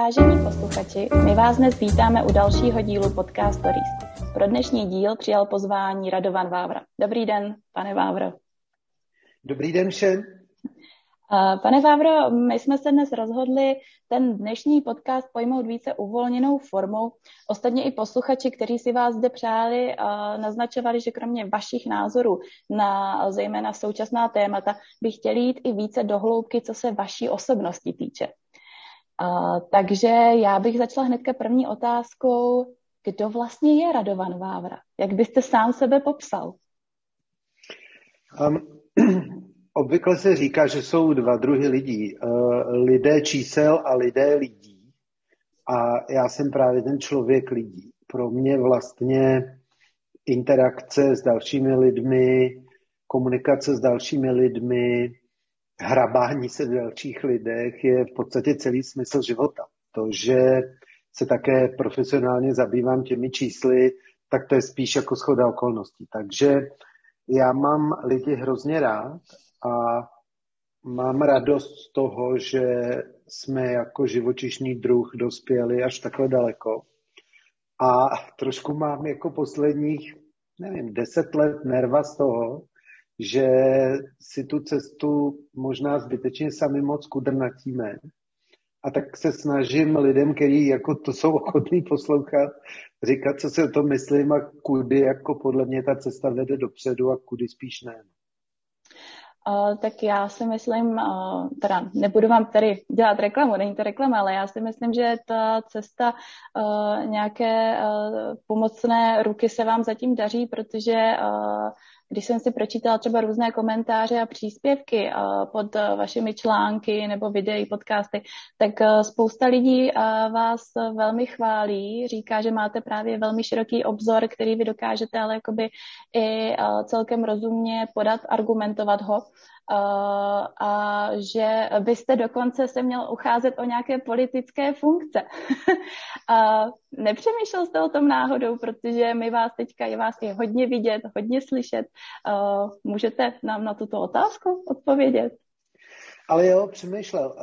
Vážení posluchači, my vás dnes vítáme u dalšího dílu Podcast Stories. Pro dnešní díl přijal pozvání Radovan Vávra. Dobrý den, pane Vávro. Dobrý den všem. Pane Vávro, my jsme se dnes rozhodli ten dnešní podcast pojmout více uvolněnou formou. Ostatně i posluchači, kteří si vás zde přáli, naznačovali, že kromě vašich názorů na zejména současná témata by chtěli jít i více do hloubky, co se vaší osobnosti týče. Takže já bych začala hnedka první otázkou, kdo vlastně je Radovan Vávra? Jak byste sám sebe popsal? Um, obvykle se říká, že jsou dva druhy lidí. Uh, lidé čísel a lidé lidí. A já jsem právě ten člověk lidí. Pro mě vlastně interakce s dalšími lidmi, komunikace s dalšími lidmi, hrabání se v dalších lidech je v podstatě celý smysl života. To, že se také profesionálně zabývám těmi čísly, tak to je spíš jako schoda okolností. Takže já mám lidi hrozně rád a mám radost z toho, že jsme jako živočišný druh dospěli až takhle daleko. A trošku mám jako posledních, nevím, deset let nerva z toho, že si tu cestu možná zbytečně sami moc kudrnatíme. A tak se snažím lidem, kteří jako to jsou ochotní poslouchat, říkat, co si o tom myslím a kudy jako podle mě ta cesta vede dopředu a kudy spíš ne. Uh, tak já si myslím, uh, teda nebudu vám tady dělat reklamu, není to reklama, ale já si myslím, že ta cesta uh, nějaké uh, pomocné ruky se vám zatím daří, protože uh, když jsem si pročítala třeba různé komentáře a příspěvky eh, pod eh, vašimi články nebo videi, podcasty, tak eh, spousta lidí vás velmi chválí, říká, že máte právě velmi široký obzor, který vy dokážete ale jakoby i celkem rozumně podat, argumentovat ho a že byste dokonce se měl ucházet o nějaké politické funkce. uh, nepřemýšlel jste o tom náhodou, protože my vás teďka je vás je hodně vidět, hodně slyšet. Uh, můžete nám na tuto otázku odpovědět? Ale jo, přemýšlel.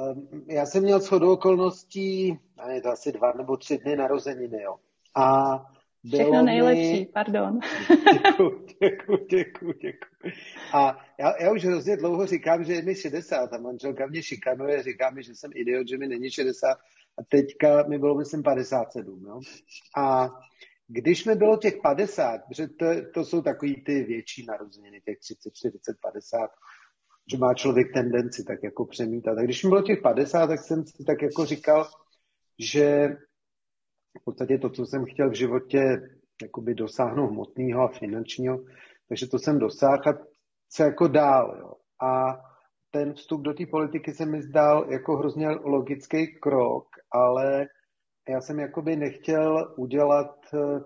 Já jsem měl shodou okolností, a je to asi dva nebo tři dny narozeniny, jo. A Všechno nejlepší, mi... pardon. Děkuji, děkuji, děkuji, děkuji. A já, já už hrozně dlouho říkám, že je mi 60 a manželka mě šikanuje, říká mi, že jsem idiot, že mi není 60 a teďka mi bylo, myslím, 57. No? A když mi bylo těch 50, protože to, to jsou takový ty větší narozeniny, těch 30, 40, 50, že má člověk tendenci tak jako přemítat. A když mi bylo těch 50, tak jsem si tak jako říkal, že v podstatě to, co jsem chtěl v životě jakoby dosáhnout hmotného a finančního, takže to jsem dosáhl a se jako dál. Jo. A ten vstup do té politiky se mi zdál jako hrozně logický krok, ale já jsem jakoby nechtěl udělat eh,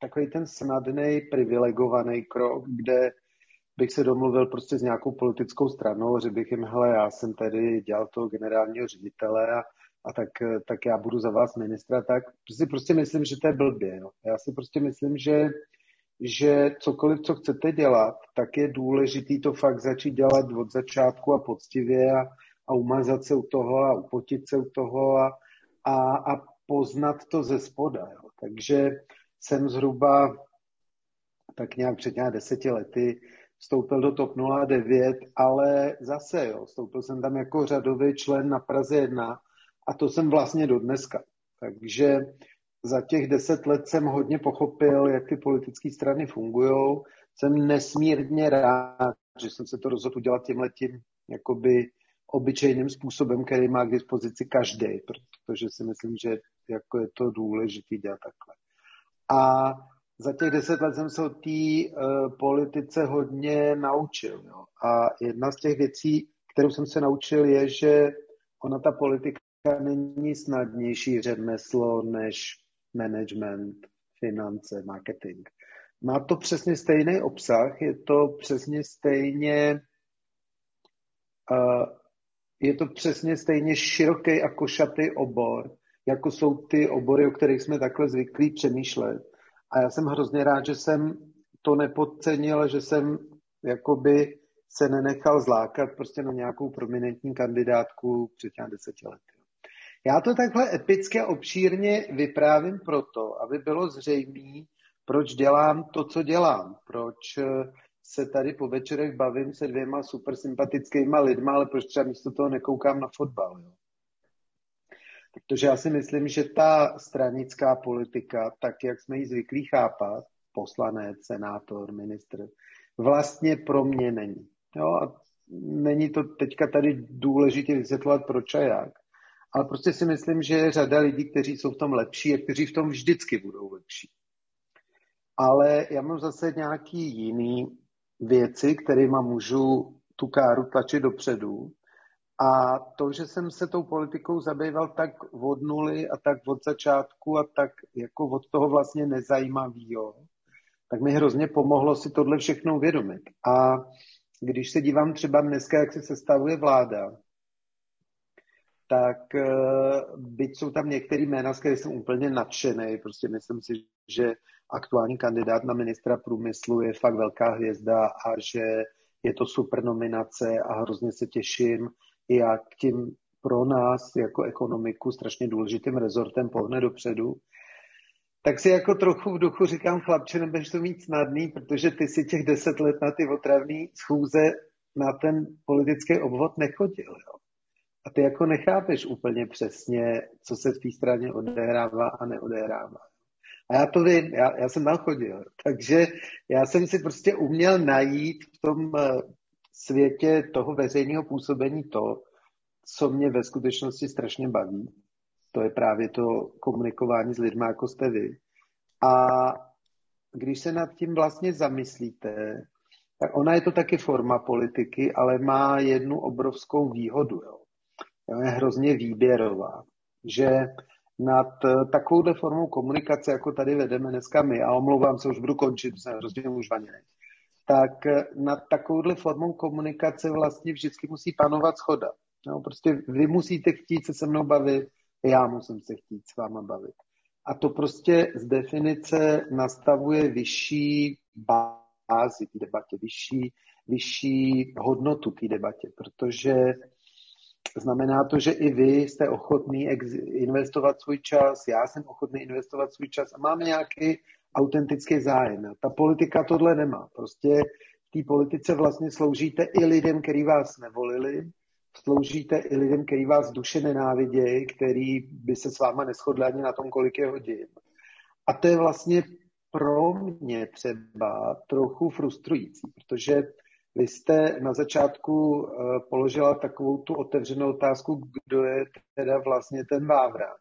takový ten snadný, privilegovaný krok, kde bych se domluvil prostě s nějakou politickou stranou, že bych jim, hele, já jsem tady dělal toho generálního ředitele a a tak, tak já budu za vás ministra, tak si prostě myslím, že to je blbě. Jo. Já si prostě myslím, že, že cokoliv, co chcete dělat, tak je důležitý to fakt začít dělat od začátku a poctivě a, a umazat se u toho a upotit se u toho a, a, a poznat to ze spoda. Jo. Takže jsem zhruba tak nějak před nějak deseti lety vstoupil do TOP 09, ale zase, jo, vstoupil jsem tam jako řadový člen na Praze 1 a to jsem vlastně do dneska. Takže za těch deset let jsem hodně pochopil, jak ty politické strany fungují. Jsem nesmírně rád, že jsem se to rozhodl udělat tímhletím jakoby obyčejným způsobem, který má k dispozici každý, protože si myslím, že jako je to důležité dělat takhle. A za těch deset let jsem se o té uh, politice hodně naučil. Jo. A jedna z těch věcí, kterou jsem se naučil, je, že ona ta politika není snadnější řemeslo než management, finance, marketing. Má to přesně stejný obsah, je to přesně stejně uh, je to přesně stejně široký a košatý obor, jako jsou ty obory, o kterých jsme takhle zvyklí přemýšlet. A já jsem hrozně rád, že jsem to nepodcenil, že jsem jakoby se nenechal zlákat prostě na nějakou prominentní kandidátku před těmi deseti lety. Já to takhle epicky a obšírně vyprávím proto, aby bylo zřejmé, proč dělám to, co dělám, proč eh, se tady po večerech bavím se dvěma super sympatickýma lidma, ale proč třeba místo toho nekoukám na fotbal. Jo? Protože já si myslím, že ta stranická politika, tak jak jsme ji zvyklí chápat, poslanec, senátor, ministr, vlastně pro mě není. Jo? A není to teďka tady důležitě vysvětlovat proč a jak. Ale prostě si myslím, že je řada lidí, kteří jsou v tom lepší a kteří v tom vždycky budou lepší. Ale já mám zase nějaký jiný věci, kterými můžu tu káru tlačit dopředu. A to, že jsem se tou politikou zabýval tak od nuly a tak od začátku a tak jako od toho vlastně nezajímavýho, tak mi hrozně pomohlo si tohle všechno uvědomit. A když se dívám třeba dneska, jak se sestavuje vláda, tak eh, byť jsou tam některé jména, z kterých jsem úplně nadšený, prostě myslím si, že aktuální kandidát na ministra průmyslu je fakt velká hvězda a že je to super nominace a hrozně se těším, jak tím pro nás jako ekonomiku strašně důležitým rezortem pohne dopředu. Tak si jako trochu v duchu říkám, chlapče, nebudeš to mít snadný, protože ty si těch deset let na ty otravní schůze na ten politický obvod nechodil. Jo? A ty jako nechápeš úplně přesně, co se v té straně odehrává a neodehrává. A já to vím, já, já jsem tam chodil. Takže já jsem si prostě uměl najít v tom eh, světě toho veřejného působení to, co mě ve skutečnosti strašně baví. To je právě to komunikování s lidmi, jako jste vy. A když se nad tím vlastně zamyslíte, tak ona je to taky forma politiky, ale má jednu obrovskou výhodu. Jo. Je hrozně výběrová. Že nad takovouhle formou komunikace, jako tady vedeme dneska my, a omlouvám se, už budu končit, jsem hrozně užvaněný, tak nad takovouhle formou komunikace vlastně vždycky musí panovat schoda. No, prostě vy musíte chtít se se mnou bavit, já musím se chtít s váma bavit. A to prostě z definice nastavuje vyšší bázi té debatě, vyšší, vyšší hodnotu té debatě, protože znamená to, že i vy jste ochotný investovat svůj čas, já jsem ochotný investovat svůj čas a máme nějaký autentický zájem. Ta politika tohle nemá. Prostě v té politice vlastně sloužíte i lidem, kteří vás nevolili, sloužíte i lidem, kteří vás duše nenávidějí, který by se s váma neschodli ani na tom, kolik je hodin. A to je vlastně pro mě třeba trochu frustrující, protože vy jste na začátku eh, položila takovou tu otevřenou otázku, kdo je teda vlastně ten Vávra.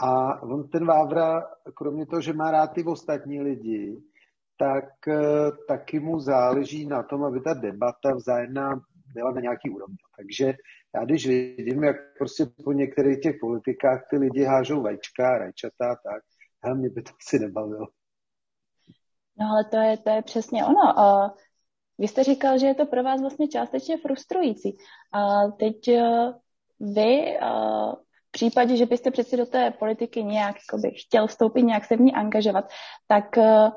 A on ten Vávra, kromě toho, že má rád ty ostatní lidi, tak eh, taky mu záleží na tom, aby ta debata vzájemná byla na nějaký úrovni. Takže já když vidím, jak prostě po některých těch politikách ty lidi hážou vajíčka, rajčata, tak a mě by to asi nebavilo. No ale to je, to je přesně ono. Uh, vy jste říkal, že je to pro vás vlastně částečně frustrující. A teď uh, vy uh, v případě, že byste přeci do té politiky nějak jakoby, chtěl vstoupit, nějak se v ní angažovat, tak uh,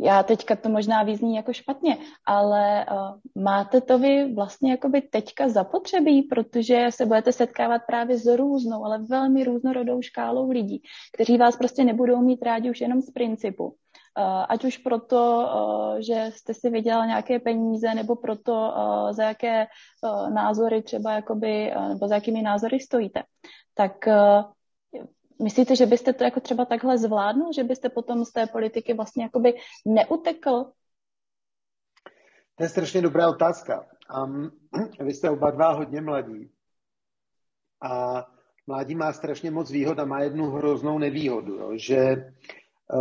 já teďka to možná vyzní jako špatně, ale máte to vy vlastně jakoby teďka zapotřebí, protože se budete setkávat právě s různou, ale velmi různorodou škálou lidí, kteří vás prostě nebudou mít rádi už jenom z principu. Uh, ať už proto, uh, že jste si vydělal nějaké peníze, nebo proto, uh, za jaké názory třeba, jakoby, nebo za jakými názory stojíte. Tak Myslíte, že byste to jako třeba takhle zvládnul, že byste potom z té politiky vlastně jakoby neutekl? To je strašně dobrá otázka. Um, vy jste oba dva hodně mladí. A mládí má strašně moc výhod a má jednu hroznou nevýhodu, jo, že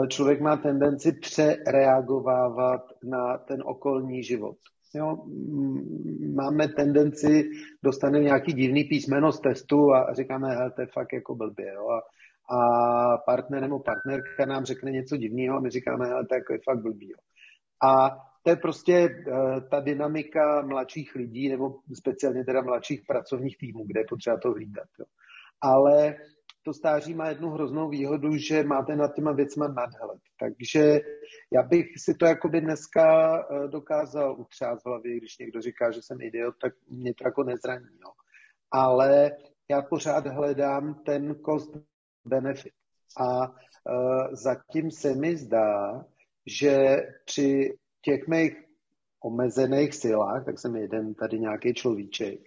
člověk má tendenci přereagovávat na ten okolní život. Jo, máme tendenci, dostaneme nějaký divný písmeno z testu a říkáme, hele, to je fakt jako blbě. Jo, a a partner nebo partnerka nám řekne něco divného a my říkáme, ale to je fakt blbý. A to je prostě uh, ta dynamika mladších lidí, nebo speciálně teda mladších pracovních týmů, kde je potřeba to hlídat. Jo. Ale to stáří má jednu hroznou výhodu, že máte nad těma věcma nadhled. Takže já bych si to jakoby dneska uh, dokázal utřát v hlavě, když někdo říká, že jsem idiot, tak mě to jako nezraní. Jo. Ale já pořád hledám ten cost benefit. A uh, zatím se mi zdá, že při těch mých omezených silách, tak jsem jeden tady nějaký človíček,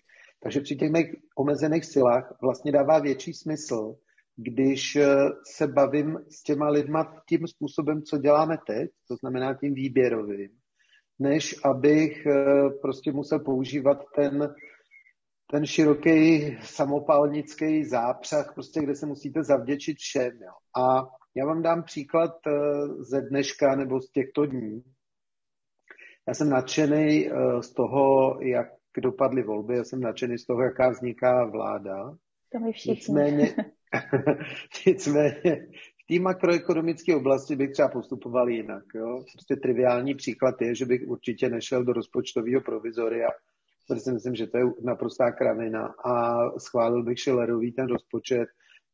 takže při těch mých omezených silách vlastně dává větší smysl, když eh, se bavím s těma lidma tím způsobem, co děláme teď, to znamená tím výběrovým, než abych eh, prostě musel používat ten, ten široký samopalnický zápřah, prostě kde se musíte zavděčit všem. Jo. A já vám dám příklad eh, ze dneška nebo z těchto dní. Já jsem nadšený z toho, jak dopadly volby, já jsem nadšený z toho, jaká vzniká vláda. To my všichni. Nicméně, nicméně v té makroekonomické oblasti bych třeba postupoval jinak. Jo? Prostě triviální příklad je, že bych určitě nešel do rozpočtového provizoria, protože si myslím, že to je naprostá kravina a schválil bych Schillerový ten rozpočet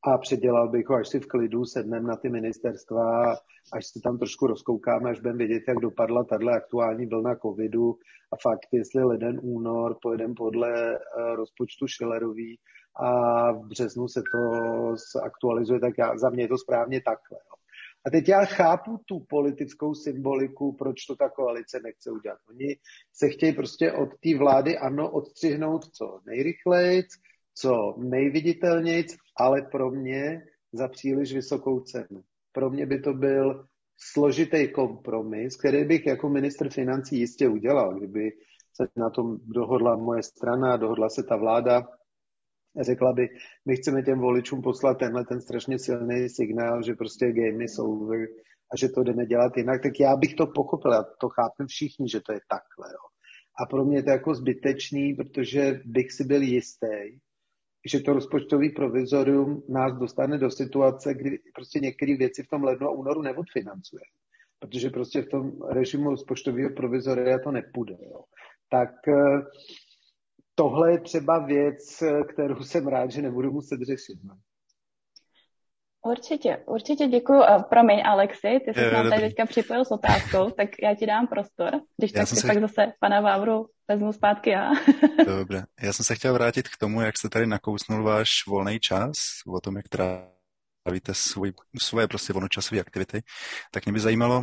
a předělal bych ho, až si v klidu sednem na ty ministerstva, až se tam trošku rozkoukáme, až budeme vědět, jak dopadla tahle aktuální vlna covidu a fakt, jestli leden, únor, pojedeme podle uh, rozpočtu Schillerový a v březnu se to aktualizuje, tak já, za mě je to správně takhle. Jo. A teď já chápu tu politickou symboliku, proč to ta koalice nechce udělat. Oni se chtějí prostě od té vlády, ano, odstřihnout co nejrychleji, co nejviditelnějc, ale pro mě za příliš vysokou cenu. Pro mě by to byl složitý kompromis, který bych jako ministr financí jistě udělal, kdyby se na tom dohodla moje strana, dohodla se ta vláda, řekla by, my chceme těm voličům poslat tenhle ten strašně silný signál, že prostě gamey jsou a že to jdeme dělat jinak, tak já bych to pochopil, já to chápem všichni, že to je takhle. Jo. A pro mě je to jako zbytečný, protože bych si byl jistý, že to rozpočtový provizorium nás dostane do situace, kdy prostě některé věci v tom lednu a únoru neodfinancuje. Protože prostě v tom režimu rozpočtového provizoria to nepůjde. Jo. Tak eh, tohle je třeba věc, kterou jsem rád, že nebudu muset řešit. Určitě, určitě děkuji. Promiň, Alexi, ty jsi nám tady teďka připojil s otázkou, tak já ti dám prostor, když já tak si se... pak zase pana Vávru vezmu zpátky já. Dobře, já jsem se chtěl vrátit k tomu, jak jste tady nakousnul váš volný čas, o tom, jak trávíte svůj, svoje prostě volnočasové aktivity, tak mě by zajímalo,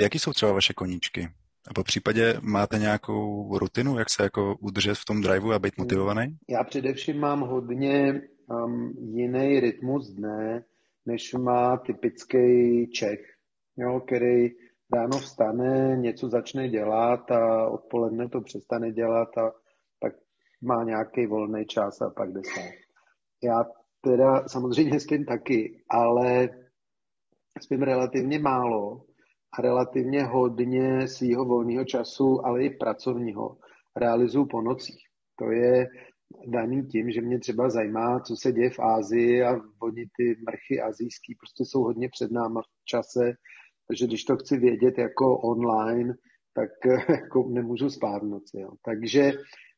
jaký jsou třeba vaše koníčky? A po případě máte nějakou rutinu, jak se jako udržet v tom driveu a být motivovaný? Já především mám hodně um, jiný rytmus dne, než má typický Čech, jo, který ráno vstane, něco začne dělat a odpoledne to přestane dělat a pak má nějaký volný čas a pak jde spát. Já teda samozřejmě spím taky, ale spím relativně málo a relativně hodně svého volného času, ale i pracovního realizuju po nocích. To je daný tím, že mě třeba zajímá, co se děje v Ázii a oni ty mrchy azijský prostě jsou hodně před náma v čase, takže když to chci vědět jako online, tak jako nemůžu spát v noci. Jo. Takže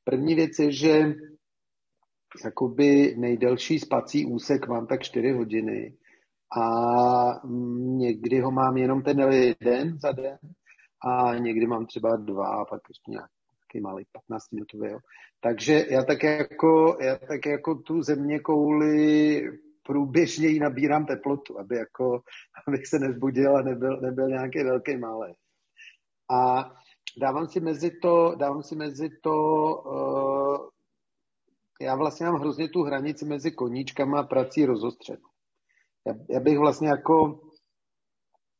první věc je, že jakoby nejdelší spací úsek mám tak 4 hodiny a někdy ho mám jenom ten jeden za den a někdy mám třeba dva pak ještě nějaký malý 15 minutový. Takže já tak jako, já tak jako tu země kouli průběžně jí nabírám teplotu, aby jako, abych se nezbudil a nebyl, nebyl nějaký velký malý. A dávám si mezi to, dávám si mezi to, uh, já vlastně mám hrozně tu hranici mezi koníčkama a prací rozostřenou. Já, já bych vlastně jako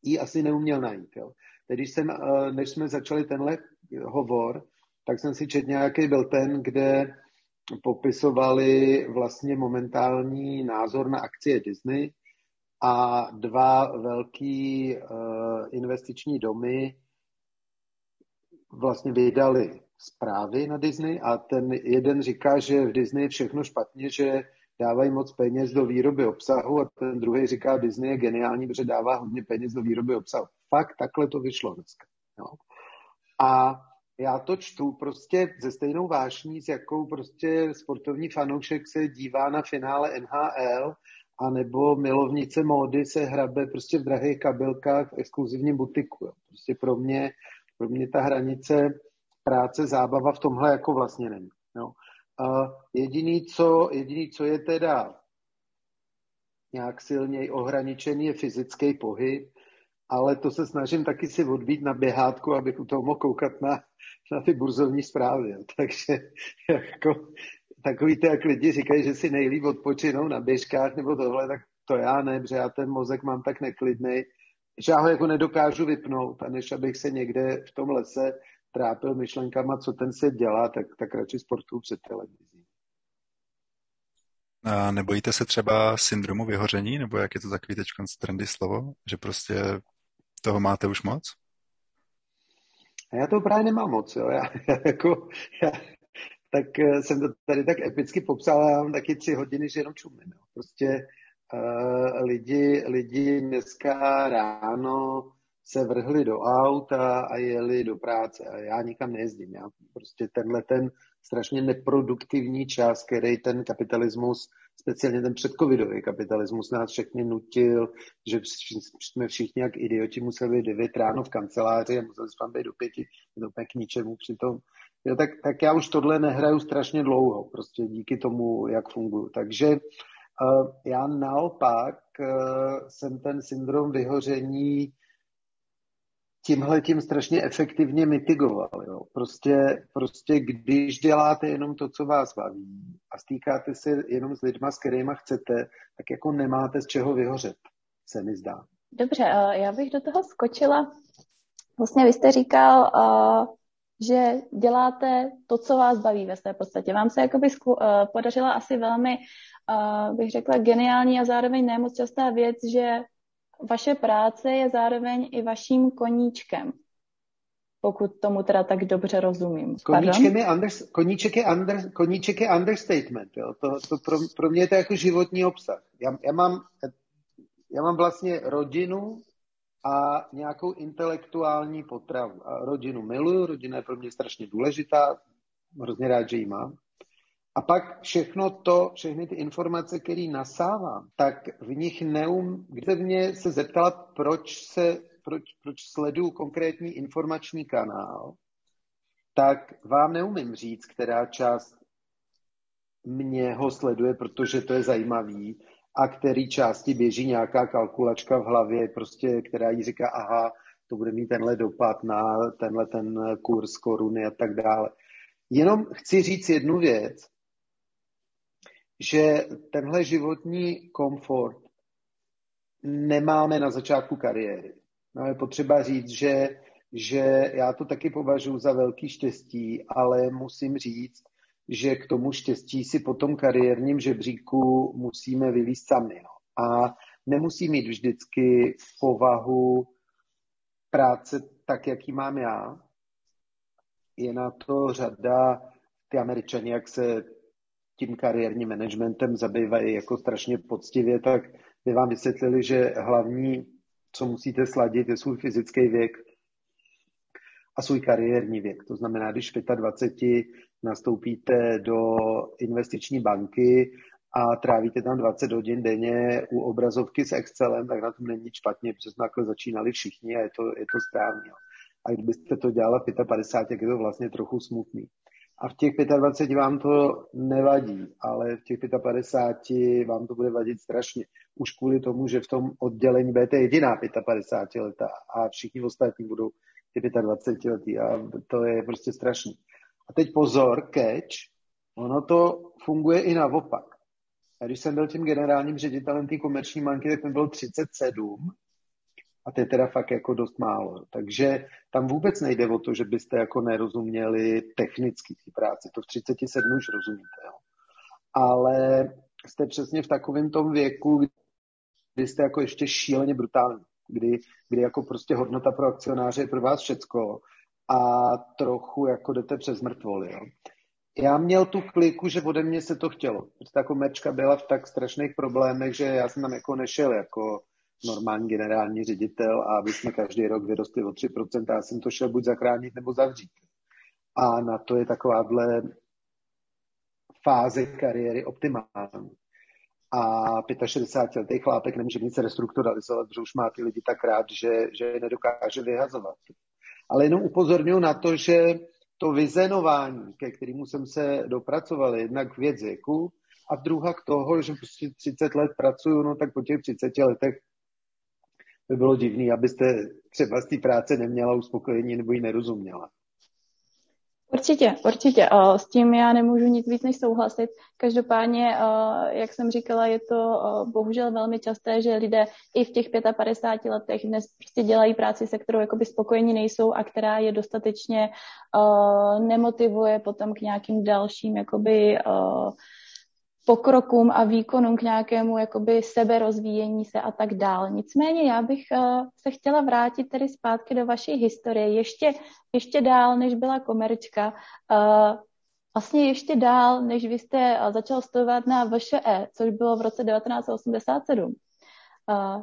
ji asi neuměl najít. Jo. Teď, když jsem, uh, než jsme začali tenhle hovor, tak jsem si četl nějaký byl ten, kde popisovali vlastně momentální názor na akcie Disney a dva velký uh, investiční domy vlastně vydali zprávy na Disney a ten jeden říká, že v Disney je všechno špatně, že dávají moc peněz do výroby obsahu a ten druhý říká, Disney je geniální, protože dává hodně peněz do výroby obsahu. Fakt takhle to vyšlo dneska. Jo. A já to čtu prostě ze stejnou vášní, s jakou prostě sportovní fanoušek se dívá na finále NHL, a nebo milovnice módy se hrabe prostě v drahých kabelkách v exkluzivním butiku. Prostě pro mě, pro mě ta hranice práce, zábava v tomhle jako vlastně není. Jo. A jediný co, jediný, co je teda nějak silněji ohraničený, je fyzický pohyb, ale to se snažím taky si odbít na běhátku, abych u toho mohl koukat na, na ty burzovní zprávy. Takže jako, takový to, jak lidi říkají, že si nejlíp odpočinou na běžkách nebo tohle, tak to já ne, protože já ten mozek mám tak neklidný, že já ho jako nedokážu vypnout a než abych se někde v tom lese trápil myšlenkama, co ten svět dělá, tak, tak radši sportu před televizí. A nebojíte se třeba syndromu vyhoření, nebo jak je to takový teď trendy slovo, že prostě toho máte už moc? A já to právě nemám moc, jo. Já, já, jako, já, tak eh, jsem to tady tak epicky popsal, já mám taky tři hodiny, že jenom čumím. Jo. Prostě uh, lidi, lidi dneska ráno se vrhli do auta a jeli do práce. A já nikam nejezdím. Já prostě tenhle ten strašně neproduktivní čas, který ten kapitalismus, speciálně ten předcovidový kapitalismus nás všechny nutil, že jsme všichni jak idioti museli 9 ráno v kanceláři a museli jsme být do pěti, to k ničemu přitom. Jo, tak, tak já už tohle nehraju strašně dlouho, prostě díky tomu, jak funguji. Takže uh, já naopak uh, jsem ten syndrom vyhoření tímhle tím strašně efektivně mitigoval. Jo. Prostě, prostě když děláte jenom to, co vás baví a stýkáte se jenom s lidma, s kterými chcete, tak jako nemáte z čeho vyhořet, se mi zdá. Dobře, já bych do toho skočila. Vlastně vy jste říkal, že děláte to, co vás baví ve své podstatě. Vám se jakoby podařila asi velmi, bych řekla, geniální a zároveň nemoc častá věc, že vaše práce je zároveň i vaším koníčkem. Pokud tomu teda tak dobře rozumím. Koníčkem je under, koníček, je under, koníček je understatement. Jo. To, to pro, pro mě je to jako životní obsah. Já, já, mám, já mám vlastně rodinu a nějakou intelektuální potravu. A rodinu miluju, rodina je pro mě strašně důležitá, hrozně rád, že ji mám. A pak všechno to, všechny ty informace, které nasávám, tak v nich neum, kde mě se zeptala, proč, se, proč, proč sleduju konkrétní informační kanál, tak vám neumím říct, která část mě ho sleduje, protože to je zajímavý, a který části běží nějaká kalkulačka v hlavě, prostě, která jí říká, aha, to bude mít tenhle dopad na tenhle ten kurz koruny a tak dále. Jenom chci říct jednu věc, že tenhle životní komfort nemáme na začátku kariéry. No je potřeba říct, že, že já to taky považuji za velký štěstí, ale musím říct, že k tomu štěstí si po tom kariérním žebříku musíme vylíst sami. No. A nemusí mít vždycky povahu práce tak, jaký mám já. Je na to řada, ty američani, jak se tím kariérním managementem zabývají jako strašně poctivě, tak by vám vysvětlili, že hlavní, co musíte sladit, je svůj fyzický věk a svůj kariérní věk. To znamená, když v 25 nastoupíte do investiční banky a trávíte tam 20 hodin denně u obrazovky s Excelem, tak na tom není špatně, protože takhle začínali všichni a je to, je to správně. A kdybyste to dělala v 55, tak je to vlastně trochu smutný. A v těch 25 vám to nevadí, ale v těch 55 vám to bude vadit strašně. Už kvůli tomu, že v tom oddělení budete jediná 55 leta a všichni ostatní budou ty 25 letý a to je prostě strašný. A teď pozor, catch, ono to funguje i naopak. A když jsem byl tím generálním ředitelem té komerční banky, tak mi bylo 37 a to je teda fakt jako dost málo. Takže tam vůbec nejde o to, že byste jako nerozuměli technicky té práci. To v 37 už rozumíte. Jo. Ale jste přesně v takovém tom věku, kdy jste jako ještě šíleně brutální. Kdy, kdy jako prostě hodnota pro akcionáře je pro vás všecko a trochu jako jdete přes mrtvoly. Jo. Já měl tu kliku, že ode mě se to chtělo. Ta komerčka byla v tak strašných problémech, že já jsem tam jako nešel jako normální generální ředitel a aby jsme každý rok vyrostli o 3%, já jsem to šel buď zachránit nebo zavřít. A na to je takováhle fáze kariéry optimální. A 65 letý chlápek nemůže nic restrukturalizovat, protože už má ty lidi tak rád, že, že je nedokáže vyhazovat. Ale jenom upozorňuji na to, že to vyzenování, ke kterému jsem se dopracoval, jednak věc věku a druhá k toho, že prostě 30 let pracuju, no tak po těch 30 letech by bylo divný, abyste třeba z té práce neměla uspokojení nebo ji nerozuměla. Určitě, určitě. S tím já nemůžu nic víc než souhlasit. Každopádně, jak jsem říkala, je to bohužel velmi časté, že lidé i v těch 55 letech dnes prostě dělají práci, se kterou jakoby spokojení nejsou a která je dostatečně nemotivuje potom k nějakým dalším jakoby pokrokům a výkonům k nějakému jakoby seberozvíjení se a tak dál. Nicméně já bych uh, se chtěla vrátit tedy zpátky do vaší historie, ještě, ještě dál, než byla komerčka. Uh, vlastně ještě dál, než vy jste uh, začal studovat na VŠE, což bylo v roce 1987.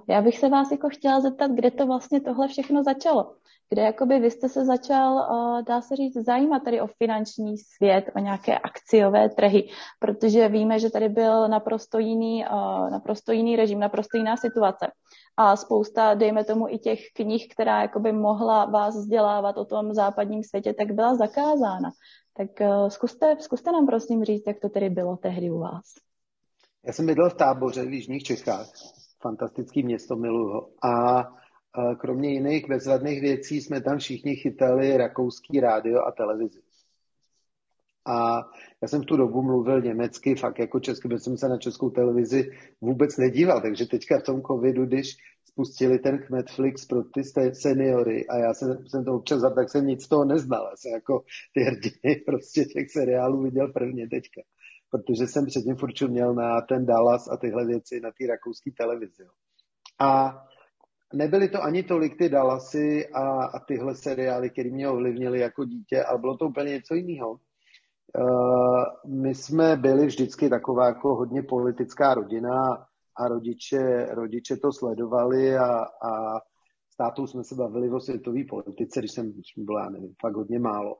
Já bych se vás jako chtěla zeptat, kde to vlastně tohle všechno začalo kde jakoby vy jste se začal, dá se říct, zajímat tady o finanční svět, o nějaké akciové trhy, protože víme, že tady byl naprosto jiný, naprosto jiný režim, naprosto jiná situace. A spousta, dejme tomu, i těch knih, která jakoby mohla vás vzdělávat o tom západním světě, tak byla zakázána. Tak zkuste, zkuste nám prosím říct, jak to tedy bylo tehdy u vás. Já jsem bydlel v táboře v Jižních Čechách, fantastický město, miluji A kromě jiných bezvadných věcí jsme tam všichni chytali rakouský rádio a televizi. A já jsem v tu dobu mluvil německy, fakt jako česky, protože jsem se na českou televizi vůbec nedíval. Takže teďka v tom covidu, když spustili ten Netflix pro ty seniory a já jsem, jsem to občas tak jsem nic z toho neznal. Já jsem jako ty hrdiny prostě těch seriálů viděl prvně teďka. Protože jsem předtím furt měl na ten Dallas a tyhle věci na té rakouské televizi. A nebyly to ani tolik ty Dallasy a, a tyhle seriály, které mě ovlivnily jako dítě, ale bylo to úplně něco jiného. Uh, my jsme byli vždycky taková jako hodně politická rodina a rodiče, rodiče to sledovali a, a s tátou jsme se bavili o světové politice, když jsem, když byl, já nevím, fakt hodně málo.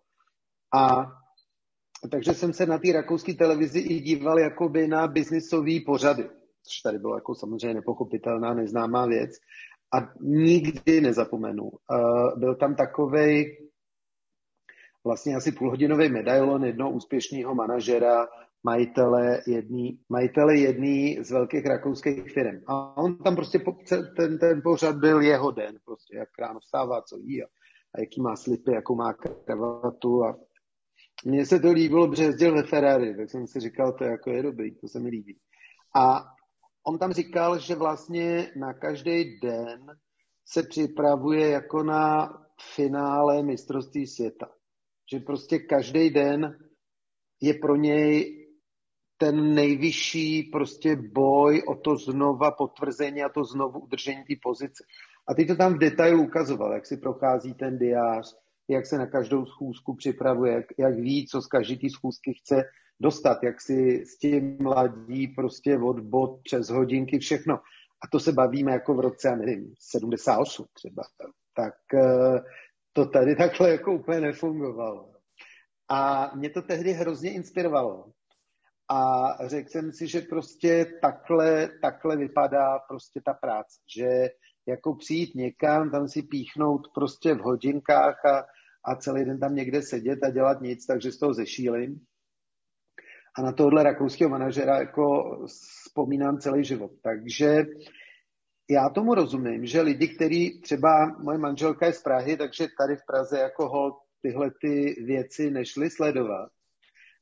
A takže jsem se na té rakouské televizi i díval jakoby na biznisové pořady, což tady bylo jako samozřejmě nepochopitelná, neznámá věc a nikdy nezapomenu. Uh, byl tam takový vlastně asi půlhodinový medailon jednoho úspěšného manažera, majitele jedný, majitele jedný z velkých rakouských firm. A on tam prostě, ten, ten pořad byl jeho den, prostě jak ráno vstává, co jí a, a jaký má slipy, jakou má kravatu a mně se to líbilo, protože jezdil ve Ferrari, tak jsem si říkal, to jako je dobrý, to se mi líbí. A on tam říkal, že vlastně na každý den se připravuje jako na finále mistrovství světa. Že prostě každý den je pro něj ten nejvyšší prostě boj o to znova potvrzení a to znovu udržení té pozice. A ty to tam v detailu ukazoval, jak si prochází ten diář, jak se na každou schůzku připravuje, jak, jak ví, co z každé té schůzky chce dostat, jak si s tím mladí prostě od bod přes hodinky všechno. A to se bavíme jako v roce, já nevím, 78 třeba. Tak eh, to tady takhle jako úplně nefungovalo. A mě to tehdy hrozně inspirovalo. A řekl jsem si, že prostě takhle, takhle vypadá prostě ta práce. Že jako přijít někam, tam si píchnout prostě v hodinkách a, a celý den tam někde sedět a dělat nic, takže z toho zešílim. A na tohle rakouského manažera jako vzpomínám celý život. Takže já tomu rozumím, že lidi, kteří třeba moje manželka je z Prahy, takže tady v Praze jako hol tyhle ty věci nešly sledovat.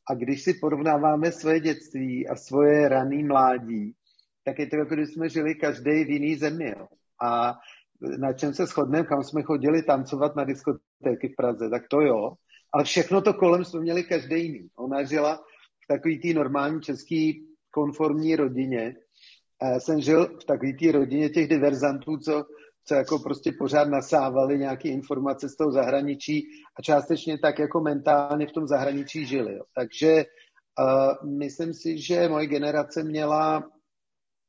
A když si porovnáváme svoje dětství a svoje raný mládí, tak je to jako když jsme žili každý v jiný zemi. Jo. A na čem se shodneme, kam jsme chodili tancovat na diskotéky v Praze, tak to jo. Ale všechno to kolem jsme měli každý jiný. Ona žila v takový té normální české konformní rodině. A já jsem žil v takové té rodině těch diverzantů, co, co jako prostě pořád nasávali nějaké informace z toho zahraničí a částečně tak jako mentálně v tom zahraničí žili. Jo. Takže uh, myslím si, že moje generace měla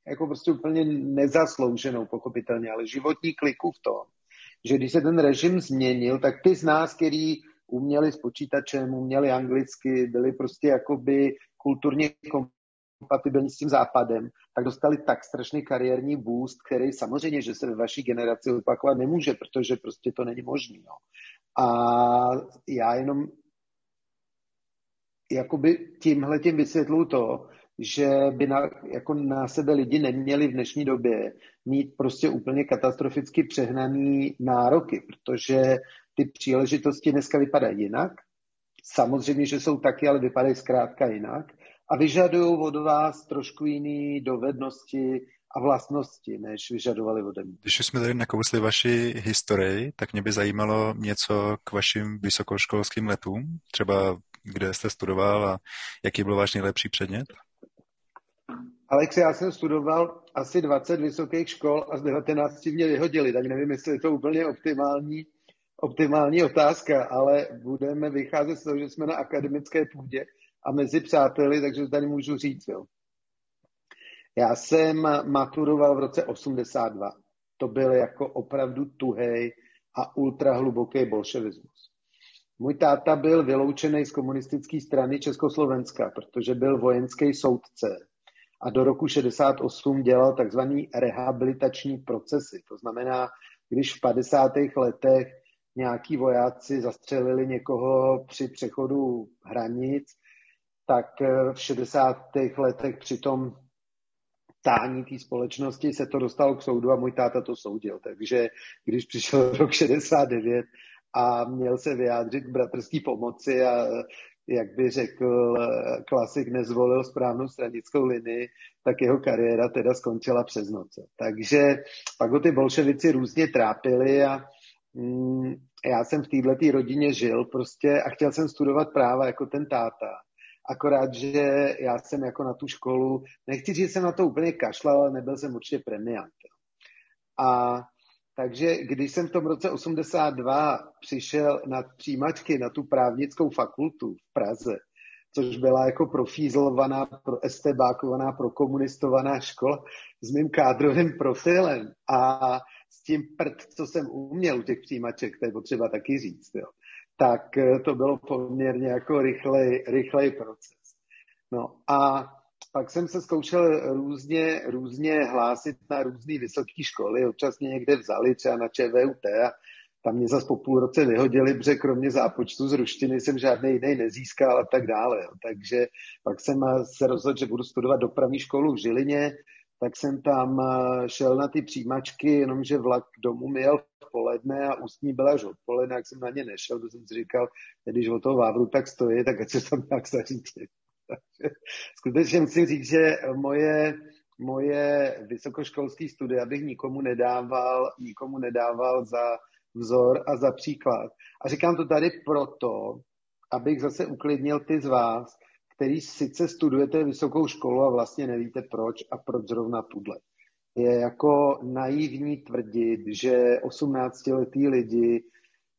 jako prostě úplně nezaslouženou, pochopitelně, ale životní kliku v tom, že když se ten režim změnil, tak ty z nás, který uměli s počítačem, uměli anglicky, byli prostě jakoby kulturně kompatibilní s tím západem, tak dostali tak strašný kariérní boost, který samozřejmě, že se ve vaší generaci opakovat nemůže, protože prostě to není možné. No. A já jenom jakoby tímhle tím vysvětluju to, že by na, jako na sebe lidi neměli v dnešní době mít prostě úplně katastroficky přehnaný nároky, protože ty příležitosti dneska vypadají jinak. Samozřejmě, že jsou taky, ale vypadají zkrátka jinak. A vyžadují od vás trošku jiné dovednosti a vlastnosti, než vyžadovali ode mě. Když jsme tady nakousli vaši historii, tak mě by zajímalo něco k vašim vysokoškolským letům, třeba kde jste studoval a jaký byl váš nejlepší předmět? Alex, já jsem studoval asi 20 vysokých škol a z 19 mě vyhodili, tak nevím, jestli je to úplně optimální, optimální otázka, ale budeme vycházet z toho, že jsme na akademické půdě a mezi přáteli, takže tady můžu říct. Jo. Já jsem maturoval v roce 82. To byl jako opravdu tuhej a ultrahluboký bolševismus. Můj táta byl vyloučený z komunistické strany Československa, protože byl vojenský soudce a do roku 68 dělal takzvaný rehabilitační procesy. To znamená, když v 50. letech nějaký vojáci zastřelili někoho při přechodu hranic, tak v 60. letech při tom tání té společnosti se to dostalo k soudu a můj táta to soudil. Takže když přišel rok 69 a měl se vyjádřit k bratrské pomoci a jak by řekl klasik, nezvolil správnou stranickou linii, tak jeho kariéra teda skončila přes noce. Takže pak ho ty bolševici různě trápili a mm, já jsem v této rodině žil prostě a chtěl jsem studovat práva jako ten táta. Akorát, že já jsem jako na tu školu, nechci říct, že jsem na to úplně kašlal, ale nebyl jsem určitě premiant. A takže když jsem v tom roce 82 přišel na přijímačky na tu právnickou fakultu v Praze, což byla jako profízlovaná, pro estebákovaná, prokomunistovaná škola s mým kádrovým profilem a s tím prd, co jsem uměl u těch přijímaček, to je potřeba taky říct, jo, tak to bylo poměrně jako rychlej, rychlej proces. No a pak jsem se zkoušel různě, různě hlásit na různé vysoké školy, občas mě někde vzali třeba na ČVUT a tam mě zase po půl roce vyhodili, protože kromě zápočtu z ruštiny jsem žádný jiný nezískal a tak dále. Takže pak jsem se rozhodl, že budu studovat dopravní školu v Žilině, tak jsem tam šel na ty přijímačky, jenomže vlak domů mi jel v poledne a ústní byla až odpoledne, jak jsem na ně nešel, to jsem si říkal, když o toho Vávru tak stojí, tak ať se tam nějak zařídí. skutečně musím říct, že moje, moje vysokoškolské studie bych nikomu nedával, nikomu nedával za vzor a za příklad. A říkám to tady proto, abych zase uklidnil ty z vás, který sice studujete vysokou školu a vlastně nevíte proč a proč zrovna tuhle. Je jako naivní tvrdit, že 18-letý lidi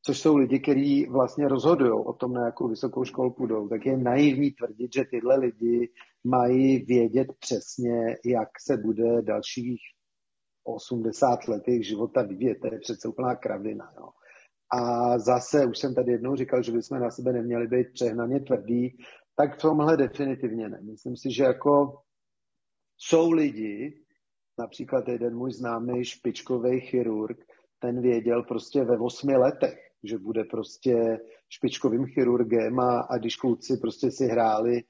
což jsou lidi, kteří vlastně rozhodují o tom, na jakou vysokou školu půjdou, tak je naivní tvrdit, že tyhle lidi mají vědět přesně, jak se bude dalších 80 let jejich života vyvíjet. To je přece úplná kravina. Jo. A zase, už jsem tady jednou říkal, že bychom na sebe neměli být přehnaně tvrdí, tak v tomhle definitivně ne. Myslím si, že jako jsou lidi, například jeden můj známý špičkový chirurg, ten věděl prostě ve osmi letech, že bude prostě špičkovým chirurgem a, a když kluci prostě si hráli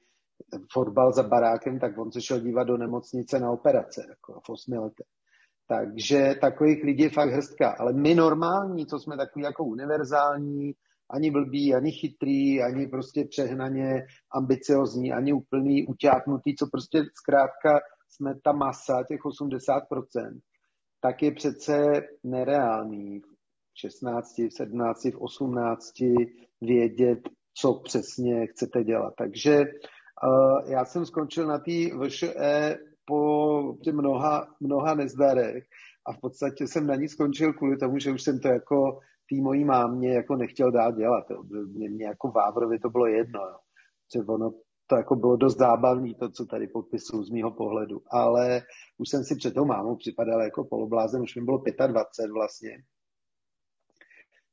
fotbal za barákem, tak on se šel dívat do nemocnice na operace, jako v osmi letech. Takže takových lidí je fakt hrstka. Ale my normální, co jsme takový jako univerzální, ani blbý, ani chytrý, ani prostě přehnaně ambiciozní, ani úplný, utápnutý, co prostě zkrátka jsme ta masa, těch 80%, tak je přece nereálný 16, v 17, v 18 vědět, co přesně chcete dělat. Takže uh, já jsem skončil na té VŠE po mnoha, mnoha nezdarech a v podstatě jsem na ní skončil kvůli tomu, že už jsem to jako tý mojí mámě jako nechtěl dát dělat. Mě, mě jako Vávrovi to bylo jedno. Jo. Že ono to jako bylo dost zábavné, to, co tady popisuju z mýho pohledu. Ale už jsem si před tou mámou připadal jako poloblázen, už mi bylo 25 vlastně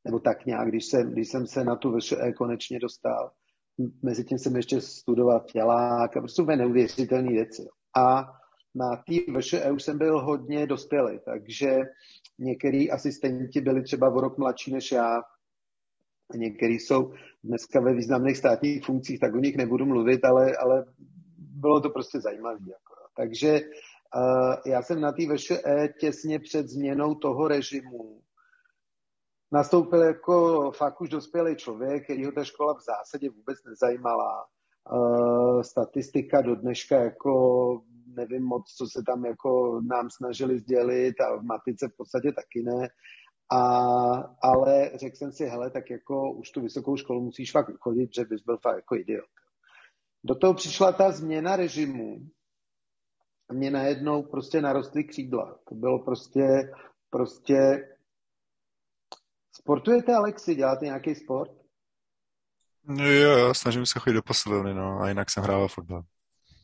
nebo tak nějak, když jsem, když jsem se na tu VŠE konečně dostal. Mezi tím jsem ještě studoval tělák a prostě neuvěřitelné věci. A na té VŠE už jsem byl hodně dospělý, takže některý asistenti byli třeba o rok mladší než já, některý jsou dneska ve významných státních funkcích, tak o nich nebudu mluvit, ale, ale bylo to prostě zajímavé. Jako. Takže uh, já jsem na té VŠE těsně před změnou toho režimu nastoupil jako fakt už dospělý člověk, který ho ta škola v zásadě vůbec nezajímala. Uh, statistika do dneška jako nevím moc, co se tam jako nám snažili sdělit a v matice v podstatě taky ne. A, ale řekl jsem si, hele, tak jako už tu vysokou školu musíš fakt chodit, že bys byl fakt jako idiot. Do toho přišla ta změna režimu a mě najednou prostě narostly křídla. To bylo prostě, prostě Sportujete, Alexi? Děláte nějaký sport? Jo, jo, snažím se chodit do posilovny, no, a jinak jsem hrával fotbal.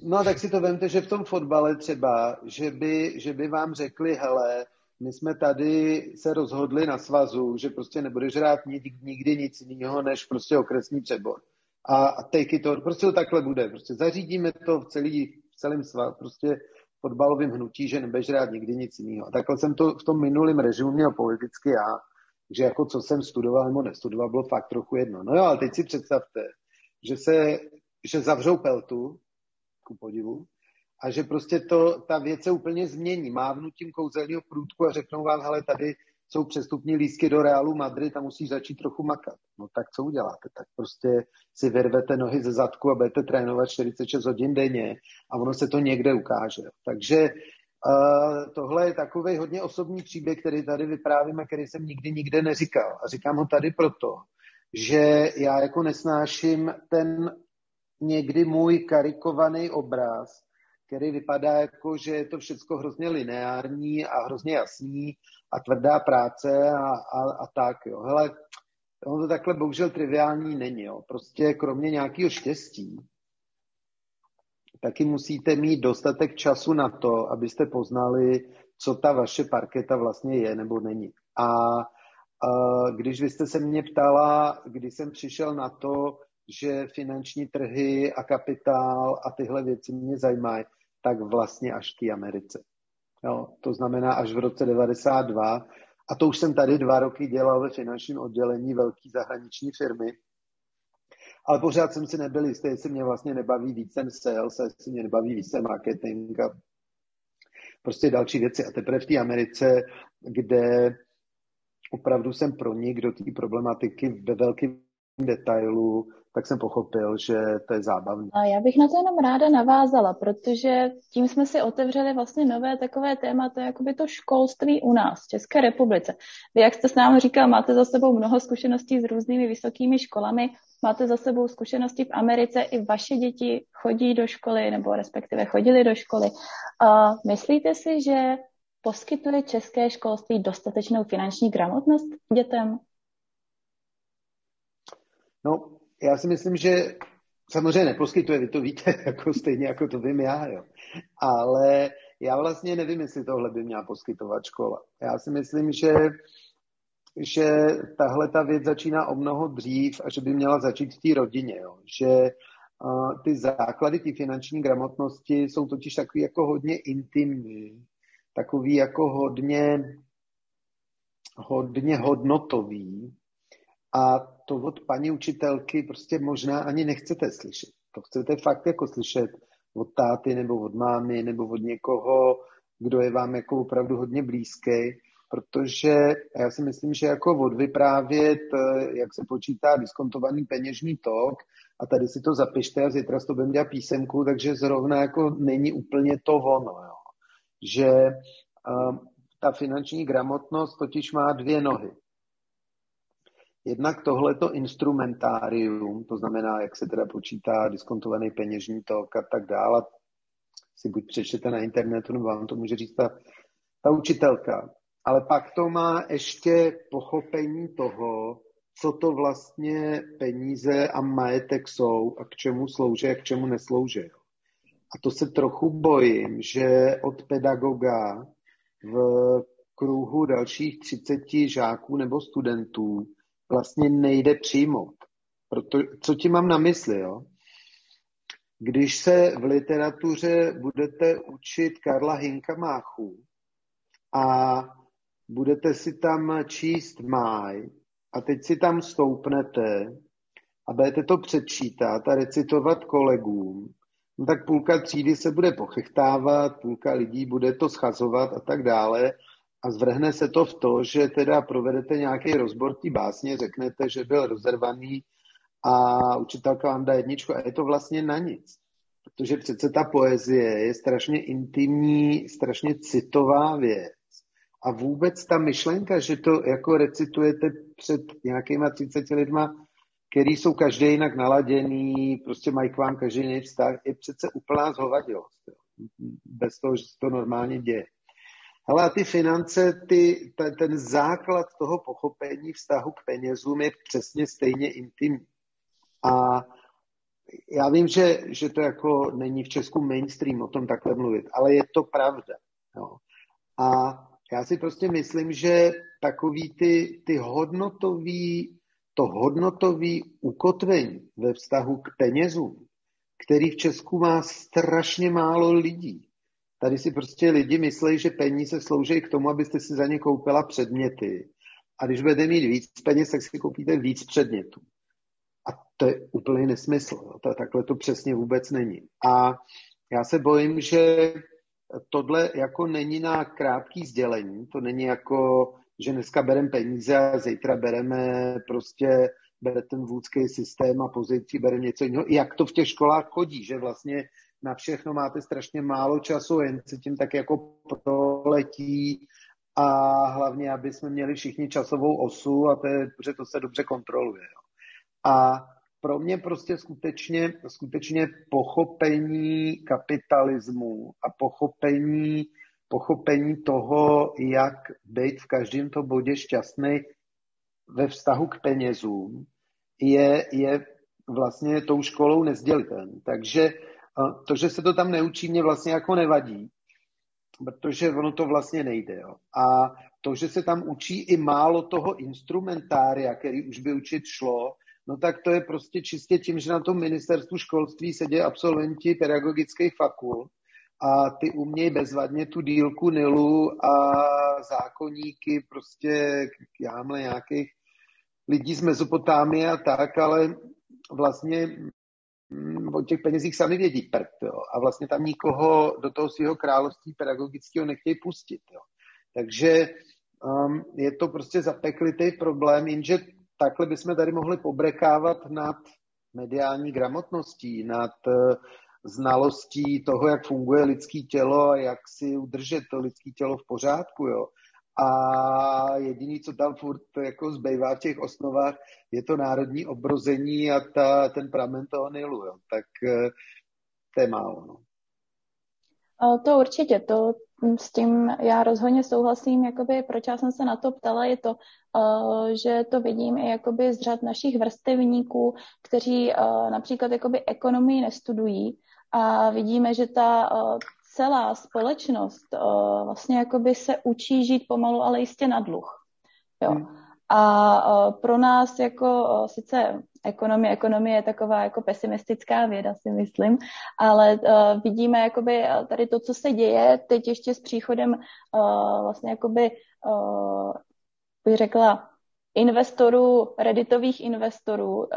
No, tak si to vemte, že v tom fotbale třeba, že by, že by vám řekli, hele, my jsme tady se rozhodli na svazu, že prostě nebudeš hrát nikdy nic jiného, než prostě okresní přebor. A, take it prostě to takhle bude. Prostě zařídíme to v, celý, v celém svazu, prostě fotbalovém hnutí, že nebudeš hrát nikdy nic jiného. A takhle jsem to v tom minulém režimu měl politicky já. Takže jako co jsem studoval nebo nestudoval, bylo fakt trochu jedno. No jo, ale teď si představte, že se, že zavřou peltu, ku podivu, a že prostě to, ta věc se úplně změní. Mávnutím kouzelního průdku a řeknou vám, hele, tady jsou přestupní lístky do Realu Madrid a musíš začít trochu makat. No tak co uděláte? Tak prostě si vyrvete nohy ze zadku a budete trénovat 46 hodin denně a ono se to někde ukáže. Takže uh, tohle je takový hodně osobní příběh, který tady vyprávím a který jsem nikdy nikde neříkal. A říkám ho tady proto, že já jako nesnáším ten někdy můj karikovaný obraz, který vypadá jako, že je to všechno hrozně lineární a hrozně jasný a tvrdá práce a, a, a tak. Jo. Hele, ono to takhle bohužel triviální není. Jo. Prostě kromě nějakého štěstí, taky musíte mít dostatek času na to, abyste poznali, co ta vaše parketa vlastně je nebo není. A, a když vy jste se mě ptala, když jsem přišel na to, že finanční trhy a kapitál a tyhle věci mě zajímají, tak vlastně až k Americe. Jo, to znamená až v roce 92. A to už jsem tady dva roky dělal ve finančním oddělení velké zahraniční firmy. Ale pořád jsem si nebyl jistý, jestli mě vlastně nebaví víc ten sales, jestli mě nebaví víc ten marketing a prostě další věci. A teprve v té Americe, kde opravdu jsem pronik do té problematiky ve velkém detailu, tak jsem pochopil, že to je zábavné. A já bych na to jenom ráda navázala, protože tím jsme si otevřeli vlastně nové takové téma, to je jakoby to školství u nás, v České republice. Vy, jak jste s námi říkal, máte za sebou mnoho zkušeností s různými vysokými školami, máte za sebou zkušenosti v Americe, i vaše děti chodí do školy, nebo respektive chodili do školy. A myslíte si, že poskytuje české školství dostatečnou finanční gramotnost dětem? No, já si myslím, že samozřejmě neposkytuje, vy to víte, jako stejně jako to vím já, jo. Ale já vlastně nevím, jestli tohle by měla poskytovat škola. Já si myslím, že, že tahle ta věc začíná o mnoho dřív a že by měla začít v té rodině, jo. Že uh, ty základy ty finanční gramotnosti jsou totiž takový jako hodně intimní, takový jako hodně hodně hodnotový a to od paní učitelky prostě možná ani nechcete slyšet. To chcete fakt jako slyšet od táty nebo od mámy nebo od někoho, kdo je vám jako opravdu hodně blízký, protože já si myslím, že jako odvyprávět, jak se počítá diskontovaný peněžní tok a tady si to zapište a zítra to budeme dělat písemku, takže zrovna jako není úplně to ono. Jo. Že uh, ta finanční gramotnost totiž má dvě nohy. Jednak tohleto instrumentárium, to znamená, jak se teda počítá diskontovaný peněžní tok a tak dále, si buď přečtete na internetu, nebo vám to může říct ta, ta učitelka. Ale pak to má ještě pochopení toho, co to vlastně peníze a majetek jsou a k čemu slouží a k čemu neslouží. A to se trochu bojím, že od pedagoga v kruhu dalších 30 žáků nebo studentů vlastně nejde přijmout. Proto, co ti mám na mysli, jo? Když se v literatuře budete učit Karla Hinka Máchu a budete si tam číst máj a teď si tam stoupnete a budete to předčítat a recitovat kolegům, no tak půlka třídy se bude pochechtávat, půlka lidí bude to schazovat a tak dále a zvrhne se to v to, že teda provedete nějaký rozbor té básně, řeknete, že byl rozervaný a učitelka vám dá jedničku a je to vlastně na nic. Protože přece ta poezie je strašně intimní, strašně citová věc. A vůbec ta myšlenka, že to jako recitujete před nějakýma 30 lidma, který jsou každý jinak naladěný, prostě mají k vám každý jiný vztah, je přece úplná zhovadilost. Bez toho, že se to normálně děje. Ale ty finance, ty, ten, ten základ toho pochopení vztahu k penězům je přesně stejně intimní. A já vím, že, že to jako není v Česku mainstream o tom takhle mluvit, ale je to pravda. Jo. A já si prostě myslím, že takový ty, ty hodnotový, to hodnotový ukotvení ve vztahu k penězům, který v Česku má strašně málo lidí. Tady si prostě lidi myslí, že peníze slouží k tomu, abyste si za ně koupila předměty. A když budete mít víc peněz, tak si koupíte víc předmětů. A to je úplně nesmysl. To, takhle to přesně vůbec není. A já se bojím, že tohle jako není na krátký sdělení. To není jako, že dneska bereme peníze a zítra bereme prostě bere ten vůdský systém a pozítří bere něco jiného. Jak to v těch školách chodí, že vlastně na všechno máte strašně málo času, jen se tím tak jako proletí a hlavně, aby jsme měli všichni časovou osu a to je, že to se dobře kontroluje. Jo. A pro mě prostě skutečně, skutečně pochopení kapitalismu a pochopení, pochopení toho, jak být v každém to bodě šťastný ve vztahu k penězům, je, je vlastně tou školou nezdělitelný. Takže to, že se to tam neučí, mě vlastně jako nevadí, protože ono to vlastně nejde. Jo. A to, že se tam učí i málo toho instrumentária, který už by učit šlo, no tak to je prostě čistě tím, že na tom ministerstvu školství sedí absolventi pedagogických fakult a ty umějí bezvadně tu dílku Nilu a zákonníky prostě, jámhle nějakých lidí z Mezopotámie a tak, ale vlastně o těch penězích sami vědí prd, jo. A vlastně tam nikoho do toho svého království pedagogického nechtějí pustit, jo. Takže um, je to prostě zapeklitý problém, jenže takhle bychom tady mohli pobrekávat nad mediální gramotností, nad uh, znalostí toho, jak funguje lidský tělo a jak si udržet to lidský tělo v pořádku, jo. A jediný, co tam furt jako zbývá v těch osnovách, je to národní obrození a ta, ten pramen toho Nilu, jo. Tak uh, to je málo, no. To určitě, to s tím já rozhodně souhlasím, jakoby, proč já jsem se na to ptala, je to, uh, že to vidím i jakoby z řad našich vrstevníků, kteří uh, například jakoby ekonomii nestudují a vidíme, že ta celá společnost uh, vlastně jakoby se učí žít pomalu, ale jistě na dluh. Jo. Hmm. A uh, pro nás jako uh, sice ekonomie, ekonomie je taková jako pesimistická věda, si myslím, ale uh, vidíme jakoby tady to, co se děje teď ještě s příchodem uh, vlastně jakoby uh, bych řekla investorů, redditových investorů,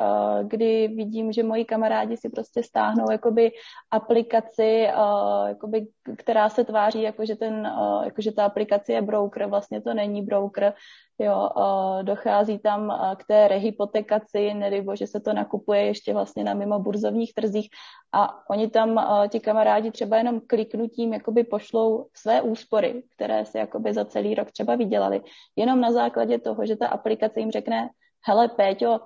kdy vidím, že moji kamarádi si prostě stáhnou jakoby aplikaci, jakoby, která se tváří jako že, ten, jako, že ta aplikace je broker, vlastně to není broker, Jo, dochází tam k té rehypotekaci, nebo že se to nakupuje ještě vlastně na mimo burzovních trzích. A oni tam, ti kamarádi třeba jenom kliknutím jakoby pošlou své úspory, které si jakoby za celý rok třeba vydělali, jenom na základě toho, že ta aplikace jim řekne, hele Péťo,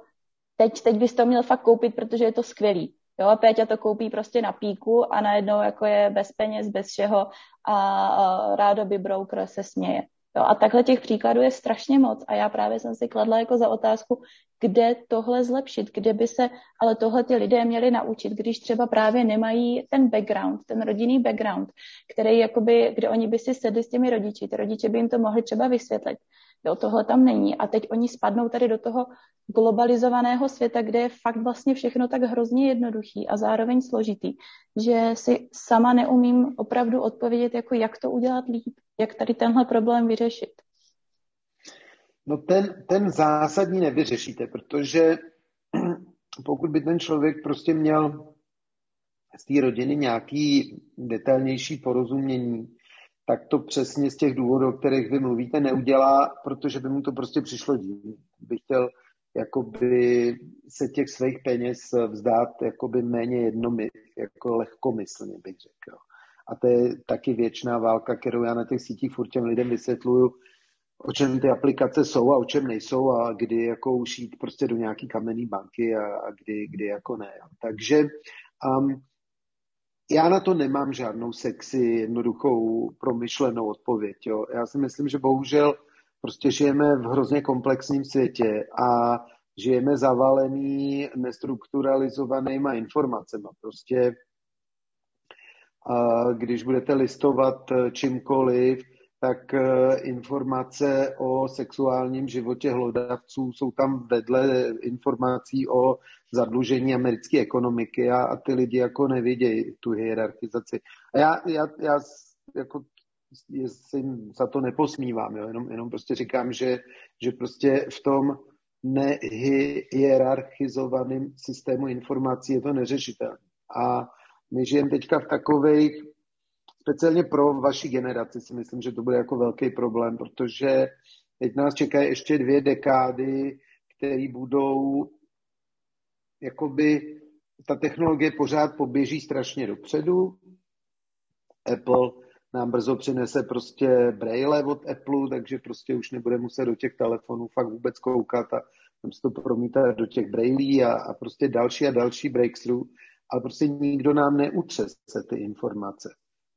teď, teď bys to měl fakt koupit, protože je to skvělý. Jo, a Péťa to koupí prostě na píku a najednou jako je bez peněz, bez všeho a, a rádo by broker se směje. Jo, a takhle těch příkladů je strašně moc a já právě jsem si kladla jako za otázku, kde tohle zlepšit, kde by se ale tohle ty lidé měli naučit, když třeba právě nemají ten background, ten rodinný background, který jakoby, kde oni by si sedli s těmi rodiči, ty rodiče by jim to mohli třeba vysvětlit. Jo, tohle tam není. A teď oni spadnou tady do toho globalizovaného světa, kde je fakt vlastně všechno tak hrozně jednoduchý a zároveň složitý, že si sama neumím opravdu odpovědět, jako jak to udělat líp, jak tady tenhle problém vyřešit. No ten, ten zásadní nevyřešíte, protože pokud by ten člověk prostě měl z té rodiny nějaký detailnější porozumění, tak to přesně z těch důvodů, o kterých vy mluvíte, neudělá, protože by mu to prostě přišlo divný. By chtěl jakoby se těch svých peněz vzdát jakoby méně jednomyslně, jako lehkomyslně bych řekl. A to je taky věčná válka, kterou já na těch sítích furt těm lidem vysvětluju, o čem ty aplikace jsou a o čem nejsou a kdy jako už jít prostě do nějaký kamenný banky a, a kdy, kdy jako ne. Takže um, já na to nemám žádnou sexy, jednoduchou, promyšlenou odpověď. Jo. Já si myslím, že bohužel prostě žijeme v hrozně komplexním světě a žijeme zavalený nestrukturalizovanýma informacemi. Prostě a když budete listovat čímkoliv, tak eh, informace o sexuálním životě hlodavců jsou tam vedle informací o zadlužení americké ekonomiky a, a ty lidi jako nevidějí tu hierarchizaci. A já, já, já jako se jim za to neposmívám, jo? Jenom, jenom prostě říkám, že, že prostě v tom nehierarchizovaném systému informací je to neřešitelné. A my žijeme teďka v takových speciálně pro vaši generaci si myslím, že to bude jako velký problém, protože teď nás čekají ještě dvě dekády, které budou jakoby ta technologie pořád poběží strašně dopředu. Apple nám brzo přinese prostě braille od Apple, takže prostě už nebude muset do těch telefonů fakt vůbec koukat a tam se to promítá do těch brailí a, a prostě další a další breakthrough, ale prostě nikdo nám neutřese ty informace.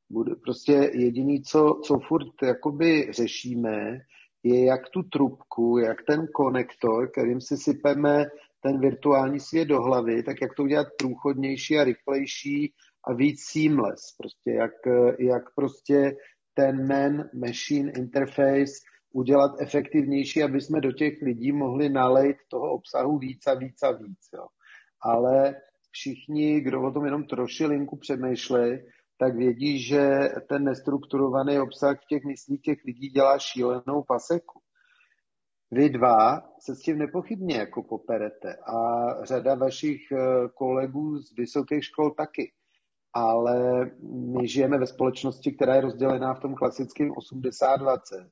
Bude prostě jediný, co, co furt jakoby řešíme, je jak tu trubku, jak ten konektor, kterým si sypeme ten virtuální svět do hlavy, tak jak to udělat průchodnější a rychlejší a víc seamless. Prostě jak, jak prostě ten man-machine interface udělat efektivnější, aby jsme do těch lidí mohli nalejt toho obsahu víc a víc a víc. Jo. Ale všichni, kdo o tom jenom trošilinku přemýšleli, tak vědí, že ten nestrukturovaný obsah v těch myslích těch lidí dělá šílenou paseku. Vy dva se s tím nepochybně jako poperete a řada vašich eh, kolegů z vysokých škol taky. Ale my žijeme ve společnosti, která je rozdělená v tom klasickém 80-20.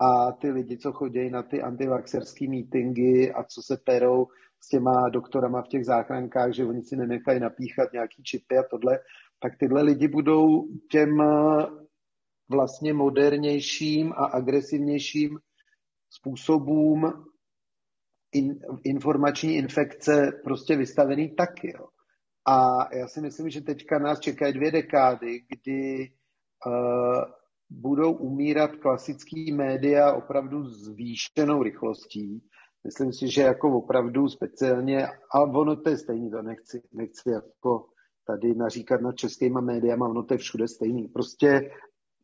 A ty lidi, co chodí na ty antivaxerské meetingy a co se perou s těma doktorama v těch záchrankách, že oni si nenechají napíchat nějaký čipy a tohle, tak tyhle lidi budou těm eh, vlastně modernějším a agresivnějším způsobům in, informační infekce prostě vystavený taky. Jo. A já si myslím, že teďka nás čekají dvě dekády, kdy uh, budou umírat klasický média opravdu s výšenou rychlostí. Myslím si, že jako opravdu speciálně, a ono to je stejný, to nechci, nechci jako tady naříkat nad českýma médiama, ono to je všude stejný. Prostě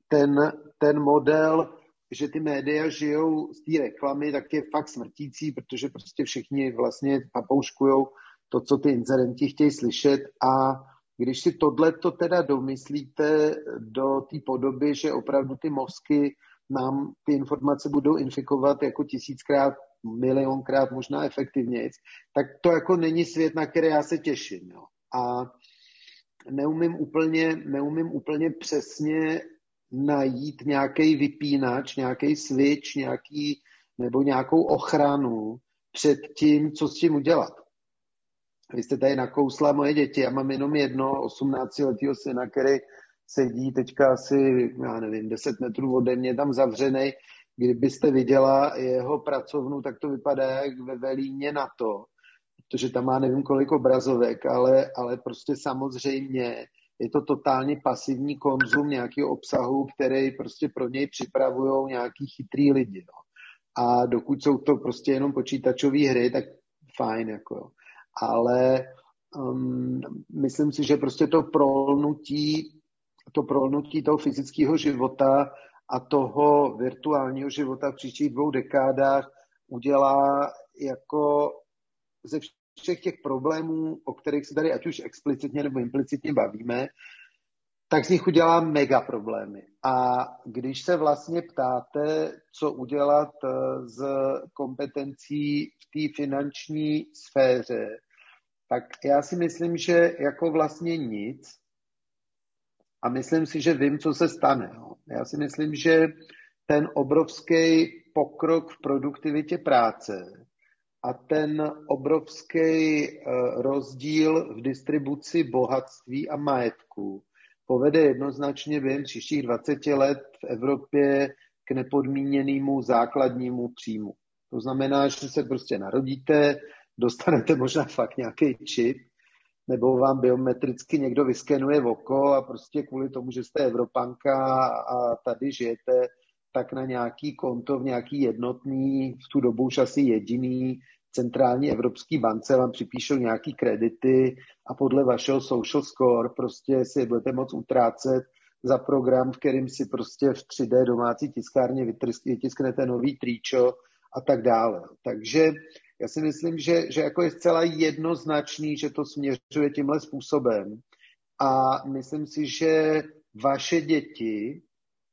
ten, ten model, že ty média žijou z té reklamy, tak je fakt smrtící, protože prostě všichni vlastně papouškujou to, co ty incidenti chtějí slyšet a když si tohle to teda domyslíte do té podoby, že opravdu ty mozky nám ty informace budou infikovat jako tisíckrát, milionkrát, možná efektivněji, tak to jako není svět, na který já se těším. Jo. A neumím úplně, neumím úplně přesně najít nějaký vypínač, nějaký switch, nějaký, nebo nějakou ochranu před tím, co s tím udělat. Vy jste tady nakousla moje děti, já mám jenom jedno 18 letého syna, který sedí teďka asi, já nevím, 10 metrů ode mě tam zavřený. Kdybyste viděla jeho pracovnu, tak to vypadá jak ve Velíně na to, protože tam má nevím kolik obrazovek, ale, ale prostě samozřejmě je to totálně pasivní konzum nějakého obsahu, který prostě pro něj připravují nějaký chytrý lidi. No. A dokud jsou to prostě jenom počítačové hry, tak fajn. Jako. Ale um, myslím si, že prostě to prolnutí, to prolnutí toho fyzického života a toho virtuálního života v příštích dvou dekádách udělá jako ze všech těch problémů, o kterých se tady ať už explicitně nebo implicitně bavíme, tak z nich udělá mega problémy. A když se vlastně ptáte, co udělat eh, z kompetencí v té finanční sféře, tak já si myslím, že jako vlastně nic. A myslím si, že vím, co se stane. No. Já si myslím, že ten obrovský pokrok v produktivitě práce a ten obrovský eh, rozdíl v distribuci bohatství a majetku povede jednoznačně během příštích 20 let v Evropě k nepodmíněnému základnímu příjmu. To znamená, že se prostě narodíte, dostanete možná fakt nějaký čip, nebo vám biometricky někdo vyskenuje oko a prostě kvůli tomu, že jste Evropanka a tady žijete, tak na nějaký konto v nějaký jednotný, v tu dobu už asi jediný centrální evropský bance vám připíšou nějaký kredity a podle vašeho social score prostě si budete moct utrácet za program, v kterým si prostě v 3D domácí tiskárně vytisknete nový tričo a tak dále. Takže já si myslím, že, že jako je zcela jednoznačný, že to směřuje tímhle způsobem a myslím si, že vaše děti,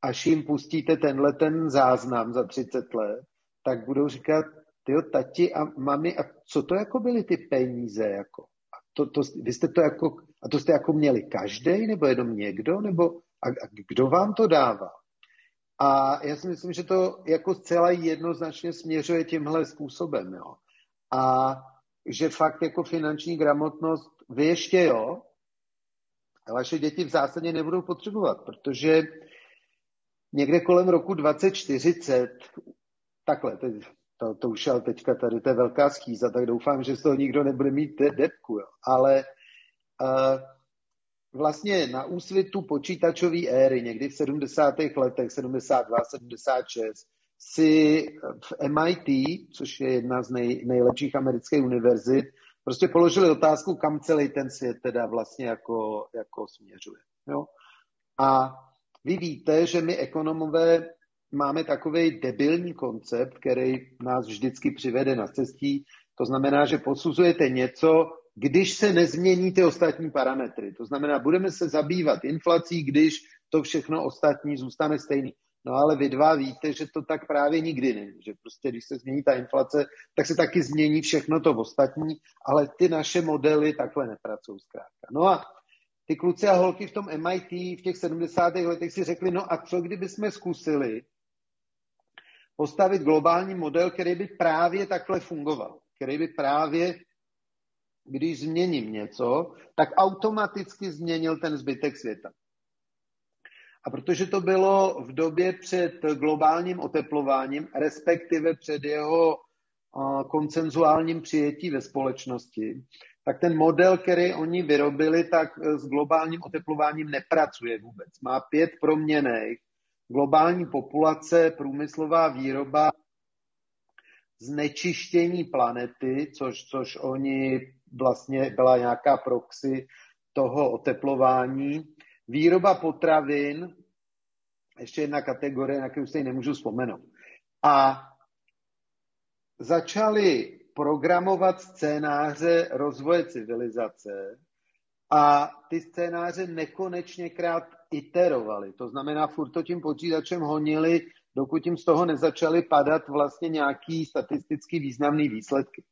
až jim pustíte tenhle ten záznam za 30 let, tak budou říkat, tyjo, tati a mami, a co to jako byly ty peníze, jako? A to, to, vy jste to jako, a to jste jako měli každý, nebo jenom někdo, nebo a, a kdo vám to dává? A já si myslím, že to jako zcela jednoznačně směřuje tímhle způsobem, jo. A že fakt jako finanční gramotnost, vy ještě jo, a vaše děti v zásadě nebudou potřebovat, protože někde kolem roku 2040, takhle, teď to, to už ale teďka tady, to je velká schýza, tak doufám, že z toho nikdo nebude mít de- depku, jo. ale uh, vlastně na úsvitu počítačové éry, někdy v 70. letech, 72, 76, si v MIT, což je jedna z nej, nejlepších amerických univerzit, prostě položili otázku, kam celý ten svět teda vlastně jako, jako směřuje. Jo? A vy víte, že my ekonomové máme takový debilní koncept, který nás vždycky přivede na cestí. To znamená, že posuzujete něco, když se nezmění ty ostatní parametry. To znamená, budeme se zabývat inflací, když to všechno ostatní zůstane stejný. No ale vy dva víte, že to tak právě nikdy není. Že prostě, když se změní ta inflace, tak se taky změní všechno to ostatní, ale ty naše modely takhle nepracují zkrátka. No a ty kluci a holky v tom MIT v těch 70. letech si řekli, no a co kdyby jsme zkusili postavit globální model, který by právě takhle fungoval, který by právě, když změním něco, tak automaticky změnil ten zbytek světa. A protože to bylo v době před globálním oteplováním, respektive před jeho koncenzuálním přijetí ve společnosti, tak ten model, který oni vyrobili, tak s globálním oteplováním nepracuje vůbec. Má pět proměných globální populace, průmyslová výroba, znečištění planety, což, což oni vlastně byla nějaká proxy toho oteplování, výroba potravin, ještě jedna kategorie, na kterou si nemůžu vzpomenout. A začali programovat scénáře rozvoje civilizace a ty scénáře nekonečněkrát iterovali. To znamená, furt to tím počítačem honili, dokud jim z toho nezačaly padat vlastně nějaký statisticky významný výsledky.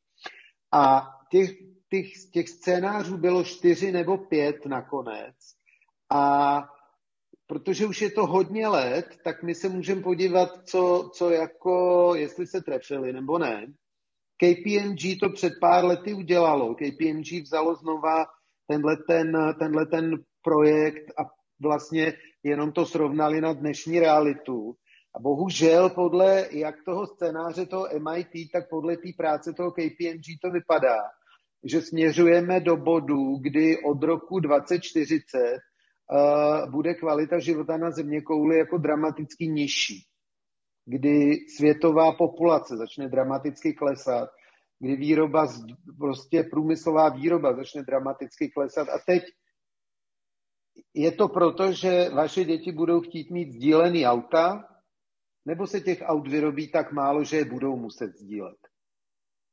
A těch, těch, těch scénářů bylo čtyři nebo pět nakonec. A protože už je to hodně let, tak my se můžeme podívat, co, co jako, jestli se trefili nebo ne. KPMG to před pár lety udělalo. KPMG vzalo znova tenhle ten, tenhle ten projekt a vlastně jenom to srovnali na dnešní realitu. A bohužel podle jak toho scénáře toho MIT, tak podle té práce toho KPMG to vypadá, že směřujeme do bodu, kdy od roku 2040 uh, bude kvalita života na země kouli jako dramaticky nižší. Kdy světová populace začne dramaticky klesat, kdy výroba, prostě průmyslová výroba začne dramaticky klesat. A teď je to proto, že vaše děti budou chtít mít sdílený auta, nebo se těch aut vyrobí tak málo, že je budou muset sdílet.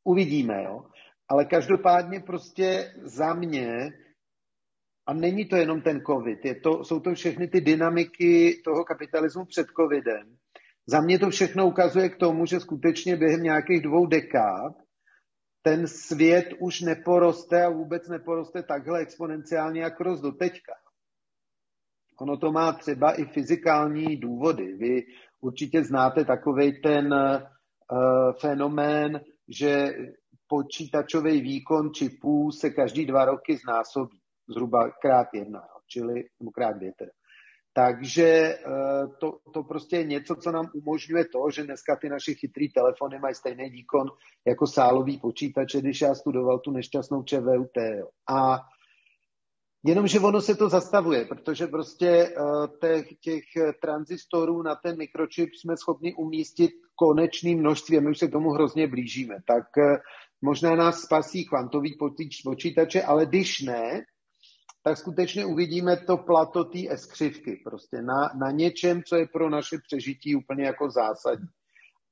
Uvidíme, jo. Ale každopádně prostě za mě A není to jenom ten covid, je to, jsou to všechny ty dynamiky toho kapitalismu před covidem. Za mě to všechno ukazuje k tomu, že skutečně během nějakých dvou dekád ten svět už neporoste a vůbec neporoste takhle exponenciálně, jak rost do teďka. Ono to má třeba i fyzikální důvody. Vy určitě znáte takový ten uh, fenomén, že počítačový výkon čipů se každý dva roky znásobí, zhruba krát jedna, čili krát dvě teda. Takže eh, to, to prostě je něco, co nám umožňuje to, že dneska ty naše chytrý telefony mají stejný výkon jako sálový počítače, když já studoval tu nešťastnou ČVUT. A Jenomže ono se to zastavuje, protože prostě těch, těch tranzistorů na ten mikročip jsme schopni umístit konečný množství a my už se tomu hrozně blížíme. Tak uh, možná nás spasí kvantový počítače, ale když ne, tak skutečně uvidíme to plato té eskřivky, prostě na, na něčem, co je pro naše přežití úplně jako zásadní.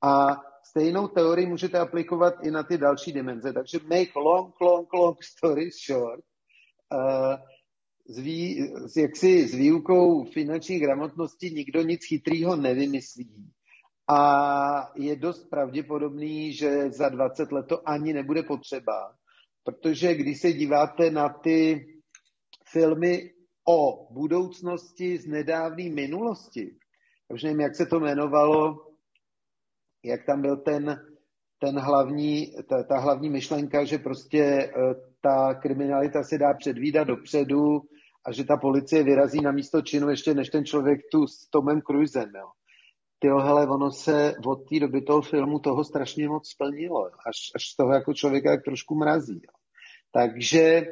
A stejnou teorii můžete aplikovat i na ty další dimenze. Takže make long, long, long story short, uh, s, vý, s, jaksi, s výukou finanční gramotnosti nikdo nic chytrýho nevymyslí. A je dost pravděpodobný, že za 20 let to ani nebude potřeba, protože když se díváte na ty filmy o budoucnosti z nedávné minulosti, už nevím, jak se to jmenovalo, jak tam byl ten, ten hlavní, ta, ta hlavní myšlenka, že prostě eh, ta kriminalita se dá předvídat dopředu a že ta policie vyrazí na místo činu ještě než ten člověk tu s Tomem Cruisem. Jo. Tyjo, hele, ono se od té doby toho filmu toho strašně moc splnilo, až, až toho jako člověka jak trošku mrazí. Jo. Takže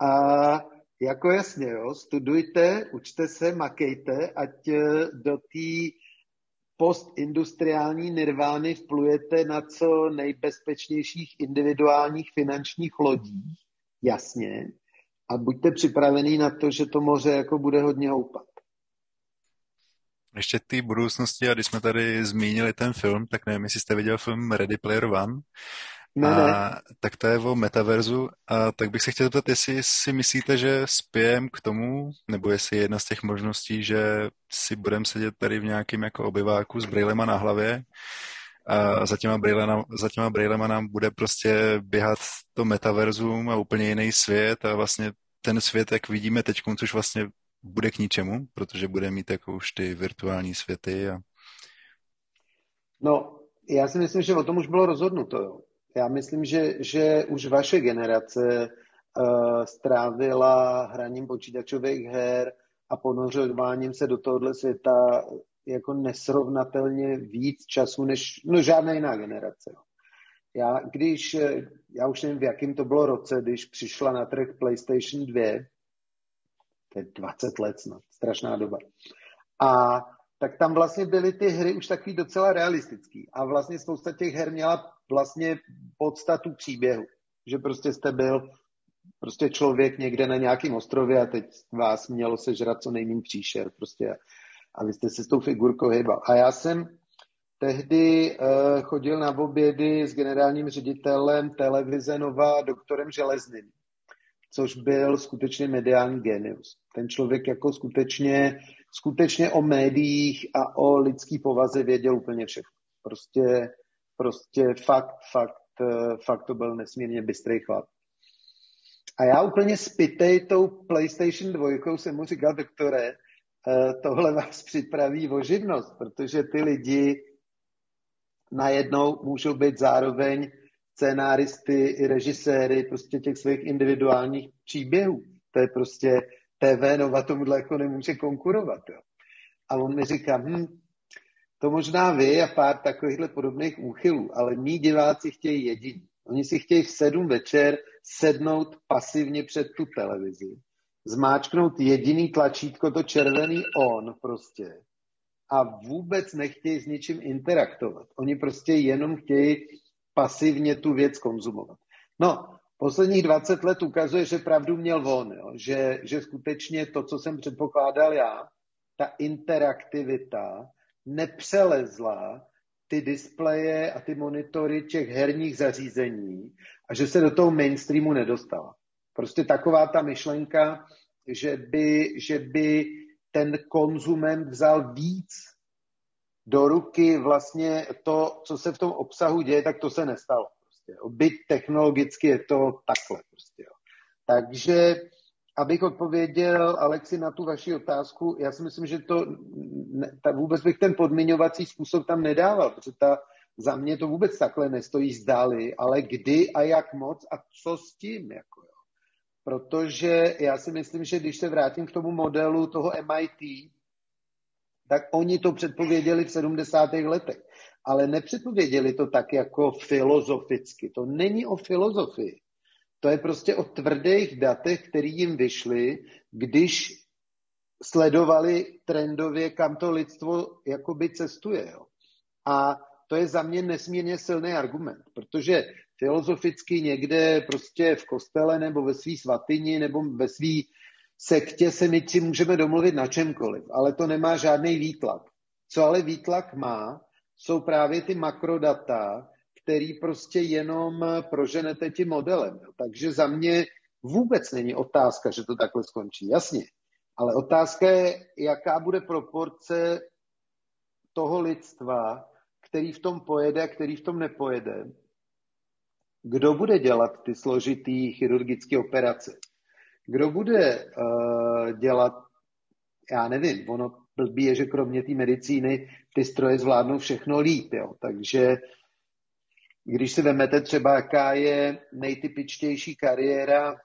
a jako jasně, jo, studujte, učte se, makejte, ať eh, do té postindustriální nirvány vplujete na co nejbezpečnějších individuálních finančních lodích, jasně, a buďte připravení na to, že to moře jako bude hodně houpat. Ještě té budoucnosti, a když jsme tady zmínili ten film, tak nevím, jestli jste viděl film Ready Player One, ne, a, ne. tak to je o metaverzu. A tak bych se chtěl zeptat, jestli si myslíte, že spějem k tomu, nebo jestli je jedna z těch možností, že si budeme sedět tady v nějakém jako obyváku s brýlema na hlavě a za těma, brýlema, za těma brýlema nám bude prostě běhat to metaverzum a úplně jiný svět a vlastně ten svět, jak vidíme teď, což vlastně bude k ničemu, protože bude mít jako už ty virtuální světy. A... No, já si myslím, že o tom už bylo rozhodnuto. Jo. Já myslím, že, že už vaše generace uh, strávila hraním počítačových her a ponořováním se do tohohle světa jako nesrovnatelně víc času než no, žádná jiná generace. Já, když, já už nevím, v jakém to bylo roce, když přišla na trh PlayStation 2, to je 20 let snad, strašná doba. A tak tam vlastně byly ty hry už takový docela realistický. A vlastně spousta těch her měla vlastně podstatu příběhu. Že prostě jste byl prostě člověk někde na nějakém ostrově a teď vás mělo sežrat co nejméně příšer. Prostě a vy jste se s tou figurkou hýbal. A já jsem tehdy uh, chodil na obědy s generálním ředitelem televize Nova doktorem Železným, což byl skutečně mediální genius. Ten člověk jako skutečně, skutečně o médiích a o lidský povaze věděl úplně všechno. Prostě, prostě fakt, fakt, uh, fakt to byl nesmírně bystrý chlap. A já úplně spitej tou PlayStation 2 jsem mu říkal, doktore, Eh, tohle vás připraví o živnost, protože ty lidi najednou můžou být zároveň scénáristy i režiséry prostě těch svých individuálních příběhů. To je prostě TV Nova tomuhle jako nemůže konkurovat. Jo. A on mi říká, hm, to možná vy a pár takovýchhle podobných úchylů, ale mý diváci chtějí jediný. Oni si chtějí v sedm večer sednout pasivně před tu televizi zmáčknout jediný tlačítko, to červený on prostě a vůbec nechtějí s ničím interaktovat. Oni prostě jenom chtějí pasivně tu věc konzumovat. No, posledních 20 let ukazuje, že pravdu měl on, jo? Že, že skutečně to, co jsem předpokládal já, ta interaktivita nepřelezla ty displeje a ty monitory těch herních zařízení a že se do toho mainstreamu nedostala. Prostě taková ta myšlenka, že by, že by ten konzument vzal víc do ruky vlastně to, co se v tom obsahu děje, tak to se nestalo. Prostě, Byť technologicky je to takhle. Prostě, jo. Takže abych odpověděl, Alexi, na tu vaši otázku, já si myslím, že to ta, vůbec bych ten podmiňovací způsob tam nedával, protože ta, za mě to vůbec takhle nestojí zdáli, ale kdy a jak moc a co s tím. Jako, jo. Protože já si myslím, že když se vrátím k tomu modelu toho MIT, tak oni to předpověděli v 70. letech. Ale nepředpověděli to tak jako filozoficky. To není o filozofii. To je prostě o tvrdých datech, které jim vyšly, když sledovali trendově, kam to lidstvo jakoby cestuje. Jo. A to je za mě nesmírně silný argument, protože filozoficky někde prostě v kostele nebo ve své svatyni nebo ve své sektě se my si můžeme domluvit na čemkoliv, ale to nemá žádný výtlak. Co ale výtlak má, jsou právě ty makrodata, který prostě jenom proženete tím modelem. Takže za mě vůbec není otázka, že to takhle skončí. Jasně. Ale otázka je, jaká bude proporce toho lidstva, který v tom pojede a který v tom nepojede. Kdo bude dělat ty složitý chirurgické operace? Kdo bude uh, dělat, já nevím, ono blbý je, že kromě té medicíny ty stroje zvládnou všechno líp, jo. Takže když si vezmete třeba, jaká je nejtypičtější kariéra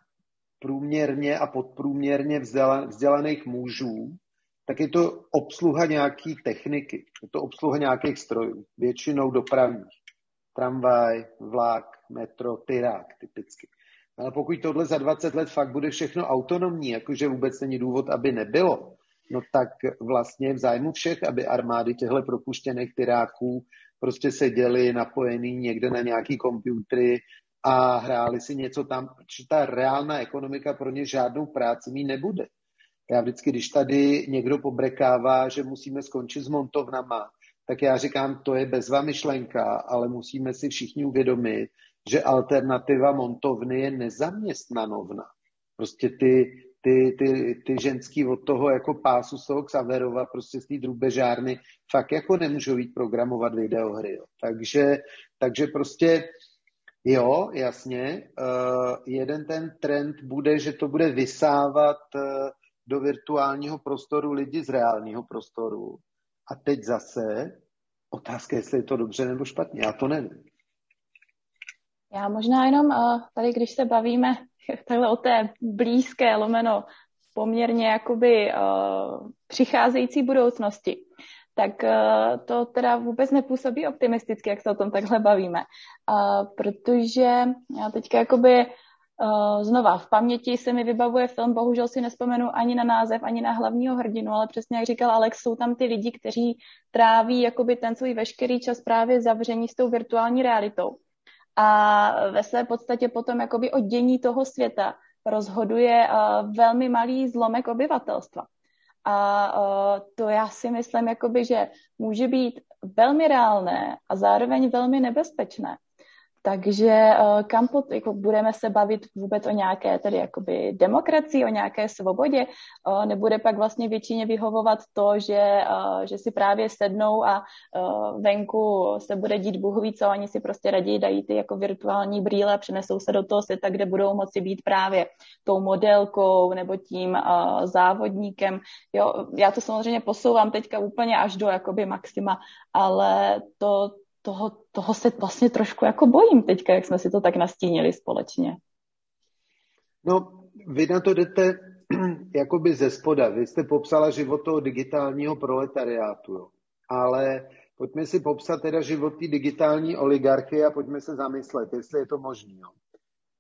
průměrně a podprůměrně vzdělaných mužů, tak je to obsluha nějaký techniky, je to obsluha nějakých strojů, většinou dopravních. Tramvaj, vlak, metro, tyrák typicky. Ale pokud tohle za 20 let fakt bude všechno autonomní, jakože vůbec není důvod, aby nebylo, no tak vlastně v zájmu všech, aby armády těchto propuštěných tyráků prostě seděli napojený někde na nějaký komputery a hráli si něco tam, protože ta reálná ekonomika pro ně žádnou práci mít nebude. Já vždycky, když tady někdo pobrekává, že musíme skončit s montovnama, tak já říkám, to je bezva myšlenka, ale musíme si všichni uvědomit, že alternativa montovny je nezaměstnanovna. Prostě ty, ty, ty, ty ženský od toho jako pásu z toho Xaverova, prostě z té drubežárny, fakt jako nemůžou jít programovat videohry. Jo. Takže, takže prostě jo, jasně, uh, jeden ten trend bude, že to bude vysávat uh, do virtuálního prostoru lidi z reálního prostoru. A teď zase otázka, jestli je to dobře nebo špatně. Já to nevím. Já možná jenom tady, když se bavíme takhle o té blízké, lomeno poměrně jakoby uh, přicházející budoucnosti, tak uh, to teda vůbec nepůsobí optimisticky, jak se o tom takhle bavíme. Uh, protože já teďka jakoby Uh, znova, v paměti se mi vybavuje film, bohužel si nespomenu ani na název, ani na hlavního hrdinu, ale přesně jak říkal Alex, jsou tam ty lidi, kteří tráví jakoby ten svůj veškerý čas právě zavření s tou virtuální realitou. A ve své podstatě potom jakoby o dění toho světa rozhoduje velmi malý zlomek obyvatelstva. A to já si myslím, jakoby, že může být velmi reálné a zároveň velmi nebezpečné. Takže uh, kam pod, jako budeme se bavit vůbec o nějaké tedy jakoby demokracii, o nějaké svobodě, uh, nebude pak vlastně většině vyhovovat to, že, uh, že si právě sednou a venku se bude dít Bůh ví co, oni si prostě raději dají ty jako virtuální brýle přenesou se do toho světa, kde budou moci být právě tou modelkou nebo tím závodníkem. Jo, já to samozřejmě posouvám teďka úplně až do jakoby maxima, ale to, toho, toho se vlastně trošku jako bojím teďka, jak jsme si to tak nastínili společně. No, vy na to jdete jakoby ze spoda. Vy jste popsala život toho digitálního proletariátu, jo. ale pojďme si popsat teda život té digitální oligarchy a pojďme se zamyslet, jestli je to možné.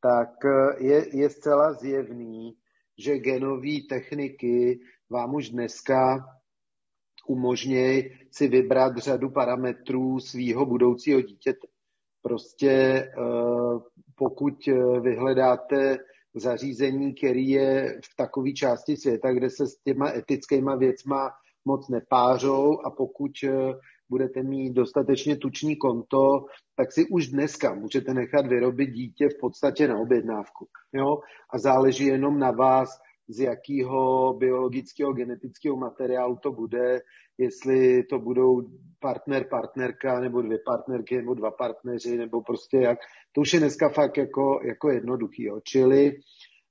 Tak eh, je, je zcela zjevný, že genové techniky vám už dneska umožnějí si vybrat řadu parametrů svého budoucího dítěte. Prostě eh, pokud eh, vyhledáte zařízení, který je v takové části světa, kde se s těma etickýma věcma moc nepářou a pokud eh, budete mít dostatečně tuční konto, tak si už dneska můžete nechat vyrobit dítě v podstatě na objednávku. Jo? A záleží jenom na vás, z jakého biologického, genetického materiálu to bude, jestli to budou partner, partnerka, nebo dvě partnerky, nebo dva partneři, nebo prostě jak. To už je dneska fakt jako, jako jednoduchý. Jo. Čili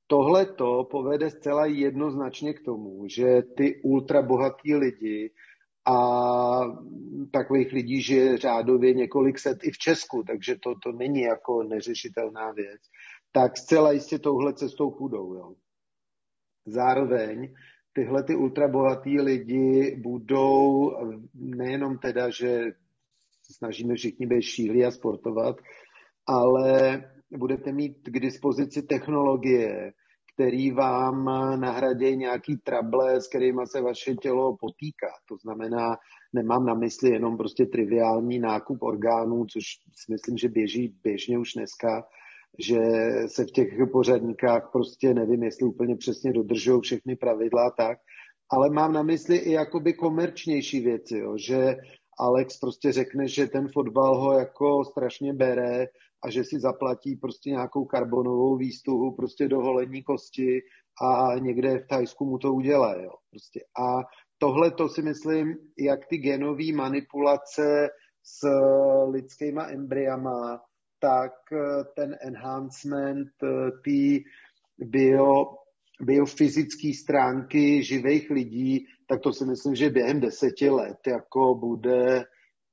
tohle to povede zcela jednoznačně k tomu, že ty ultrabohatý lidi a takových lidí žije řádově několik set i v Česku, takže to, to není jako neřešitelná věc, tak zcela jistě touhle cestou půjdou. Jo. Zároveň tyhle ty ultrabohatý lidi budou nejenom teda, že snažíme všichni být šílí a sportovat, ale budete mít k dispozici technologie, který vám nahradí nějaký trable, s kterými se vaše tělo potýká. To znamená, nemám na mysli jenom prostě triviální nákup orgánů, což si myslím, že běží běžně už dneska, že se v těch pořadníkách prostě nevím, jestli úplně přesně dodržují všechny pravidla tak, ale mám na mysli i jakoby komerčnější věci, jo, že Alex prostě řekne, že ten fotbal ho jako strašně bere a že si zaplatí prostě nějakou karbonovou výstuhu prostě do holení kosti a někde v Thajsku mu to udělá. Jo. Prostě. A tohle to si myslím, jak ty genové manipulace s lidskýma embryama, tak eh, ten enhancement eh, ty bio, biofyzické stránky živých lidí, tak to si myslím, že během deseti let jako bude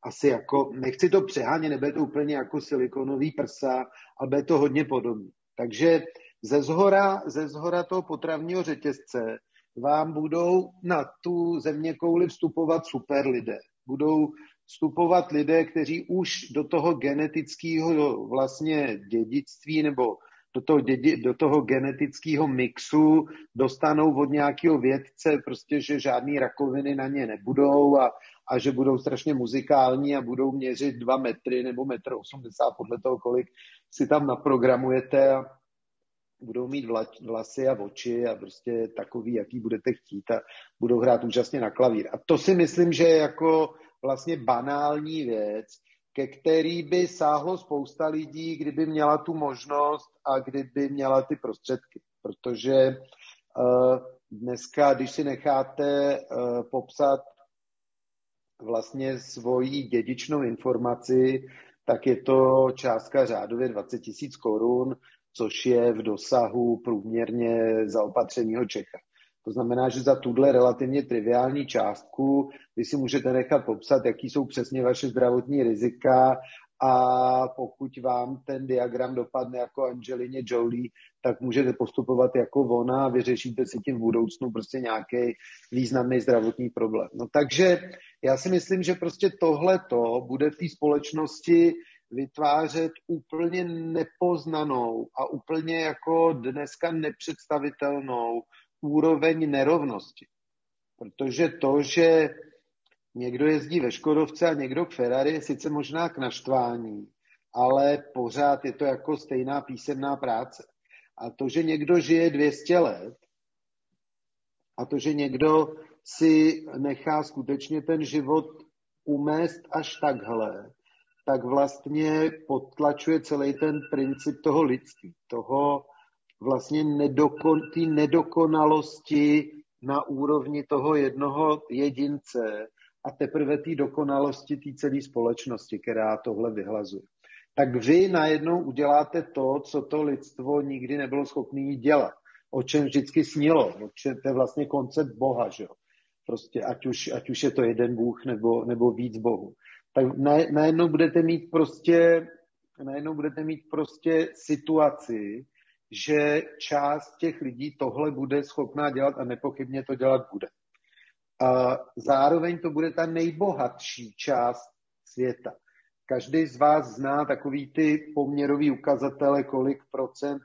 asi jako, nechci to přehánět, nebude to úplně jako silikonový prsa, ale bude to hodně podobné. Takže ze zhora, ze zhora toho potravního řetězce vám budou na tu země kouli vstupovat super lidé. Budou vstupovat lidé, kteří už do toho genetického vlastně dědictví nebo do toho, dědi, do toho genetického mixu dostanou od nějakého vědce, prostě, že žádný rakoviny na ně nebudou a, a že budou strašně muzikální a budou měřit dva metry nebo metr 80 podle toho, kolik si tam naprogramujete a budou mít vla, vlasy a oči a prostě takový, jaký budete chtít a budou hrát úžasně na klavír. A to si myslím, že jako vlastně banální věc, ke který by sáhlo spousta lidí, kdyby měla tu možnost a kdyby měla ty prostředky. Protože uh, dneska, když si necháte uh, popsat vlastně svoji dědičnou informaci, tak je to částka řádově 20 tisíc korun, což je v dosahu průměrně zaopatřeného Čecha. To znamená, že za tuhle relativně triviální částku vy si můžete nechat popsat, jaký jsou přesně vaše zdravotní rizika a pokud vám ten diagram dopadne jako Angelině Jolie, tak můžete postupovat jako ona a vyřešíte si tím v budoucnu prostě nějaký významný zdravotní problém. No takže já si myslím, že prostě tohle to bude v té společnosti vytvářet úplně nepoznanou a úplně jako dneska nepředstavitelnou úroveň nerovnosti. Protože to, že někdo jezdí ve Škodovce a někdo k Ferrari, je sice možná k naštvání, ale pořád je to jako stejná písemná práce. A to, že někdo žije 200 let a to, že někdo si nechá skutečně ten život umést až takhle, tak vlastně potlačuje celý ten princip toho lidství, toho vlastně nedokon, ty nedokonalosti na úrovni toho jednoho jedince a teprve té dokonalosti té celé společnosti, která tohle vyhlazuje. Tak vy najednou uděláte to, co to lidstvo nikdy nebylo schopné dělat, o čem vždycky snilo, o čem to je vlastně koncept Boha, že? Prostě ať už, ať už je to jeden Bůh nebo, nebo víc Bohu. Tak najednou budete mít prostě najednou budete mít prostě situaci, že část těch lidí tohle bude schopná dělat a nepochybně to dělat bude. A zároveň to bude ta nejbohatší část světa. Každý z vás zná takový ty poměrový ukazatele, kolik procent,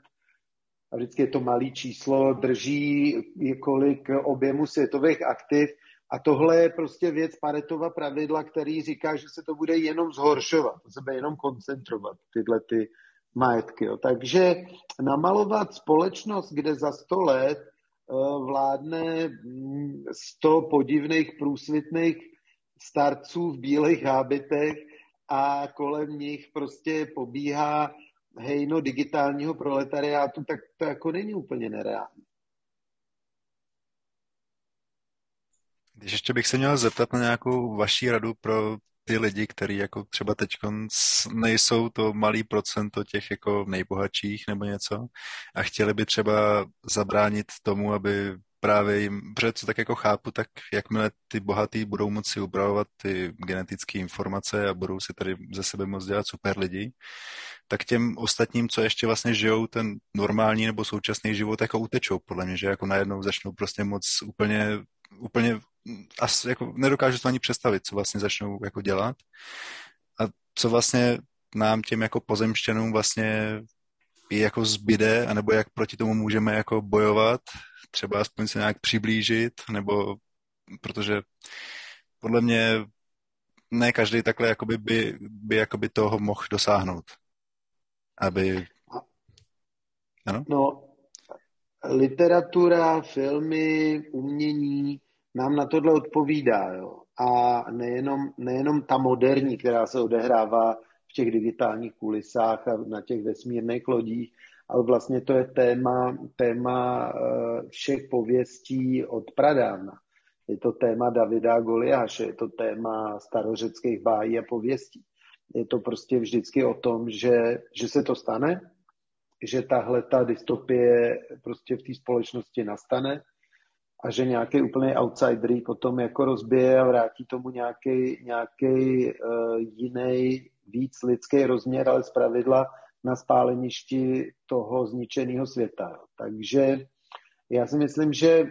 a vždycky je to malý číslo, drží kolik objemu světových aktiv. A tohle je prostě věc Paretova pravidla, který říká, že se to bude jenom zhoršovat, to se bude jenom koncentrovat, tyhle ty majetky. Jo. Takže namalovat společnost, kde za 100 let eh, vládne mm, 100 podivných průsvitných starců v bílých hábitech a kolem nich prostě pobíhá hejno digitálního proletariátu, tak to jako není úplně nereálné. Když ještě bych se měl zeptat na nějakou vaší radu pro ty lidi, kteří jako třeba teď nejsou to malý procento těch jako nejbohatších nebo něco a chtěli by třeba zabránit tomu, aby právě jim, protože co tak jako chápu, tak jakmile ty bohatý budou moci upravovat ty genetické informace a budou si tady ze sebe moc dělat super lidi, tak těm ostatním, co ještě vlastně žijou ten normální nebo současný život, jako utečou, podle mě, že jako najednou začnou prostě moc úplně, úplně, as, jako nedokážu to ani představit, co vlastně začnou jako dělat a co vlastně nám těm jako pozemštěnům vlastně jako zbyde, anebo jak proti tomu můžeme jako bojovat, třeba aspoň se nějak přiblížit, nebo protože podle mě ne každý takhle jakoby by, by jakoby toho mohl dosáhnout. Aby... Ano? No, literatura, filmy, umění nám na tohle odpovídá. Jo? A nejenom, nejenom ta moderní, která se odehrává v těch digitálních kulisách a na těch vesmírných lodích, ale vlastně to je téma, téma eh, všech pověstí od pradávna. Je to téma Davida Goliáše, je to téma starořeckých bájí a pověstí. Je to prostě vždycky o tom, že, že se to stane, že tahle ta dystopie prostě v té společnosti nastane a že nějaký úplný outsider potom jako rozbije a vrátí tomu nějaký uh, jiný víc lidský rozměr, ale zpravidla na spáleništi toho zničeného světa. Takže já si myslím, že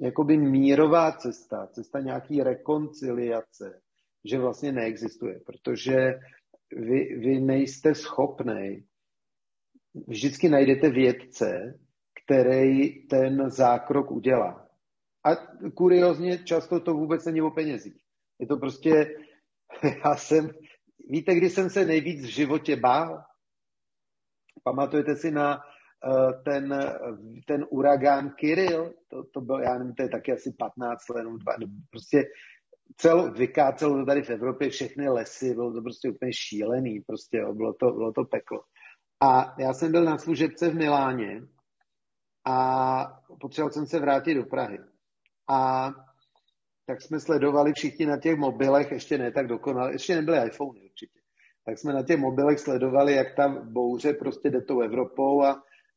jakoby mírová cesta, cesta nějaký rekonciliace, že vlastně neexistuje, protože vy, vy nejste schopný, vždycky najdete vědce, který ten zákrok udělá. A kuriozně často to vůbec není o penězích. Je to prostě, já jsem, víte, kdy jsem se nejvíc v životě bál? Pamatujete si na uh, ten, ten uragán Kirill? To, to byl, já nevím, to je taky asi 15 let, dva, prostě cel, vykácelo to tady v Evropě všechny lesy, bylo to prostě úplně šílený, prostě jo, bylo, to, bylo to peklo. A já jsem byl na služebce v Miláně a potřeboval jsem se vrátit do Prahy. A tak jsme sledovali všichni na těch mobilech, ještě ne tak dokonale, ještě nebyly iPhony určitě tak jsme na těch mobilech sledovali, jak ta bouře prostě jde tou Evropou a,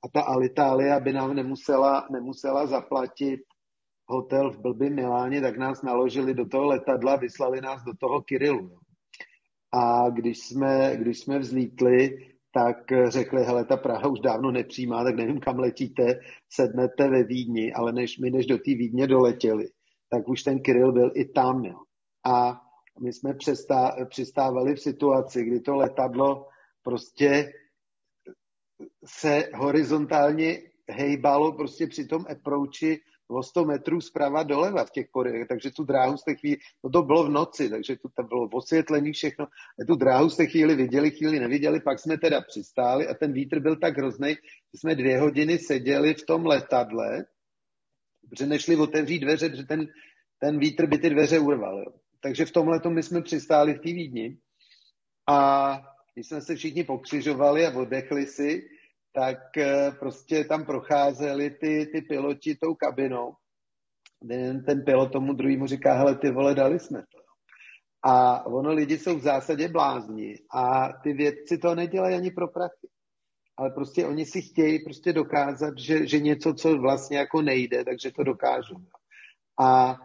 a ta Alitalia by nám nemusela, nemusela zaplatit hotel v blbý Miláně, tak nás naložili do toho letadla, vyslali nás do toho Kirilu. A když jsme, když jsme vzlítli, tak řekli, hele, ta Praha už dávno nepřijímá, tak nevím, kam letíte, sednete ve Vídni, ale než my než do té Vídně doletěli, tak už ten Kiril byl i tam. Jo. A my jsme přestá, přistávali v situaci, kdy to letadlo prostě se horizontálně hejbalo prostě při tom approachi o 100 metrů zprava doleva v těch koridorech, takže tu dráhu z té chvíli, no to bylo v noci, takže tu tam bylo osvětlený všechno, a tu dráhu z té chvíli viděli, chvíli neviděli, pak jsme teda přistáli a ten vítr byl tak hrozný, že jsme dvě hodiny seděli v tom letadle, protože nešli otevřít dveře, protože ten, ten vítr by ty dveře urval. Jo takže v tomhle my jsme přistáli v té Vídni a když jsme se všichni pokřižovali a oddechli si, tak eh, prostě tam procházeli ty, ty piloti tou kabinou. Ten, ten pilot tomu druhému říká, hele, ty vole, dali jsme to. A ono, lidi jsou v zásadě blázni a ty vědci to nedělají ani pro prachy. Ale prostě oni si chtějí prostě dokázat, že, že něco, co vlastně jako nejde, takže to dokážou. A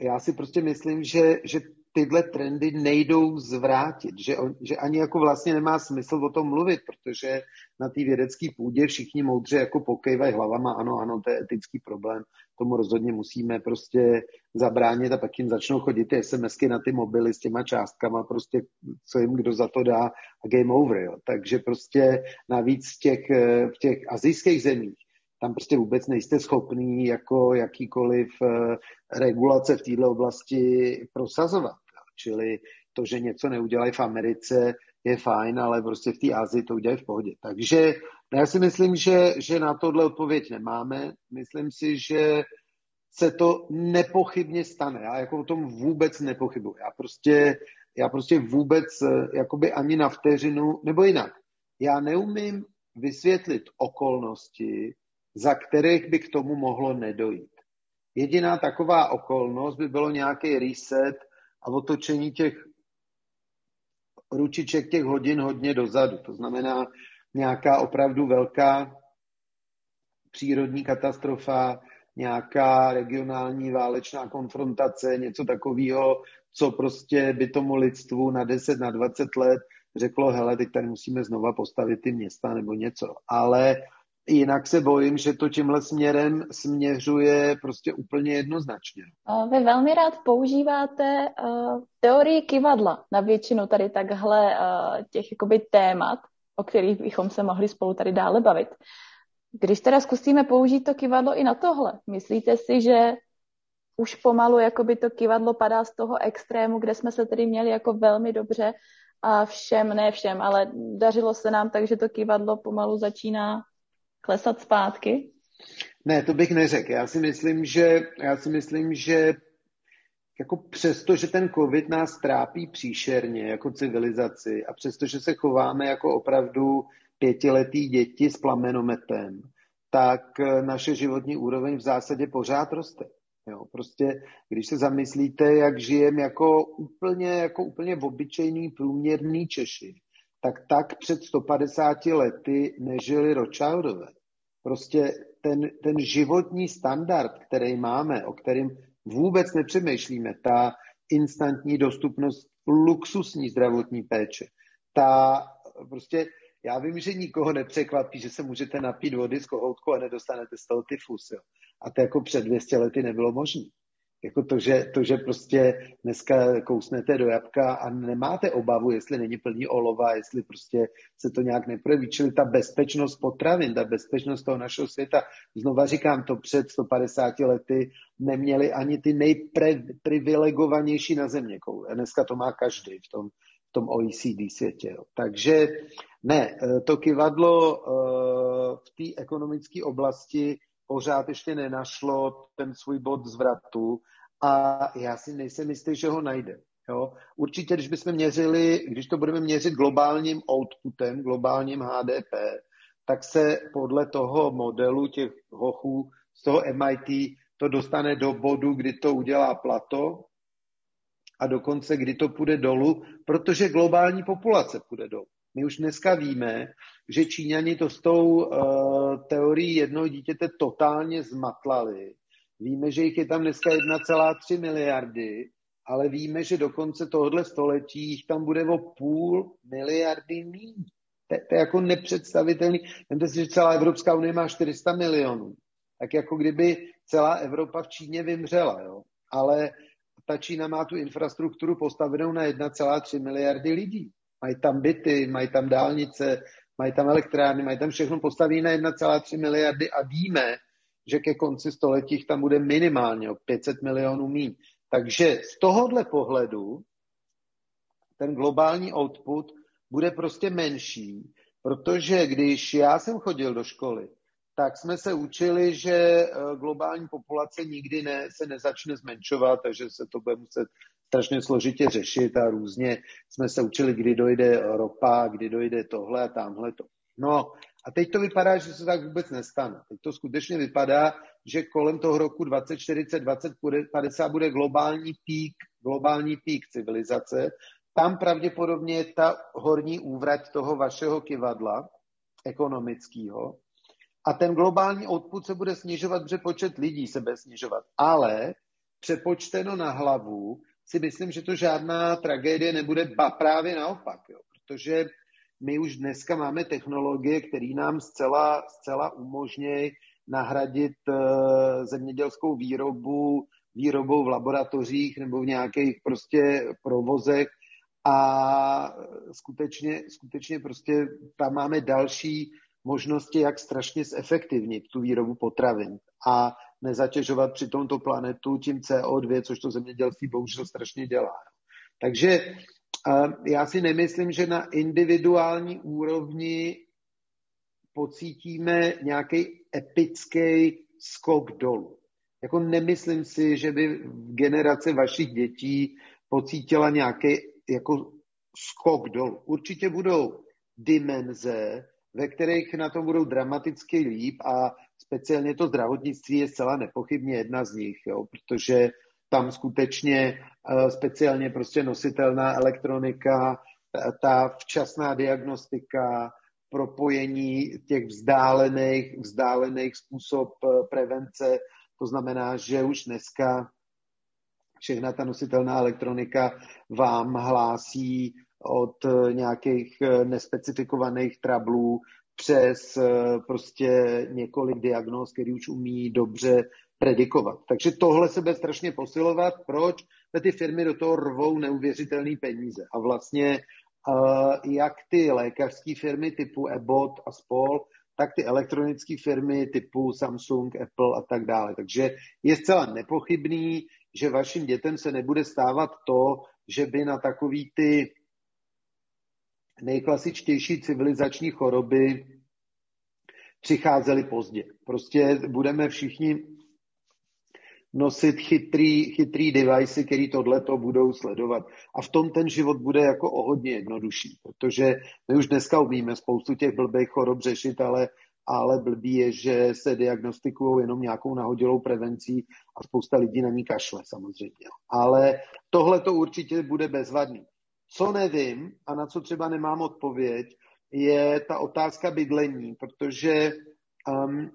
já si prostě myslím, že, že tyhle trendy nejdou zvrátit, že, on, že ani jako vlastně nemá smysl o tom mluvit, protože na té vědecké půdě všichni moudře jako pokejvají hlavama, ano, ano, to je etický problém, tomu rozhodně musíme prostě zabránit a pak jim začnou chodit ty SMSky na ty mobily s těma částkama, prostě co jim kdo za to dá a game over, jo. Takže prostě navíc v těch, v těch azijských zemích tam prostě vůbec nejste schopný jako jakýkoliv eh, regulace v této oblasti prosazovat. Čili to, že něco neudělají v Americe, je fajn, ale prostě v té Asii to udělají v pohodě. Takže já si myslím, že, že na tohle odpověď nemáme. Myslím si, že se to nepochybně stane. Já jako o tom vůbec nepochybuji. Já prostě, já prostě vůbec eh, jakoby ani na vteřinu, nebo jinak. Já neumím vysvětlit okolnosti, za kterých by k tomu mohlo nedojít. Jediná taková okolnost by bylo nějaký reset a otočení těch ručiček těch hodin hodně dozadu. To znamená nějaká opravdu velká přírodní katastrofa, nějaká regionální válečná konfrontace, něco takového, co prostě by tomu lidstvu na 10, na 20 let řeklo, hele, teď tady musíme znova postavit ty města nebo něco. Ale jinak se bojím, že to tímhle směrem směřuje prostě úplně jednoznačně. Vy velmi rád používáte uh, teorii kivadla na většinu tady takhle uh, těch jakoby témat, o kterých bychom se mohli spolu tady dále bavit. Když teda zkusíme použít to kivadlo i na tohle, myslíte si, že už pomalu jakoby to kivadlo padá z toho extrému, kde jsme se tedy měli jako velmi dobře a všem, ne všem, ale dařilo se nám tak, že to kivadlo pomalu začíná klesat zpátky? Ne, to bych neřekl. Já si myslím, že, já si myslím, že jako přesto, že ten covid nás trápí příšerně jako civilizaci a přesto, že se chováme jako opravdu pětiletý děti s plamenometem, tak naše životní úroveň v zásadě pořád roste. Jo, prostě, když se zamyslíte, jak žijeme jako úplně, jako úplně obyčejný průměrný Češi, tak tak před 150 lety nežili Rothschildové. Prostě ten, ten životní standard, který máme, o kterém vůbec nepřemýšlíme, ta instantní dostupnost luxusní zdravotní péče, ta prostě já vím, že nikoho nepřekvapí, že se můžete napít vody z kohoutku a nedostanete z toho tyfus. Jo. A to jako před 200 lety nebylo možné. Jako to že, to, že prostě dneska kousnete do jabka a nemáte obavu, jestli není plný olova, jestli prostě se to nějak neprojeví. Čili ta bezpečnost potravin, ta bezpečnost toho našeho světa, znova říkám, to před 150 lety neměli ani ty nejprivilegovanější na země. Dneska to má každý v tom, v tom OECD světě. Jo. Takže ne, to kivadlo eh, v té ekonomické oblasti pořád ještě nenašlo ten svůj bod zvratu a já si nejsem jistý, že ho najde. Jo? Určitě, když bychom měřili, když to budeme měřit globálním outputem, globálním HDP, tak se podle toho modelu těch hochů z toho MIT to dostane do bodu, kdy to udělá plato a dokonce kdy to půjde dolů, protože globální populace půjde dolů. My už dneska víme, že Číňani to s tou uh, teorií jednoho dítěte totálně zmatlali. Víme, že jich je tam dneska 1,3 miliardy, ale víme, že do konce tohohle století jich tam bude o půl miliardy míň. To, to je jako nepředstavitelný. Vemte si, že celá Evropská unie má 400 milionů. Tak jako kdyby celá Evropa v Číně vymřela. Jo? Ale ta Čína má tu infrastrukturu postavenou na 1,3 miliardy lidí. Mají tam byty, mají tam dálnice, mají tam elektrárny, mají tam všechno postaví na 1,3 miliardy a víme, že ke konci století tam bude minimálně o 500 milionů míň. Takže z tohohle pohledu ten globální output bude prostě menší, protože když já jsem chodil do školy, tak jsme se učili, že eh, globální populace nikdy ne, se nezačne zmenšovat, takže se to bude muset strašně složitě řešit a různě jsme se učili, kdy dojde ropa, kdy dojde tohle a tamhle to. No a teď to vypadá, že se tak vůbec nestane. Teď to skutečně vypadá, že kolem toho roku 2040, 2050 bude globální pík, globální pík civilizace. Tam pravděpodobně je ta horní úvrať toho vašeho kivadla ekonomického. A ten globální output se bude snižovat, protože počet lidí se bude snižovat. Ale přepočteno na hlavu si myslím, že to žádná tragédie nebude, ba právě naopak, jo, protože my už dneska máme technologie, které nám zcela, zcela umožňují nahradit uh, zemědělskou výrobu výrobou v laboratořích nebo v nějakých prostě provozech. A skutečně, skutečně prostě tam máme další možnosti, jak strašně zefektivnit tu výrobu potravin. A nezatěžovat při tomto planetu tím CO2, což to zemědělství bohužel strašně dělá. Takže já si nemyslím, že na individuální úrovni pocítíme nějaký epický skok dolů. Jako nemyslím si, že by generace vašich dětí pocítila nějaký jako skok dolů. Určitě budou dimenze, ve kterých na tom budou dramaticky líp a speciálně to zdravotnictví je zcela nepochybně jedna z nich, jo, protože tam skutečně uh, speciálně prostě nositelná elektronika, ta, ta včasná diagnostika, propojení těch vzdálených, vzdálených způsob uh, prevence, to znamená, že už dneska všechna ta nositelná elektronika vám hlásí od eh, nějakých eh, nespecifikovaných trablů přes eh, prostě několik diagnóz, který už umí dobře predikovat. Takže tohle se bude strašně posilovat. Proč? Ty firmy do toho rvou neuvěřitelné peníze. A vlastně jak ty lékařské firmy typu Abbott a spol, tak ty elektronické firmy typu Samsung, Apple a tak dále. Takže je zcela nepochybný, že vašim dětem se nebude stávat to, že by na takový ty nejklasičtější civilizační choroby přicházely pozdě. Prostě budeme všichni nosit chytrý, chytrý device, který tohleto budou sledovat. A v tom ten život bude jako o hodně jednodušší, protože my už dneska umíme spoustu těch blbých chorob řešit, ale ale blbý je, že se diagnostikují jenom nějakou nahodilou prevencí a spousta lidí na ní kašle samozřejmě. Ale tohle to určitě bude bezvadný. Co nevím a na co třeba nemám odpověď, je ta otázka bydlení, protože um,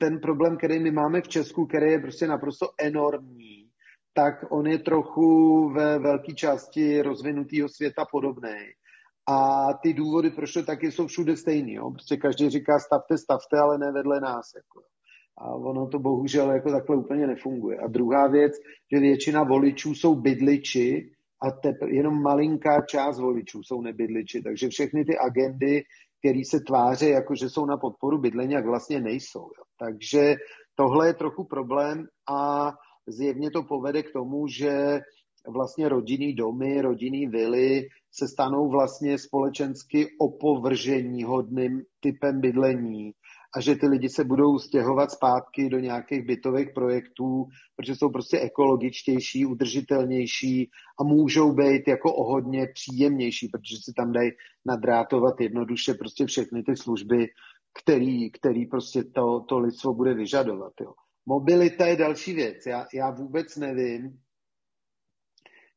ten problém, který my máme v Česku, který je prostě naprosto enormní, tak on je trochu ve velké části rozvinutého světa podobný. A ty důvody, proč to taky jsou všude stejný. Jo? Prostě každý říká stavte, stavte, ale ne vedle nás. Jako. A ono to bohužel jako takhle úplně nefunguje. A druhá věc, že většina voličů jsou bydliči a tepr- jenom malinká část voličů jsou nebydliči. Takže všechny ty agendy, které se tváří, jako že jsou na podporu bydlení, jak vlastně nejsou. Jo. Takže tohle je trochu problém a zjevně to povede k tomu, že vlastně rodinný domy, rodinný vily se stanou vlastně společensky opovržení hodným typem bydlení a že ty lidi se budou stěhovat zpátky do nějakých bytových projektů, protože jsou prostě ekologičtější, udržitelnější a můžou být jako o hodně příjemnější, protože si tam dají nadrátovat jednoduše prostě všechny ty služby, který, který prostě to, to lidstvo bude vyžadovat. Jo. Mobilita je další věc. Já, já vůbec nevím,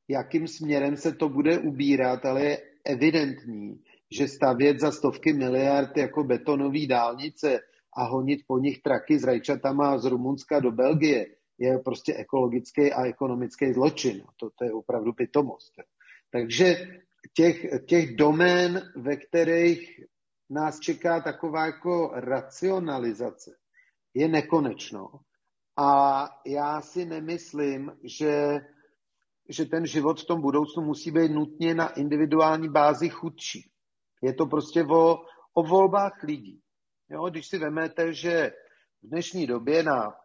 jakým směrem se to bude ubírat, ale je evidentní, že stavět za stovky miliard jako betonové dálnice a honit po nich traky s rajčatama z Rumunska do Belgie je prostě ekologický a ekonomický zločin. To, to je opravdu pitomost. Takže těch, těch domén, ve kterých nás čeká taková jako racionalizace, je nekonečno. A já si nemyslím, že že ten život v tom budoucnu musí být nutně na individuální bázi chudší. Je to prostě o, o volbách lidí. Jo, když si vemete, že v dnešní době na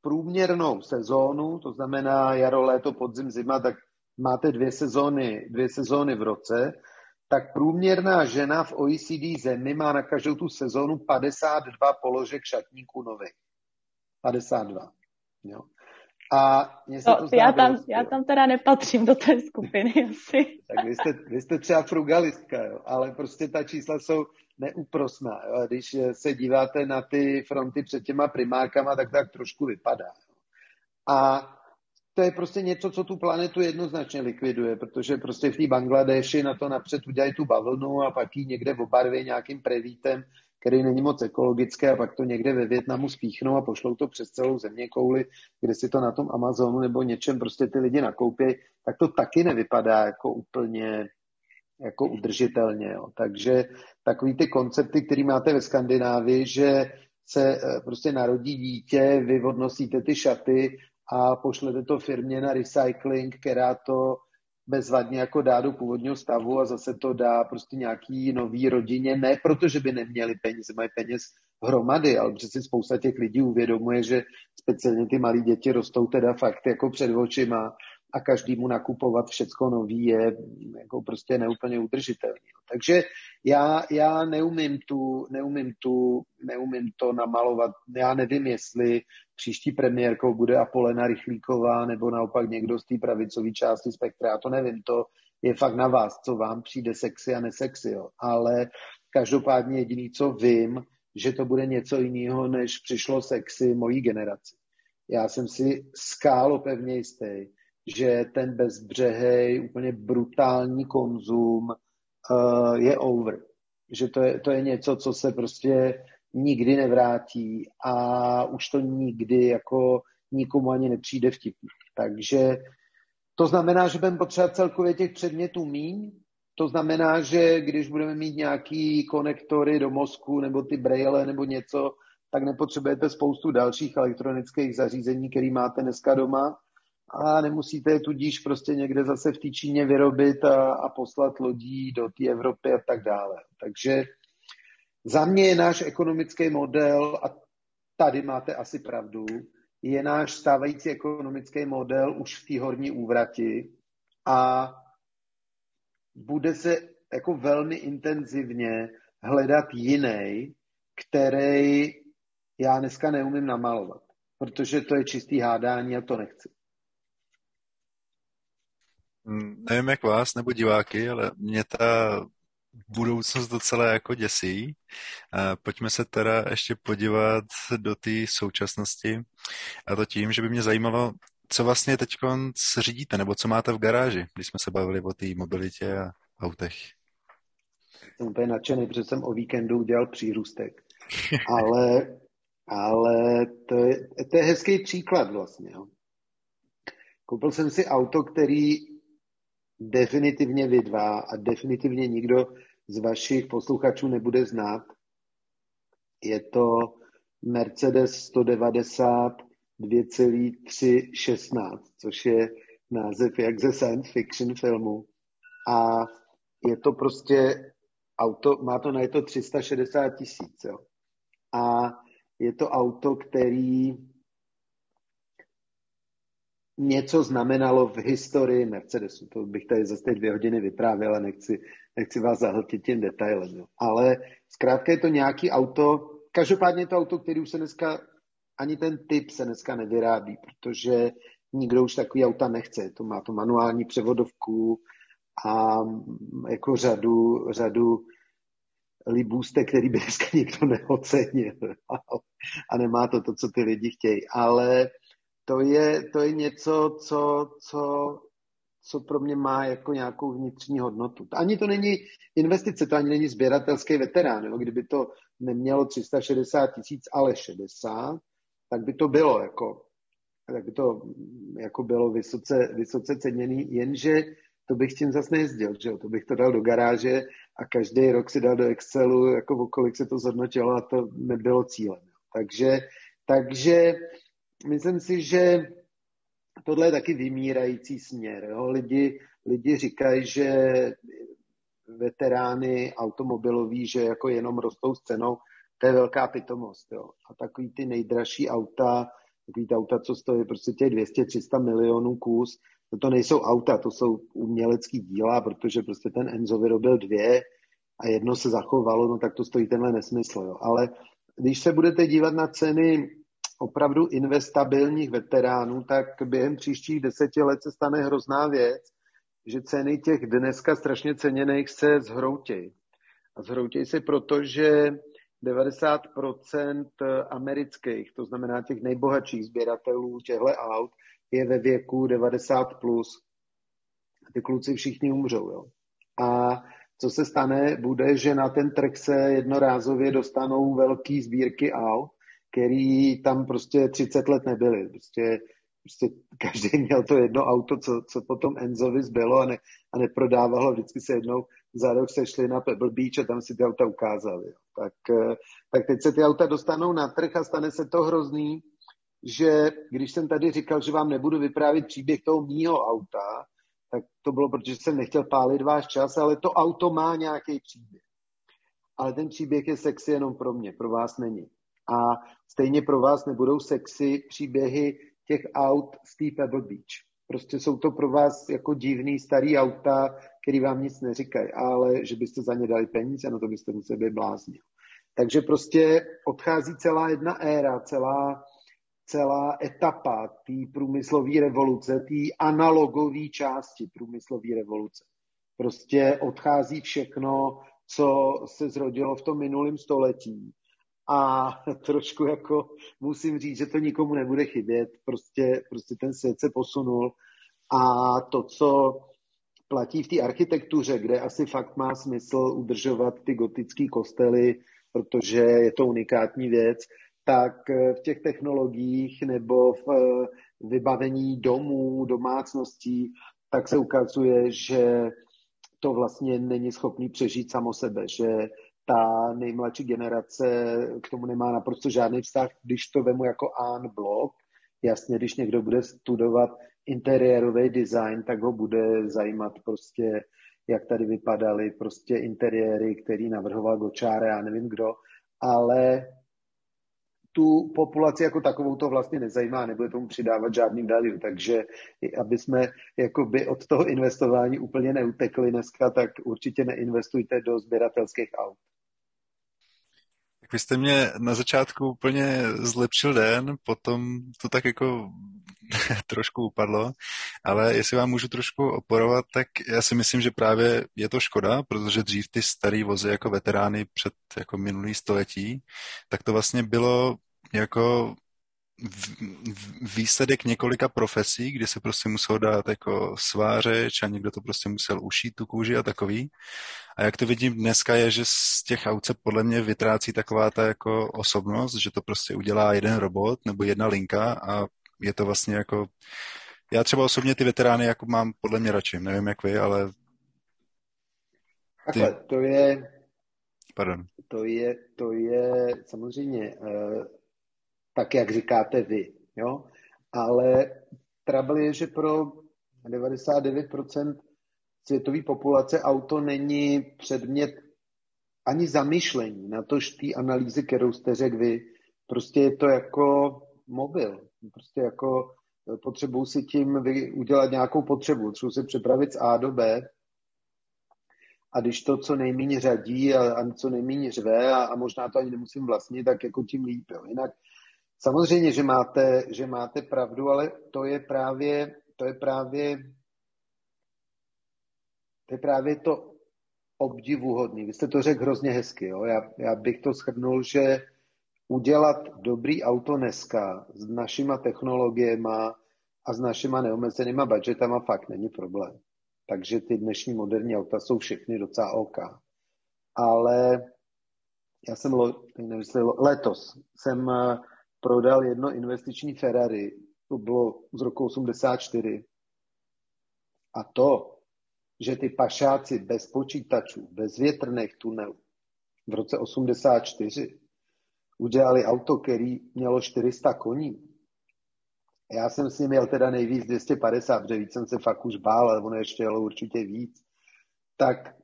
průměrnou sezónu, to znamená jaro, léto, podzim, zima, tak máte dvě sezóny, dvě sezóny v roce, tak průměrná žena v OECD zemi má na každou tu sezónu 52 položek šatníků nových. 52. Jo. A mě se no, to já, tam, já tam teda nepatřím do té skupiny asi. tak vy jste, vy jste třeba frugalistka, jo, ale prostě ta čísla jsou neúprosná. Jo. Když se díváte na ty fronty před těma primárkama, tak tak trošku vypadá. Jo. A to je prostě něco, co tu planetu jednoznačně likviduje, protože prostě v té Bangladeši na to napřed udělají tu bavlnu a pak ji někde obarví nějakým prevítem, který není moc ekologické a pak to někde ve Větnamu spíchnou a pošlou to přes celou země kouli, kde si to na tom Amazonu nebo něčem prostě ty lidi nakoupí, tak to taky nevypadá jako úplně jako udržitelně. Jo. Takže takový ty koncepty, které máte ve Skandinávii, že se eh, prostě narodí dítě, vy odnosíte ty šaty a pošlete to firmě na recycling, která to bezvadně jako dá do původního stavu a zase to dá prostě nějaký nový rodině, ne protože by neměli peníze, mají peněz hromady, ale přeci spousta těch lidí uvědomuje, že speciálně ty malí děti rostou teda fakt jako před očima a každému nakupovat všecko nový je jako prostě neúplně udržitelný. Takže já, já neumím, tu, neumím, tu, neumím to namalovat. Já nevím, jestli příští premiérkou bude Apolena Rychlíková nebo naopak někdo z té pravicové části spektra. Já to nevím, to je fakt na vás, co vám přijde sexy a nesexy. Jo. Ale každopádně jediný, co vím, že to bude něco jiného, než přišlo sexy mojí generaci. Já jsem si skálo pevně jistý, že ten bezbřehej, úplně brutální konzum uh, je over. Že to je, to je něco, co se prostě nikdy nevrátí a už to nikdy jako nikomu ani nepřijde vtipný. Takže to znamená, že budeme potřebovat celkově těch předmětů míň, to znamená, že když budeme mít nějaký konektory do mozku nebo ty braille nebo něco, tak nepotřebujete spoustu dalších elektronických zařízení, které máte dneska doma a nemusíte je tudíž prostě někde zase v té Číně vyrobit a, a poslat lodí do té Evropy a tak dále. Takže za mě je náš ekonomický model, a tady máte asi pravdu, je náš stávající ekonomický model už v té horní úvrati a bude se jako velmi intenzivně hledat jiný, který já dneska neumím namalovat, protože to je čistý hádání a to nechci. Hmm, nevím jak vás nebo diváky, ale mě ta budoucnost docela jako děsí. Pojďme se teda ještě podívat do té současnosti a to tím, že by mě zajímalo, co vlastně teď řídíte, nebo co máte v garáži, když jsme se bavili o té mobilitě a autech. Jsem úplně nadšený, protože jsem o víkendu udělal přírůstek. ale, ale to, je, to je hezký příklad vlastně. Jo. Koupil jsem si auto, který definitivně vy dva a definitivně nikdo z vašich posluchačů nebude znát. Je to Mercedes 190 2,316, což je název jak ze science fiction filmu. A je to prostě auto, má to na je to 360 tisíc. A je to auto, který něco znamenalo v historii Mercedesu. To bych tady zase dvě hodiny vyprávěl a nechci, nechci vás zahltit tím detailem. Jo. Ale zkrátka je to nějaký auto, každopádně to auto, který už se dneska, ani ten typ se dneska nevyrábí, protože nikdo už takový auta nechce. To má to manuální převodovku a jako řadu, řadu libůstek, který by dneska nikdo neocenil. a nemá to to, co ty lidi chtějí. Ale to je, to je něco, co, co, co pro mě má jako nějakou vnitřní hodnotu. Ani to není investice, to ani není sběratelský veterán. Jo? Kdyby to nemělo 360 tisíc, ale 60, tak by to bylo jako, tak by to jako bylo vysoce, vysoce ceněný, jenže to bych tím zase nejezdil, že jo? to bych to dal do garáže a každý rok si dal do Excelu, jako kolik se to zhodnotilo a to nebylo cílem. Takže, takže myslím si, že tohle je taky vymírající směr. Jo? Lidi, lidi říkají, že veterány automobiloví, že jako jenom rostou s cenou, to je velká pitomost. Jo? A takový ty nejdražší auta, takový ty auta, co stojí prostě těch 200-300 milionů kus, to, to nejsou auta, to jsou umělecký díla, protože prostě ten Enzo vyrobil dvě a jedno se zachovalo, no tak to stojí tenhle nesmysl. Jo? Ale když se budete dívat na ceny opravdu investabilních veteránů, tak během příštích deseti let se stane hrozná věc, že ceny těch dneska strašně ceněných se zhroutějí. A zhroutějí se proto, že 90% amerických, to znamená těch nejbohatších sběratelů těchto aut, je ve věku 90+. Plus. Ty kluci všichni umřou. Jo? A co se stane, bude, že na ten trh se jednorázově dostanou velký sbírky aut který tam prostě 30 let nebyly. Prostě, prostě každý měl to jedno auto, co, co potom Enzovi zbylo a, ne, a neprodávalo. Vždycky se jednou za rok sešli na Pebble Beach a tam si ty auta ukázali. Tak, eh, tak teď se ty auta dostanou na trh a stane se to hrozný, že když jsem tady říkal, že vám nebudu vyprávět příběh toho mýho auta, tak to bylo, protože jsem nechtěl pálit váš čas, ale to auto má nějaký příběh. Ale ten příběh je sexy jenom pro mě, pro vás není. A stejně pro vás nebudou sexy příběhy těch aut z té Pebble Beach. Prostě jsou to pro vás jako divný starý auta, který vám nic neříkají, ale že byste za ně dali peníze, no to byste museli být blázni. Takže prostě odchází celá jedna éra, celá, celá etapa té průmyslové revoluce, té analogové části průmyslové revoluce. Prostě odchází všechno, co se zrodilo v tom minulém století a trošku jako musím říct, že to nikomu nebude chybět, prostě, prostě ten svět se posunul. A to, co platí v té architektuře, kde asi fakt má smysl udržovat ty gotické kostely, protože je to unikátní věc, tak v těch technologiích nebo v vybavení domů, domácností, tak se ukazuje, že to vlastně není schopný přežít samo sebe, že ta nejmladší generace k tomu nemá naprosto žádný vztah, když to vemu jako an blok. Jasně, když někdo bude studovat interiérový design, tak ho bude zajímat prostě, jak tady vypadaly prostě interiéry, který navrhoval Gočáre, já nevím kdo, ale tu populaci jako takovou to vlastně nezajímá, nebude tomu přidávat žádný value, takže aby jsme jakoby od toho investování úplně neutekli dneska, tak určitě neinvestujte do sběratelských aut. Vy jste mě na začátku úplně zlepšil den, potom to tak jako trošku upadlo, ale jestli vám můžu trošku oporovat, tak já si myslím, že právě je to škoda, protože dřív ty staré vozy jako veterány před jako minulý století, tak to vlastně bylo jako výsledek několika profesí, kdy se prostě musel dát jako svářeč a někdo to prostě musel ušít tu kůži a takový. A jak to vidím dneska je, že z těch aut se podle mě vytrácí taková ta jako osobnost, že to prostě udělá jeden robot nebo jedna linka a je to vlastně jako... Já třeba osobně ty veterány jako mám podle mě radši, nevím jak vy, ale... Ty... Takhle, to je... Pardon. To je, to je samozřejmě uh tak, jak říkáte vy. Jo? Ale trouble je, že pro 99% světové populace auto není předmět ani zamýšlení na to, té analýzy, kterou jste řekl vy. Prostě je to jako mobil. Prostě jako potřebuji si tím udělat nějakou potřebu. Třeba si přepravit z A do B a když to co nejméně řadí a, a co nejméně řve a, a možná to ani nemusím vlastnit, tak jako tím líp. Jo. Jinak Samozřejmě, že máte, že máte pravdu, ale to je právě, to je právě, to je právě to obdivuhodný. Vy jste to řekl hrozně hezky. Jo? Já, já bych to shrnul, že udělat dobrý auto dneska s našima technologiemi a s našima neomezenýma budgetama fakt není problém. Takže ty dnešní moderní auta jsou všechny docela OK. Ale já jsem nevím, letos jsem prodal jedno investiční Ferrari, to bylo z roku 84. A to, že ty pašáci bez počítačů, bez větrných tunelů v roce 84 udělali auto, který mělo 400 koní. Já jsem s ním měl teda nejvíc 250, protože víc jsem se fakt už bál, ale ono ještě jelo určitě víc. Tak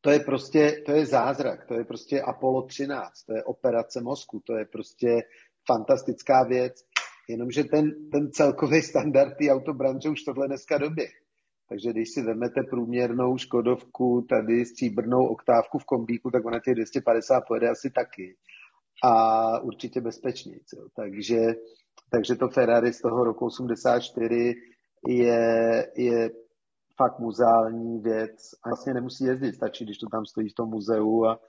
to je prostě, to je zázrak, to je prostě Apollo 13, to je operace mozku, to je prostě fantastická věc, jenomže ten, ten celkový standard té autobranže už tohle dneska doběh. Takže když si vezmete průměrnou Škodovku, tady stříbrnou oktávku v kombíku, tak ona těch 250 pojede asi taky. A určitě bezpečněji. Takže, takže to Ferrari z toho roku 84 je, je fakt muzeální věc a vlastně nemusí jezdit, stačí, když to tam stojí v tom muzeu a,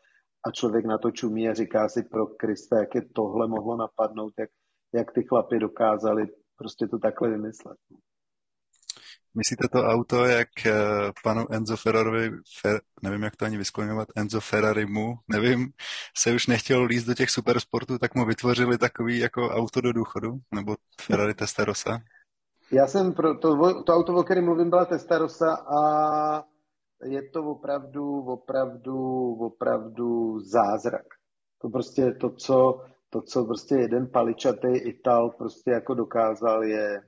a člověk na to čumí a říká si pro Krista, jak je tohle mohlo napadnout, jak, jak ty chlapy dokázali prostě to takhle vymyslet. Myslíte to auto, jak uh, panu Enzo Ferrari, Fer, nevím, jak to ani vyskloňovat, Enzo Ferrari mu, nevím, se už nechtěl líst do těch supersportů, tak mu vytvořili takový jako auto do důchodu, nebo Ferrari Testarossa? Já jsem pro to, to auto, o kterém mluvím, byla Testarossa a je to opravdu, opravdu, opravdu zázrak. To prostě to, co, to, co prostě jeden paličatý Ital prostě jako dokázal, je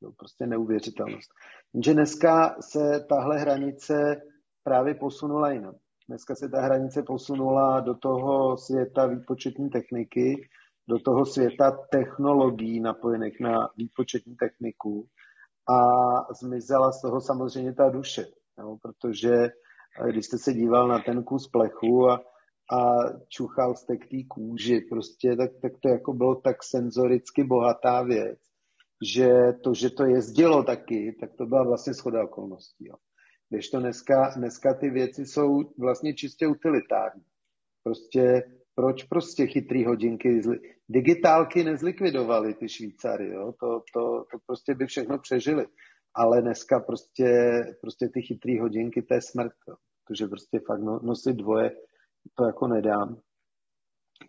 to prostě neuvěřitelnost. Jenže dneska se tahle hranice právě posunula jinam. Dneska se ta hranice posunula do toho světa výpočetní techniky, do toho světa technologií napojených na výpočetní techniku a zmizela z toho samozřejmě ta duše, jo, protože eh, když jste se díval na ten kus plechu a, a čuchal jste k té kůži, prostě, tak, tak to jako bylo tak senzoricky bohatá věc, že to, že to jezdilo taky, tak to byla vlastně schoda okolností. Jo. Když to dneska, dneska ty věci jsou vlastně čistě utilitární. Prostě Proč prostě chytrý hodinky, digitálky nezlikvidovaly ty Švýcary, jo? To, to, to prostě by všechno přežili. Ale dneska prostě, prostě ty chytrý hodinky, to je smrt, jo? protože prostě fakt no, nosit dvoje, to jako nedám.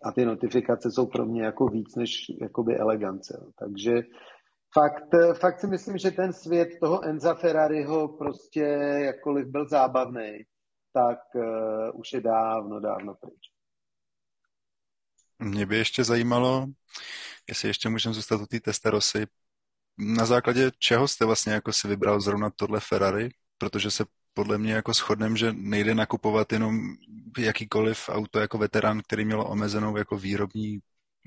A ty notifikace jsou pro mě jako víc než jakoby elegance. Jo? Takže fakt, fakt si myslím, že ten svět toho Enza Ferrariho prostě jakkoliv byl zábavný, tak uh, už je dávno, dávno pryč. Mě by ještě zajímalo, jestli ještě můžeme zůstat u té Testerosy. Na základě čeho jste vlastně jako si vybral zrovna tohle Ferrari? Protože se podle mě jako shodnem, že nejde nakupovat jenom jakýkoliv auto jako veterán, který mělo omezenou jako výrobní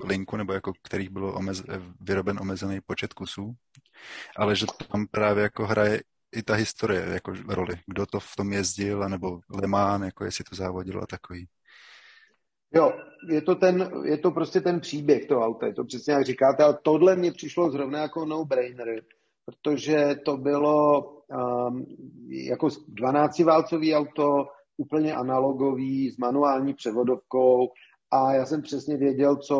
linku, nebo jako kterých bylo omez, vyroben omezený počet kusů, ale že tam právě jako hraje i ta historie jako roli. Kdo to v tom jezdil, nebo Le Mans, jako jestli to závodilo a takový. Jo, je to, ten, je to prostě ten příběh toho auta, je to přesně jak říkáte, ale tohle mě přišlo zrovna jako no-brainer, protože to bylo um, jako 12-válcový auto, úplně analogový, s manuální převodovkou a já jsem přesně věděl, co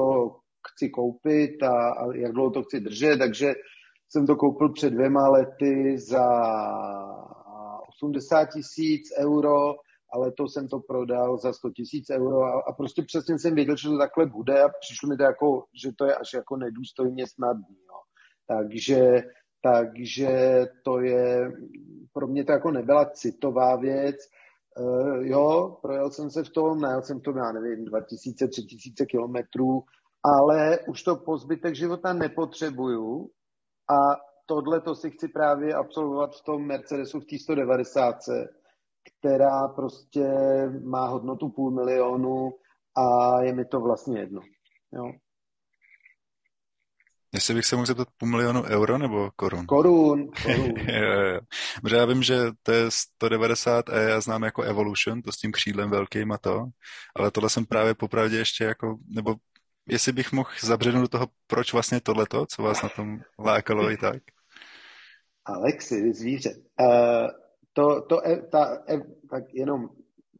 chci koupit a, a jak dlouho to chci držet, takže jsem to koupil před dvěma lety za 80 tisíc euro ale to jsem to prodal za 100 tisíc euro a, a prostě přesně jsem věděl, že to takhle bude a přišlo mi to jako, že to je až jako nedůstojně snadný. Jo. Takže, takže to je, pro mě to jako nebyla citová věc, Uh, jo, projel jsem se v tom, najel jsem to, já nevím, 2000, 3000 kilometrů, ale už to po zbytek života nepotřebuju a tohle to si chci právě absolvovat v tom Mercedesu v té 190 která prostě má hodnotu půl milionu a je mi to vlastně jedno. Jo. Jestli bych se mohl zeptat půl milionu euro nebo korun? Korun, korun. jo, jo. Protože já vím, že to je 190e, já znám jako Evolution, to s tím křídlem velkým a to, ale tohle jsem právě popravdě ještě jako, nebo jestli bych mohl zabřednout do toho, proč vlastně tohleto, co vás na tom lákalo i tak? Alexi, zvíře. Uh, to, to ta, tak jenom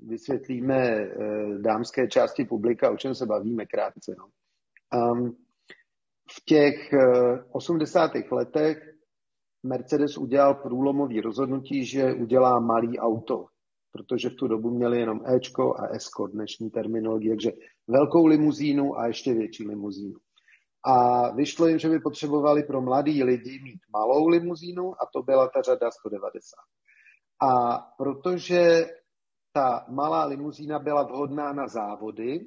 vysvětlíme uh, dámské části publika, o čem se bavíme krátce. No. Um, v těch uh, 80. letech Mercedes udělal průlomový rozhodnutí, že udělá malý auto, protože v tu dobu měli jenom Ečko a Esko, dnešní terminologie, takže velkou limuzínu a ještě větší limuzínu. A vyšlo jim, že by potřebovali pro mladý lidi mít malou limuzínu a to byla ta řada 190. A protože ta malá limuzína byla vhodná na závody,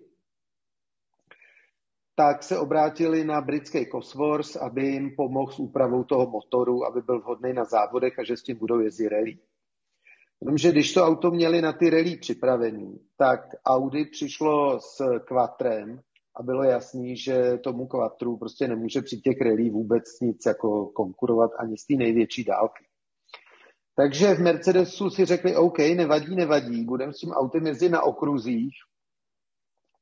tak se obrátili na britský Cosworth, aby jim pomohl s úpravou toho motoru, aby byl vhodný na závodech a že s tím budou jezdit rally. Jenomže když to auto měli na ty rally připravený, tak Audi přišlo s Quattrem a bylo jasný, že tomu Quattru prostě nemůže při těch rally vůbec nic jako konkurovat ani z té největší dálky. Takže v Mercedesu si řekli, OK, nevadí, nevadí, budeme s tím autem jezdit na okruzích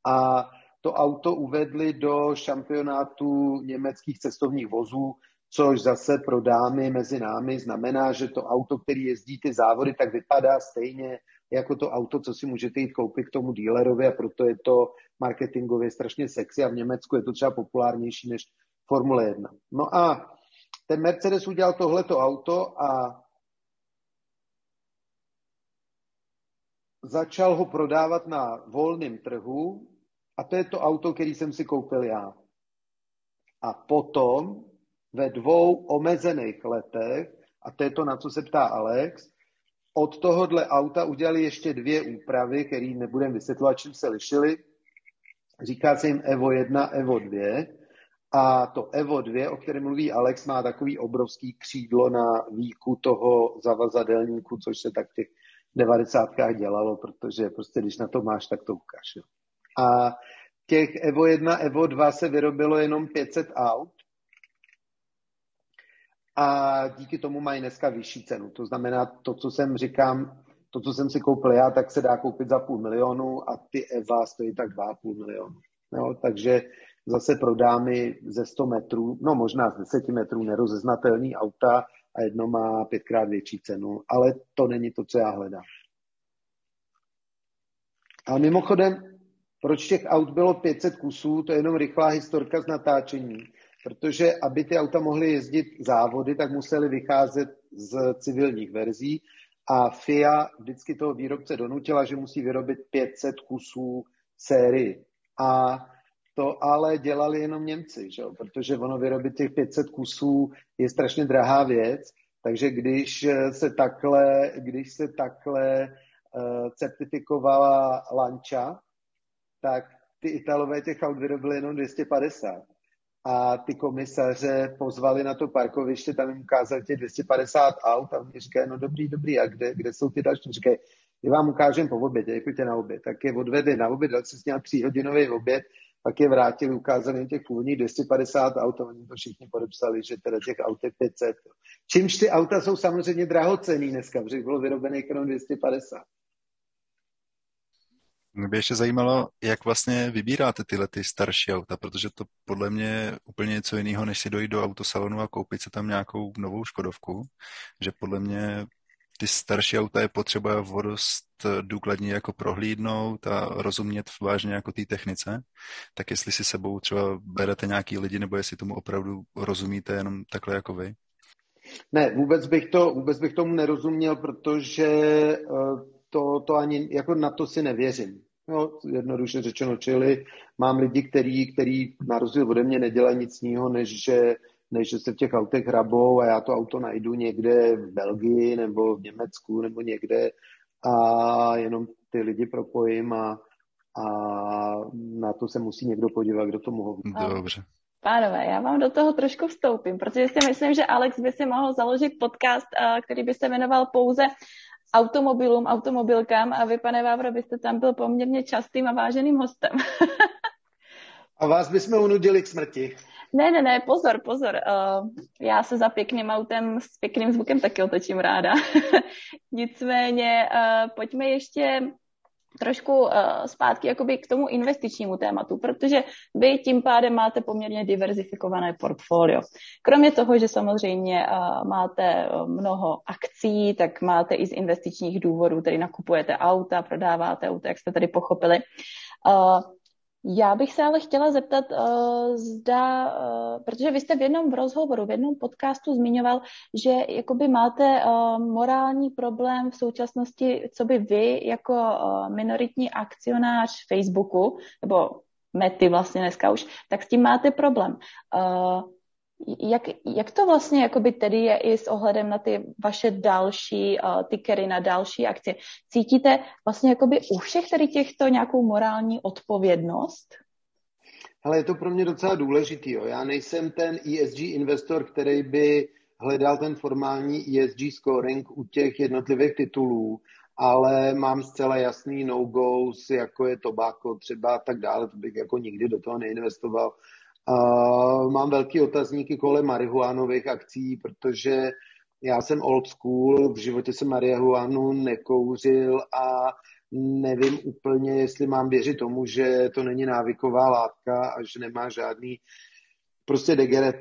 a to auto uvedli do šampionátu německých cestovních vozů, což zase pro dámy mezi námi znamená, že to auto, který jezdí ty závody, tak vypadá stejně jako to auto, co si můžete jít koupit k tomu dílerovi a proto je to marketingově strašně sexy a v Německu je to třeba populárnější než Formule 1. No a ten Mercedes udělal tohleto auto a začal ho prodávat na volném trhu a to je to auto, který jsem si koupil já. A potom ve dvou omezených letech, a to je to, na co se ptá Alex, od tohohle auta udělali ještě dvě úpravy, které nebudem vysvětlovat, čím se lišily. Říká se jim Evo 1, Evo 2. A to Evo 2, o kterém mluví Alex, má takový obrovský křídlo na výku toho zavazadelníku, což se tak v těch 90. dělalo, protože prostě když na to máš, tak to ukáž. Jo. A těch Evo 1, Evo 2 se vyrobilo jenom 500 aut a díky tomu mají dneska vyšší cenu. To znamená, to, co jsem říkám, to, co jsem si koupil já, tak se dá koupit za půl milionu a ty Eva stojí tak 2,5 milionu. Jo, takže zase pro dámy ze 100 metrů, no možná z 10 metrů nerozeznatelný auta a jedno má pětkrát větší cenu, ale to není to, co já hledám. A mimochodem, Proč těch aut bylo 500 kusů, to je jenom rychlá historka z natáčení. Protože aby ty auta mohly jezdit závody, tak museli vycházet z civilních verzí a FIA vždycky toho výrobce donutila, že musí vyrobit 500 kusů sérii. A to ale dělali jenom Němci, že? protože ono vyrobit těch 500 kusů je strašně drahá věc, takže když se takhle, když se takhle uh, certifikovala Lancia, tak ty Italové těch aut vyrobili jenom 250 a ty komisaře pozvali na to parkoviště, tam jim ukázali těch 250 aut a oni říkají, no dobrý, dobrý, a kde, kde jsou ty další? Říkají, my vám ukážeme po obědě, děkujte na oběd. Tak je odvedli na oběd, dal si s tříhodinový oběd, pak je vrátili, ukázali těch původních 250 aut oni to všichni podepsali, že teda těch aut je 500. Čímž ty auta jsou samozřejmě drahocený dneska, protože bylo vyrobených jenom 250. Mě by ještě zajímalo, jak vlastně vybíráte tyhle ty starší auta, protože to podle mě je úplně něco jiného, než si dojít do autosalonu a koupit se tam nějakou novou Škodovku, že podle mě ty starší auta je potřeba vodost důkladně jako prohlídnout a rozumět vážně jako té technice, tak jestli si sebou třeba berete nějaký lidi, nebo jestli tomu opravdu rozumíte jenom takhle jako vy? Ne, vůbec bych, to, vůbec bych tomu nerozuměl, protože eh, to, to ani jako na to si nevěřím. No, jednoduše řečeno, čili mám lidi, který, který na rozdíl ode mě nedělají nic jiného, než že, než že se v těch autech hrabou a já to auto najdu někde v Belgii nebo v Německu nebo někde a jenom ty lidi propojím a, a na to se musí někdo podívat, kdo to mohl. Dobře. Pánové, já vám do toho trošku vstoupím, protože si myslím, že Alex by si mohl založit podcast, který by se jmenoval pouze automobilům, automobilkám a vy, pane Vávro, byste tam byl poměrně častým a váženým hostem. a vás bychom unudili k smrti. Ne, ne, ne, pozor, pozor. Uh, já se za pěkným autem s pěkným zvukem taky otočím ráda. Nicméně uh, pojďme ještě trošku uh, zpátky jakoby k tomu investičnímu tématu, protože vy tím pádem máte poměrně diverzifikované portfolio. Kromě toho, že samozřejmě uh, máte mnoho akcí, tak máte i z investičních důvodů, tedy nakupujete auta, prodáváte auta, jak jste tady pochopili. Uh, já bych se ale chtěla zeptat, uh, zda, uh, protože vy jste v jednom rozhovoru, v jednom podcastu zmiňoval, že jakoby máte uh, morální problém v současnosti, co by vy jako uh, minoritní akcionář Facebooku, nebo Mety vlastně dneska už, tak s tím máte problém. Uh, jak, jak to vlastně jakoby tedy je i s ohledem na ty vaše další uh, tickery, na další akcie? Cítíte vlastně jakoby u všech tady těchto nějakou morální odpovědnost? Ale je to pro mě docela důležitý. Jo. Já nejsem ten ESG investor, který by hledal ten formální ESG scoring u těch jednotlivých titulů, ale mám zcela jasný no-goes, jako je tobacco třeba a tak dále, to bych jako nikdy do toho neinvestoval. Uh, mám velký otazníky kolem marihuánových akcí, protože já jsem old school, v životě jsem marihuanu nekouřil a nevím úplně, jestli mám věřit tomu, že to není návyková látka a že nemá žádný prostě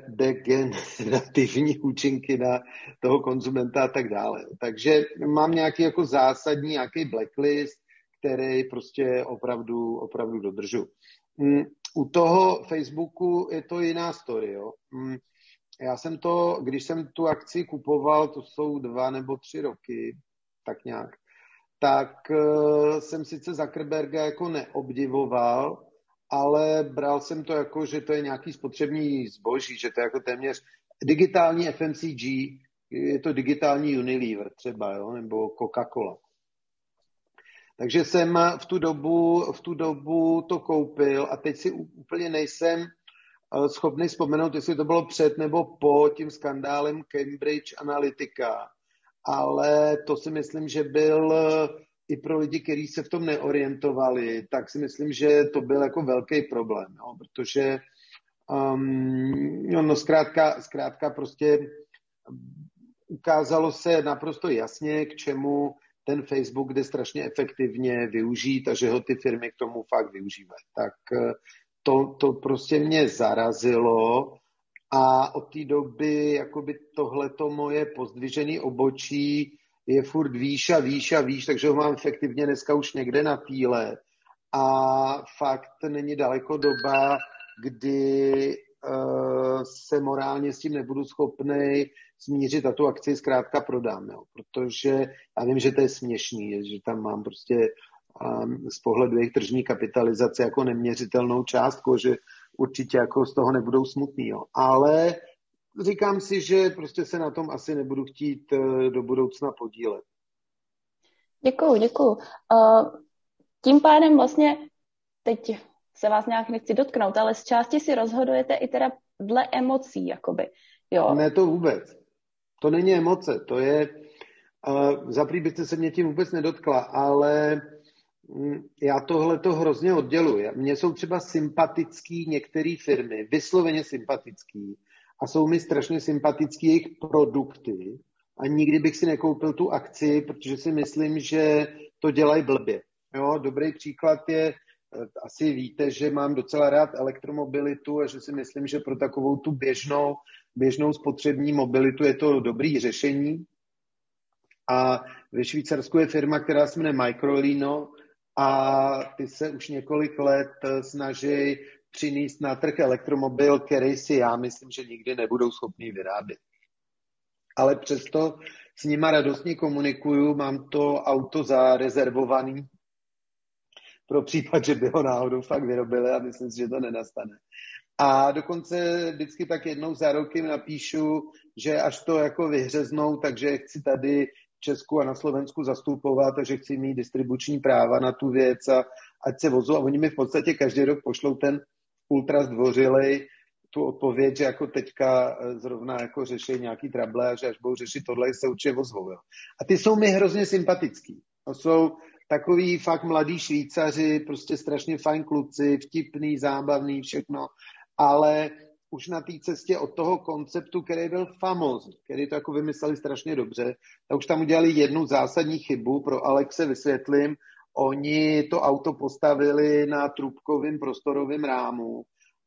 degenerativní účinky na toho konzumenta a tak dále. Takže mám nějaký jako zásadní, nějaký blacklist, který prostě opravdu, opravdu dodržu. U toho Facebooku je to jiná story. Jo. Mm, já jsem to, když jsem tu akci kupoval, to jsou dva nebo tři roky, tak nějak, tak uh, jsem sice Zuckerberga jako neobdivoval, ale bral jsem to jako, že to je nějaký spotřební zboží, že to je jako téměř digitální FMCG, je to digitální Unilever třeba, jo, nebo Coca-Cola. Takže jsem v tu dobu, v tu dobu to koupil a teď si úplně nejsem eh, schopný vzpomenout, jestli to bylo před nebo po tím skandálem Cambridge Analytica. Ale to si myslím, že byl eh, i pro lidi, kteří se v tom neorientovali, tak si myslím, že to byl jako velký problém, no, protože um, no, zkrátka, zkrátka prostě ukázalo se naprosto jasně, k čemu ten Facebook jde strašně efektivně využít a že ho ty firmy k tomu fakt využívají. Tak eh, to, to prostě mě zarazilo a od té doby jakoby tohleto moje pozdvižené obočí je furt výš a výš a výš, takže ho mám efektivně dneska už někde na týle. a fakt není daleko doba, kdy se morálně s tím nebudu schopný smířit a tu akci zkrátka prodám, jo. protože já vím, že to je směšný, že tam mám prostě um, z pohledu jejich tržní kapitalizace jako neměřitelnou částku, že určitě jako z toho nebudou smutný, jo. ale říkám si, že prostě se na tom asi nebudu chtít uh, do budoucna podílet. Děkuju, děkuju. Uh, tím pádem vlastně teď se vás nějak nechci dotknout, ale z části si rozhodujete i teda dle emocí, jakoby. Jo. Ne, to vůbec. To není emoce, to je, uh, zaprý byste se mě tím vůbec nedotkla, ale um, já tohle to hrozně odděluji. Mně jsou třeba sympatický některé firmy, vysloveně sympatický, a jsou mi strašně sympatický jejich produkty a nikdy bych si nekoupil tu akci, protože si myslím, že to dělají blbě. Jo, dobrý příklad je, eh, asi víte, že mám docela rád elektromobilitu a že si myslím, že pro takovou tu běžnou, běžnou spotřební mobilitu je to dobrý řešení. A ve Švýcarsku je firma, která se jmenuje Microlino a ty se už několik let eh, snaží přinést na trh elektromobil, který si já myslím, že nikdy nebudou schopni vyrábět. Ale přesto s nima radostně komunikuju, mám to auto zarezervovaný pro případ, že by ho náhodou fakt vyrobili a myslím si, že to nenastane. A dokonce vždycky tak jednou za roky napíšu, že až to jako vyhřeznou, takže chci tady v Česku a na Slovensku zastupovat, takže chci mít distribuční práva na tu věc a ať se vozu. A oni mi v podstatě každý rok pošlou ten ultra zdvořilej tu odpověď, že jako teďka eh, zrovna jako řeší nějaký trable a že až budou řešit tohle, se určitě vozvou. Jo. A ty jsou mi hrozně sympatický. To jsou takový fakt mladí Švýcaři, prostě strašně fajn kluci, vtipný, zábavný, všechno, ale už na té cestě od toho konceptu, který byl famózní, který to jako vymysleli strašně dobře, tak už tam udělali jednu zásadní chybu, pro Alexe vysvětlím, oni to auto postavili na trubkovém prostorovém rámu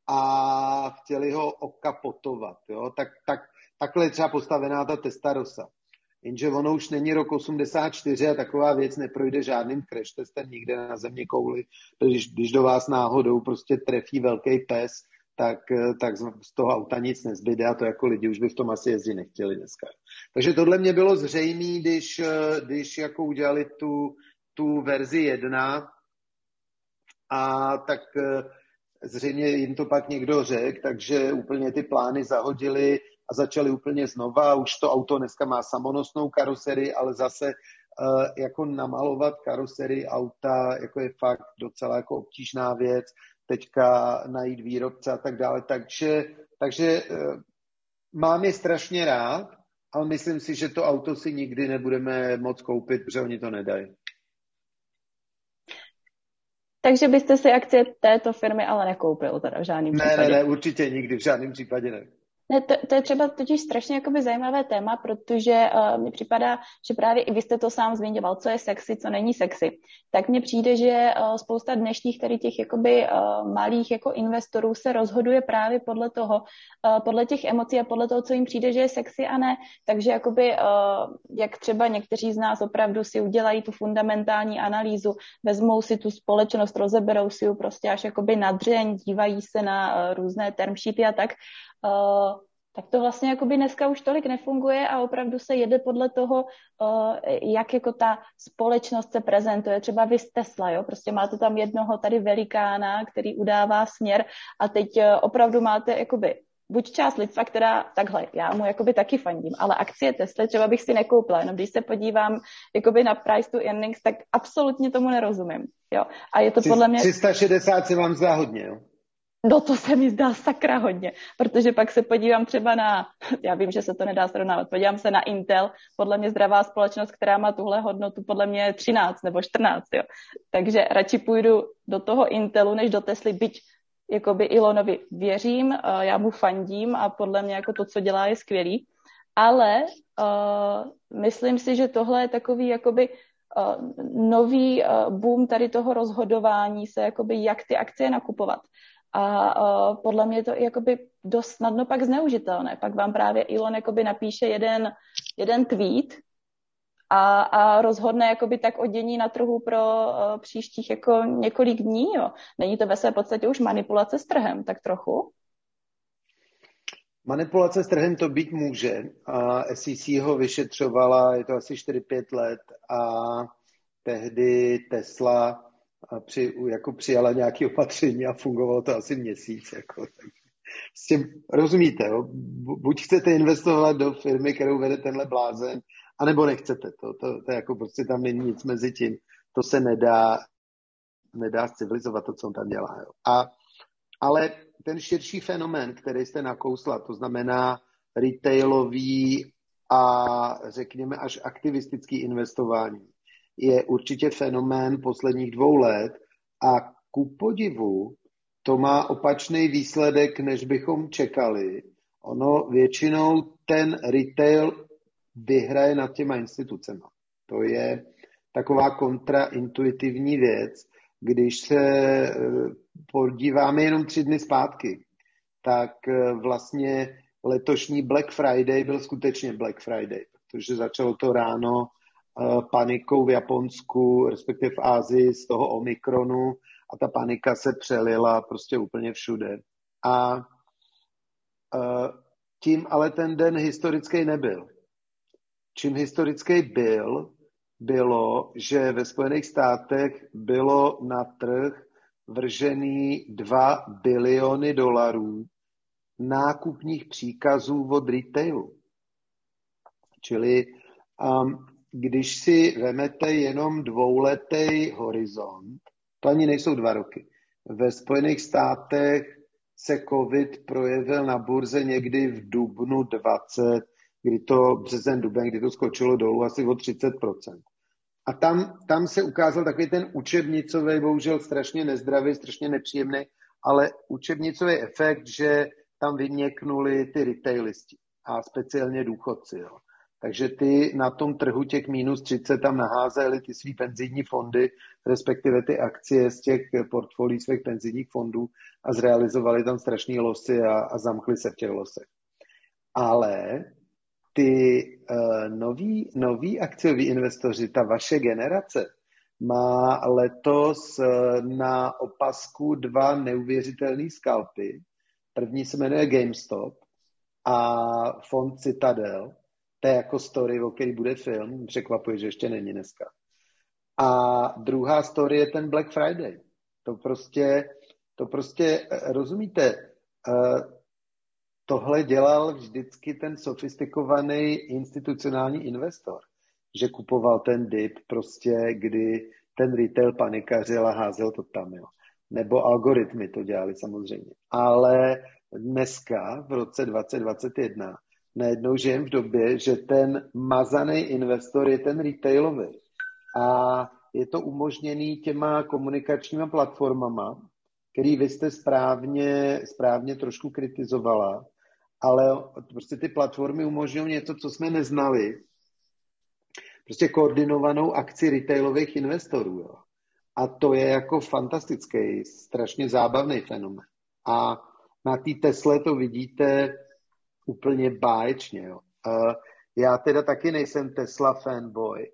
a chtěli ho okapotovat, jo? Tak, tak, takhle je třeba postavená ta Testarossa. Jenže ono už není rok 84 a taková věc neprojde žádným crash testem nikde na země kouli, když, když do vás náhodou prostě trefí velký pes, tak, tak z toho auta nic nezbyde a to jako lidi už by v tom asi jezdit nechtěli dneska. Takže tohle mě bylo zřejmé, když, když jako udělali tu, tu verzi 1 a tak zřejmě jim to pak někdo řekl, takže úplně ty plány zahodili a začali úplně znova. Už to auto dneska má samonosnou karoserii, ale zase uh, jako namalovat karoserii auta jako je fakt docela jako obtížná věc. Teďka najít výrobce a tak dále. Takže, takže uh, mám je strašně rád, ale myslím si, že to auto si nikdy nebudeme moc koupit, protože oni to nedají. Takže byste si akcie této firmy ale nekoupil teda v žádném ne, případě. Ne, ne, určitě nikdy, v žádném případě ne. Ne, to, to je třeba totiž strašně jakoby zajímavé téma, protože uh, mi připadá, že právě i vy jste to sám zmiňoval, co je sexy, co není sexy. Tak mně přijde, že uh, spousta dnešních tady těch jakoby uh, malých jako investorů se rozhoduje právě podle toho, uh, podle těch emocí a podle toho, co jim přijde, že je sexy a ne. Takže jakoby, uh, jak třeba někteří z nás opravdu si udělají tu fundamentální analýzu, vezmou si tu společnost, rozeberou si ji prostě až jakoby na dřeň, dívají se na uh, různé term a tak, uh, tak to vlastně jakoby dneska už tolik nefunguje a opravdu se jede podle toho, uh, jak jako ta společnost se prezentuje. Třeba vy z Tesla, jo? prostě máte tam jednoho tady velikána, který udává směr a teď uh, opravdu máte jakoby buď část lidstva, která takhle, já mu jakoby taky fandím, ale akcie Tesla třeba bych si nekoupila, jenom když se podívám jakoby na price to earnings, tak absolutně tomu nerozumím. Jo? A je to podle mě... 360 se vám zdá hodně, jo? No to se mi zdá sakra hodně, protože pak se podívám třeba na, já vím, že se to nedá srovnávat, podívám se na Intel, podle mě zdravá společnost, která má tuhle hodnotu, podle mě 13 nebo 14, jo. Takže radši půjdu do toho Intelu, než do Tesly, byť jakoby Ilonovi věřím, já mu fandím a podle mě jako to, co dělá, je skvělý. Ale uh, myslím si, že tohle je takový jakoby uh, nový uh, boom tady toho rozhodování se, jakoby jak ty akcie nakupovat. A uh, podle mě je to jakoby dost snadno pak zneužitelné. Pak vám právě Elon jakoby napíše jeden, jeden tweet a, a rozhodne jakoby tak o dění na trhu pro uh, příštích jako několik dní. Jo. Není to ve své podstatě už manipulace s trhem, tak trochu? Manipulace s trhem to být může. A SEC ho vyšetřovala, je to asi 4-5 let a tehdy Tesla při, jako přijala nějaké opatření a fungovalo to asi měsíc. Jako, s tím, rozumíte, jo? buď chcete investovat do firmy, kterou vede tenhle blázen, anebo nechcete. To, to, to jako prostě tam není nic mezi tím. To se nedá, nedá civilizovat to, co on tam dělá. Jo? A, ale ten širší fenomén, který jste nakousla, to znamená retailový a řekněme až aktivistický investování, je určitě fenomén posledních dvou let a ku podivu to má opačný výsledek, než bychom čekali. Ono většinou ten retail vyhraje nad těma institucemi. To je taková kontraintuitivní věc, když se eh, podíváme jenom tři dny zpátky, tak eh, vlastně letošní Black Friday byl skutečně Black Friday, protože začalo to ráno panikou v Japonsku, respektive v Ázii z toho Omikronu a ta panika se přelila prostě úplně všude. A tím ale ten den historický nebyl. Čím historický byl, bylo, že ve Spojených státech bylo na trh vržený 2 biliony dolarů nákupních příkazů od retailu. Čili um, když si vemete jenom dvouletý horizont, to ani nejsou dva roky. Ve Spojených státech se COVID projevil na burze někdy v dubnu 20, kdy to březen, duben, kdy to skočilo dolů asi o 30%. A tam, tam se ukázal takový ten učebnicový, bohužel strašně nezdravý, strašně nepříjemný, ale učebnicový efekt, že tam vyměknuli ty retailisti a speciálně důchodci. Jo. Takže ty na tom trhu těch minus 30 tam naházeli ty svý penzijní fondy, respektive ty akcie z těch portfolií svých penzijních fondů a zrealizovali tam strašný losy a, a zamkli se v těch losech. Ale ty uh, noví, noví akcioví investoři, ta vaše generace, má letos uh, na opasku dva neuvěřitelné skalpy. První se jmenuje GameStop a fond Citadel. To je jako story, o který bude film. Překvapuje, že ještě není dneska. A druhá story je ten Black Friday. To prostě, to prostě eh, rozumíte, tohle dělal vždycky ten sofistikovaný institucionální investor, že kupoval ten dip prostě, kdy ten retail panikařil a házel to tam, jo. Nebo algoritmy to dělali samozřejmě. Ale dneska, v roce 2021, najednou žijeme v době, že ten mazaný investor je ten retailový. A je to umožněný těma komunikačníma platformama, který vy jste správně, správně trošku kritizovala, ale prostě ty platformy umožňují něco, co jsme neznali. Prostě koordinovanou akci retailových investorů. Jo. A to je jako fantastický, strašně zábavný fenomen. A na té Tesle to vidíte úplně báječně. Jo. Uh, já teda taky nejsem Tesla fanboy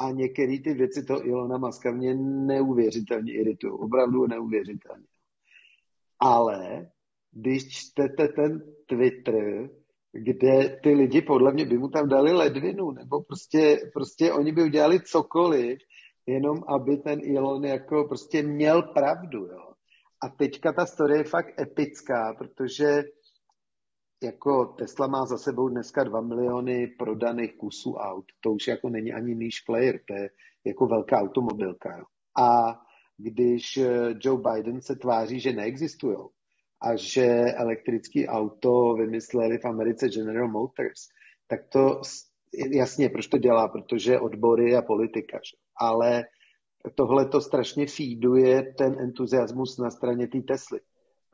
a některé ty věci to Ilona Maska mě neuvěřitelně iritují. Opravdu neuvěřitelně. Ale když čtete ten Twitter, kde ty lidi podle mě by mu tam dali ledvinu, nebo prostě, prostě oni by udělali cokoliv, jenom aby ten Elon jako prostě měl pravdu, jo. A teďka ta story je fakt epická, protože jako Tesla má za sebou dneska 2 miliony prodaných kusů aut. To už jako není ani niche player, to je jako velká automobilka. A když eh, Joe Biden se tváří, že neexistují, a že elektrický auto vymysleli v Americe General Motors, tak to jasně, proč to dělá, protože odbory a politika. Že? Ale tohle to strašně feeduje ten entuziasmus na straně té Tesly.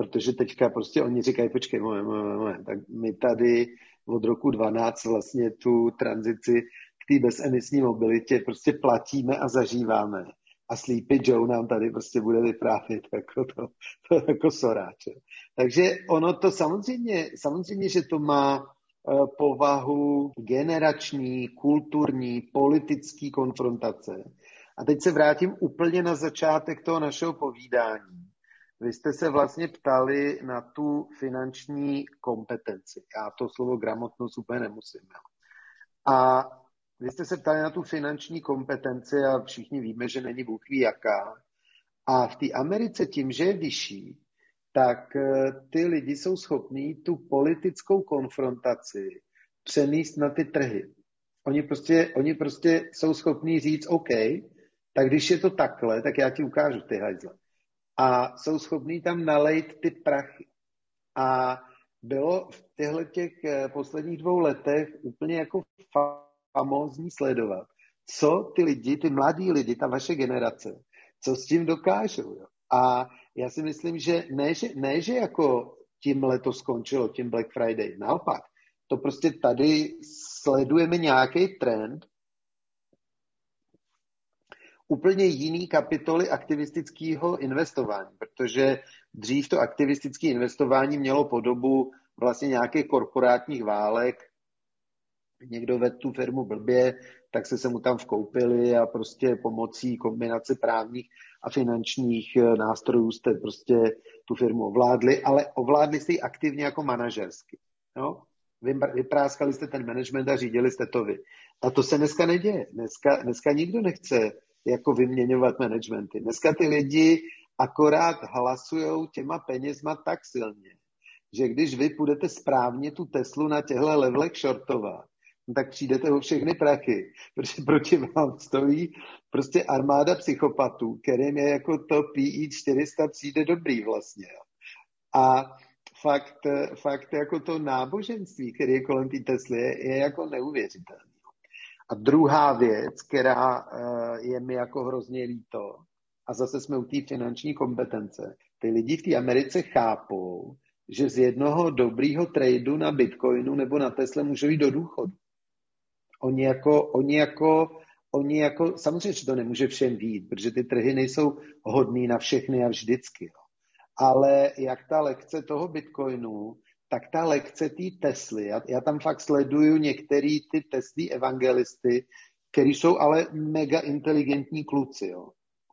Protože teďka prostě oni říkají, počkej, moment, moment, moment, tak my tady od roku 12 vlastně tu tranzici k té bezemisní mobilitě prostě platíme a zažíváme a Sleepy Joe nám tady prostě bude vyprávět jako to, to jako soráče. Takže ono to samozřejmě, samozřejmě, že to má povahu generační, kulturní, politický konfrontace. A teď se vrátím úplně na začátek toho našeho povídání. Vy jste se vlastně ptali na tu finanční kompetenci. Já to slovo gramotnost úplně nemusím. Jo. A vy jste se ptali na tu finanční kompetenci a všichni víme, že není Bůh ví jaká. A v té Americe tím, že je vyšší, tak eh, ty lidi jsou schopní tu politickou konfrontaci přenést na ty trhy. Oni prostě, oni prostě jsou schopní říct, OK, tak když je to takhle, tak já ti ukážu ty hajzle. A jsou schopní tam nalejt ty prachy. A bylo v těchto těch eh, posledních dvou letech úplně jako famózní sledovat, co ty lidi, ty mladí lidi, ta vaše generace, co s tím dokážou. Jo. A já si myslím, že ne, že ne, že jako tím to skončilo, tím Black Friday. Naopak, to prostě tady sledujeme nějaký trend, úplně jiný kapitoly aktivistického investování, protože dřív to aktivistické investování mělo podobu vlastně nějakých korporátních válek, někdo vedl tu firmu blbě, tak se se mu tam vkoupili a prostě pomocí kombinace právních a finančních eh, nástrojů jste prostě tu firmu ovládli, ale ovládli jste ji aktivně jako manažersky. No? Vypráskali jste ten management a řídili jste to vy. A to se dneska neděje. Dneska, dneska nikdo nechce jako vyměňovat managementy. Dneska ty lidi akorát hlasují těma penězma tak silně, že když vy půjdete správně tu Teslu na těchto levelech shortovat, no tak přijdete o všechny prachy, protože proti vám stojí prostě armáda psychopatů, kterým je jako to PI 400 přijde dobrý vlastně. A fakt, fakt jako to náboženství, které je kolem té Tesly, je jako neuvěřitelné. A druhá věc, která eh, je mi jako hrozně líto, a zase jsme u té finanční kompetence, ty lidi v té Americe chápou, že z jednoho dobrýho tradu na Bitcoinu nebo na Tesla můžou jít do důchodu. Oni jako, oni jako, oni jako, samozřejmě, že to nemůže všem být, protože ty trhy nejsou hodný na všechny a vždycky. Ale jak ta lekce toho Bitcoinu tak ta lekce té Tesly, já, já tam fakt sleduju některý ty Tesly evangelisty, který jsou ale mega inteligentní kluci, jo.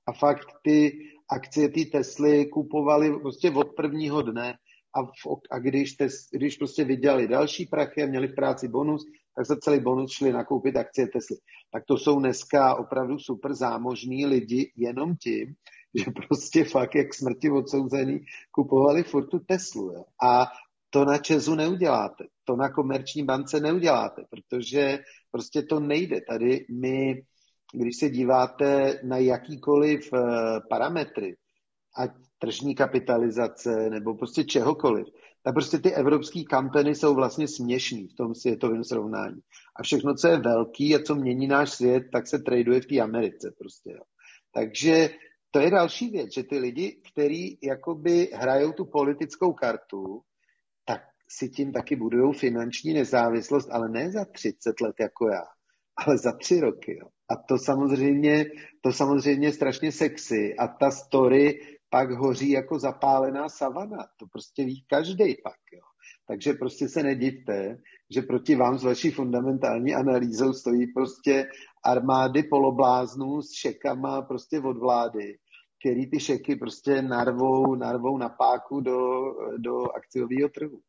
A fakt ty akcie té Tesly kupovali prostě od prvního dne a, v, a když, tes, když prostě vydělali další prachy a měli v práci bonus, tak za celý bonus šli nakoupit akcie Tesly. Tak to jsou dneska opravdu super zámožní lidi jenom tím, že prostě fakt jak smrti odsouzený kupovali furt tu Teslu. Jo. A to na Česu neuděláte, to na komerční bance neuděláte, protože prostě to nejde. Tady my, když se díváte na jakýkoliv eh, parametry, ať tržní kapitalizace nebo prostě čehokoliv, tak prostě ty evropské kampany jsou vlastně směšný v tom světovém srovnání. A všechno, co je velký a co mění náš svět, tak se traduje v té Americe prostě. Jo. Takže to je další věc, že ty lidi, kteří jakoby hrajou tu politickou kartu, si tím taky budují finanční nezávislost, ale ne za 30 let jako já, ale za tři roky. Jo. A to samozřejmě, to samozřejmě je strašně sexy a ta story pak hoří jako zapálená savana. To prostě ví každý pak. Jo. Takže prostě se nedivte, že proti vám s vaší fundamentální analýzou stojí prostě armády polobláznů s šekama prostě od vlády, který ty šeky prostě narvou, narvou na páku do, do akciového trhu.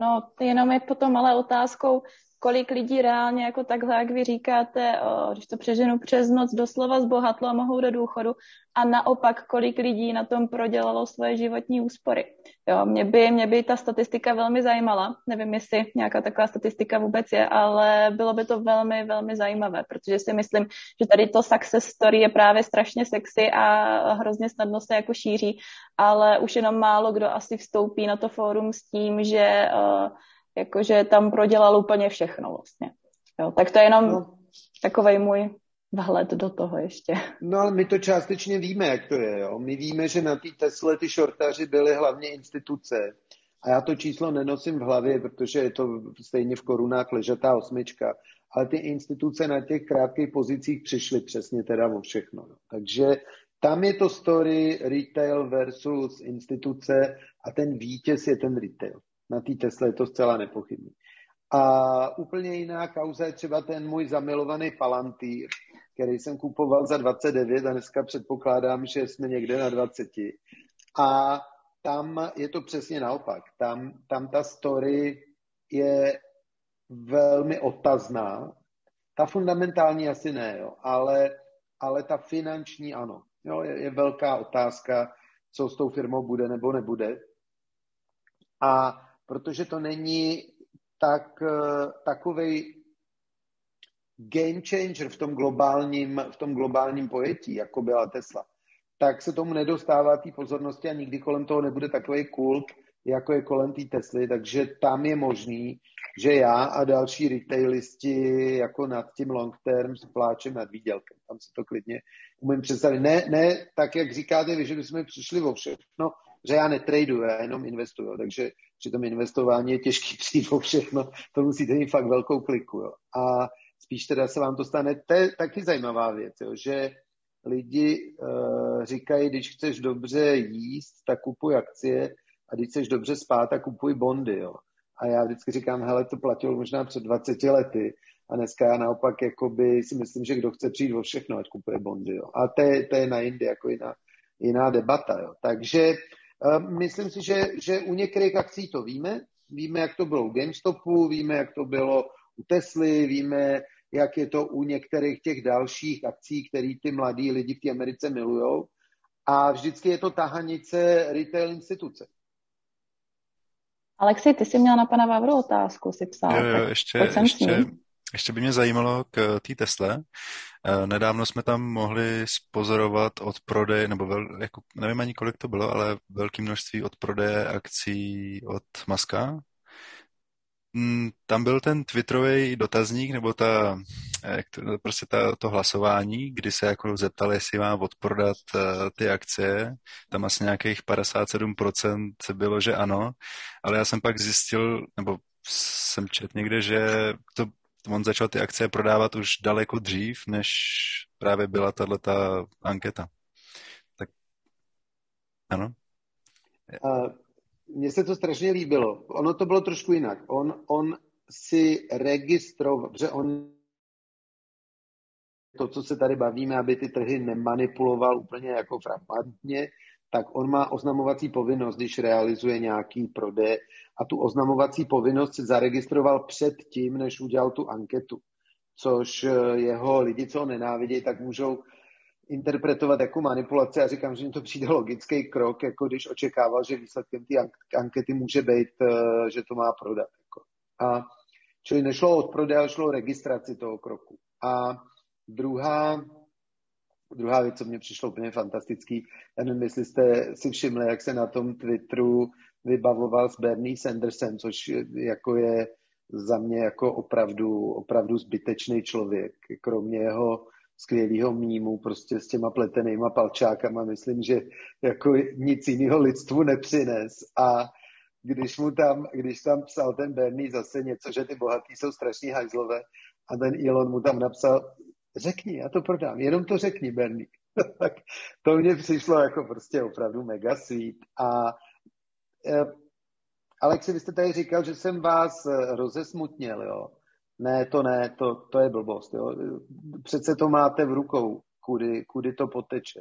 No, jenom je potom ale otázkou, kolik lidí reálně jako takhle, jak vy říkáte, o, když to přeženu přes noc, doslova zbohatlo a mohou do důchodu a naopak, kolik lidí na tom prodělalo svoje životní úspory. Jo, mě by, mě by ta statistika velmi zajímala. Nevím, jestli nějaká taková statistika vůbec je, ale bylo by to velmi, velmi zajímavé, protože si myslím, že tady to success story je právě strašně sexy a hrozně snadno se jako šíří, ale už jenom málo kdo asi vstoupí na to fórum s tím, že uh, jakože tam prodělal úplně všechno vlastně. Jo, tak to je jenom no. takovej můj vhled do toho ještě. No ale my to částečně víme, jak to je. Jo? My víme, že na té Tesle ty šortaři byly hlavně instituce. A já to číslo nenosím v hlavě, protože je to stejně v korunách ležatá osmička. Ale ty instituce na těch krátkých pozicích přišly přesně teda o všechno. No. Takže tam je to story retail versus instituce a ten vítěz je ten retail. Na té Tesle je to zcela nepochybný. A úplně jiná kauza je třeba ten můj zamilovaný Palantír, který jsem kupoval za 29 a dneska předpokládám, že jsme někde na 20. A tam je to přesně naopak. Tam, tam ta story je velmi otazná. Ta fundamentální asi ne, jo, ale, ale ta finanční ano. Jo, je, je velká otázka, co s tou firmou bude nebo nebude. A protože to není tak, eh, takovej game changer v tom globálním, v tom globálním pojetí, jako byla Tesla, tak se tomu nedostává té pozornosti a nikdy kolem toho nebude takový kult, jako je kolem té Tesly, takže tam je možný, že já a další retailisti jako nad tím long term s pláčem nad výdělkem. Tam se to klidně umím představit. Ne, ne tak, jak říkáte vy, že bychom přišli o všechno, že já netraduju, já jenom investuju, takže při tom investování je těžký přijít o všechno, to musíte mít fakt velkou kliku. Jo. A spíš teda se vám to stane, to je taky zajímavá věc, jo, že lidi uh, říkají, když chceš dobře jíst, tak kupuj akcie a když chceš dobře spát, tak kupuj bondy. Jo. A já vždycky říkám, hele, to platilo možná před 20 lety a dneska já naopak jakoby si myslím, že kdo chce přijít o všechno, ať kupuje bondy. Jo. A to je, to je na jindy jako jiná, jiná debata. Jo. Takže myslím si, že, že u některých akcí to víme. Víme, jak to bylo u GameStopu, víme, jak to bylo u Tesly, víme, jak je to u některých těch dalších akcí, které ty mladí lidi v té Americe milují. A vždycky je to tahanice retail instituce. Alexi, ty jsi měl na pana Vavru otázku, si psal. Jo, jo, ještě, ještě, ještě by mě zajímalo k té Tesle. Eh, nedávno jsme tam mohli spozorovat od prodeje, nebo vel, jako, nevím ani kolik to bylo, ale velké množství od prodeje akcí od Maska, Mm, tam byl ten Twitterový dotazník, nebo ta, jak to, prostě ta, to hlasování, kdy se jako zeptali, jestli má odprodat uh, ty akcie. Tam asi nějakých 57% bylo, že ano, ale já jsem pak zjistil, nebo jsem čet někde, že to, on začal ty akcie prodávat už daleko dřív, než právě byla tato anketa. Tak ano. Uh, mně se to strašně líbilo. Ono to bylo trošku jinak. On, on si registroval, protože on to, co se tady bavíme, aby ty trhy nemanipuloval úplně jako frapantně, tak on má oznamovací povinnost, když realizuje nějaký prodej a tu oznamovací povinnost si zaregistroval před tím, než udělal tu anketu. Což jeho lidi, co ho nenávidí, tak můžou interpretovat jako manipulaci a říkám, že mi to přijde logický krok, jako když očekával, že výsledkem té ankety může být, eh, že to má prodat. Jako. A čili nešlo od prodeje, šlo o registraci toho kroku. A druhá, druhá věc, co mě přišlo úplně fantastický, já nevím, jestli jste si všimli, jak se na tom Twitteru vybavoval s Bernie Sandersem, což jako je za mě jako opravdu, opravdu zbytečný člověk. Kromě jeho skvělého mýmu prostě s těma pletenýma palčákama. Myslím, že jako nic jiného lidstvu nepřines. A když mu tam, když tam psal ten Bernie zase něco, že ty bohatí jsou strašní hajzlové a ten Elon mu tam napsal, řekni, já to prodám, jenom to řekni, Bernie. tak to mně přišlo jako prostě opravdu mega sweet. A eh, Alexi, vy jste tady říkal, že jsem vás eh, rozesmutnil, jo. Ne, to ne, to, to je blbost. Jo. Přece to máte v rukou, kudy, kudy to poteče.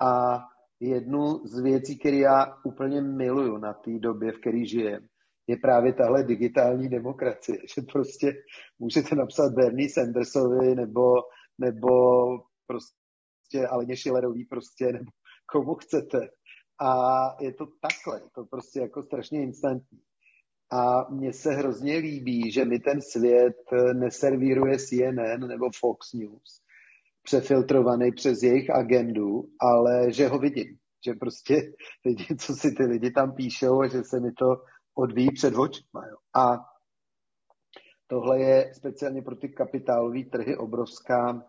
A jednu z věcí, které já úplně miluju na té době, v které žijem, je právě tahle digitální demokracie, že prostě můžete napsat Bernie Sandersovi nebo, nebo prostě Aleně Schillerový prostě, nebo komu chcete. A je to takhle, to prostě jako strašně instantní. A mně se hrozně líbí, že mi ten svět eh, neservíruje CNN nebo Fox News, přefiltrovaný přes jejich agendu, ale že ho vidím. Že prostě vidím, co si ty lidi tam píšou a že se mi to odvíjí před očima. Jo. A tohle je speciálně pro ty kapitálové trhy obrovská,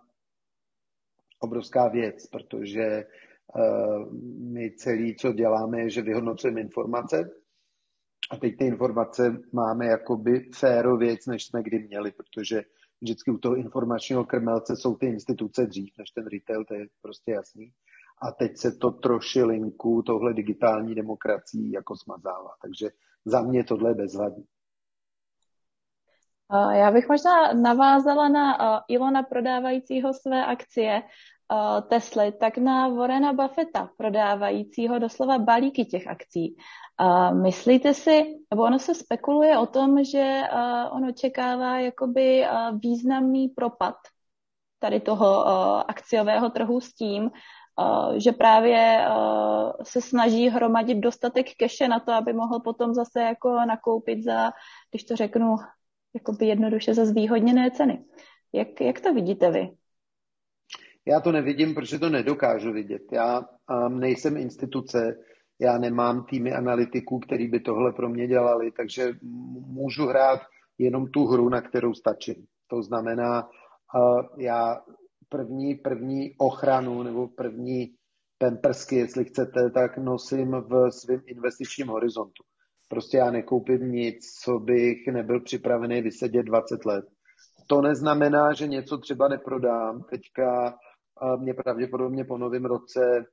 obrovská věc, protože uh, my celý, co děláme, je, že vyhodnocujeme informace, a teď ty informace máme jakoby věc, než jsme kdy měli, protože vždycky u toho informačního krmelce jsou ty instituce dřív než ten retail, to je prostě jasný. A teď se to trošilinku tohle digitální demokracií jako smazává. Takže za mě tohle je bezvadný. Já bych možná navázala na Ilona prodávajícího své akcie Tesly, tak na Warrena Buffetta prodávajícího doslova balíky těch akcí. Myslíte si, nebo ono se spekuluje o tom, že on očekává jakoby významný propad tady toho akciového trhu s tím, že právě se snaží hromadit dostatek keše na to, aby mohl potom zase jako nakoupit za, když to řeknu, jakoby jednoduše za zvýhodněné ceny. Jak, jak to vidíte vy? Já to nevidím, protože to nedokážu vidět. Já um, nejsem instituce, já nemám týmy analytiků, který by tohle pro mě dělali, takže můžu hrát jenom tu hru, na kterou stačím. To znamená, uh, já první, první ochranu nebo první pempersky, jestli chcete, tak nosím v svém investičním horizontu. Prostě já nekoupím nic, co bych nebyl připravený vysedět 20 let. To neznamená, že něco třeba neprodám. Teďka mě pravděpodobně po novém roce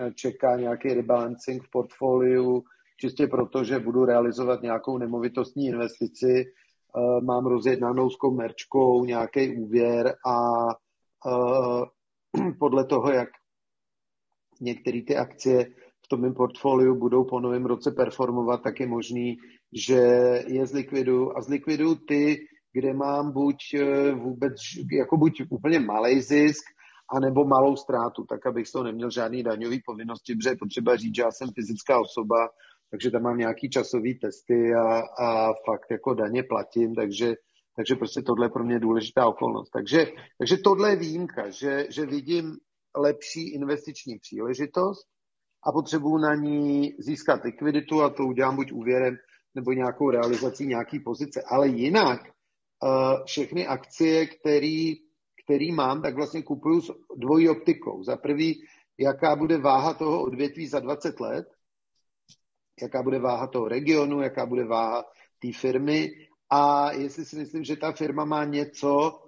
eh, čeká nějaký rebalancing v portfoliu, čistě proto, že budu realizovat nějakou nemovitostní investici, eh, mám rozjednanou s komerčkou nějaký úvěr a eh, podle toho, jak některé ty akcie tom mém portfoliu budou po novém roce performovat, tak je možný, že je zlikvidu a zlikvidu ty, kde mám buď vůbec, jako buď úplně malý zisk, anebo malou ztrátu, tak abych z toho neměl žádný daňový povinnosti, protože je potřeba říct, že já jsem fyzická osoba, takže tam mám nějaký časový testy a, a fakt jako daně platím, takže, takže prostě tohle je pro mě důležitá okolnost. Takže, takže tohle je výjimka, že, že vidím lepší investiční příležitost a potřebuji na ní získat likviditu a to udělám buď úvěrem nebo nějakou realizací nějaký pozice. Ale jinak uh, všechny akcie, které který mám, tak vlastně kupuju s dvojí optikou. Za prvý, jaká bude váha toho odvětví za 20 let, jaká bude váha toho regionu, jaká bude váha té firmy a jestli si myslím, že ta firma má něco,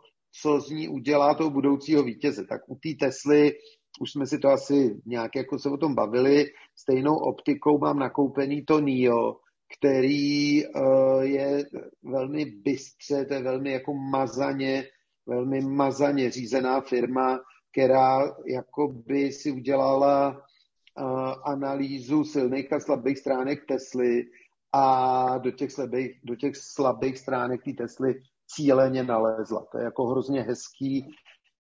co z ní udělá toho budoucího vítěze. Tak u té Tesly už jsme si to asi nějak jako se o tom bavili, stejnou optikou mám nakoupený to NIO, který uh, je velmi bystře, to je velmi jako mazaně velmi mazaně řízená firma, která jakoby si udělala uh, analýzu silných a slabých stránek Tesly a do těch slabých, do těch slabých stránek té Tesly cíleně nalezla. To je jako hrozně hezký,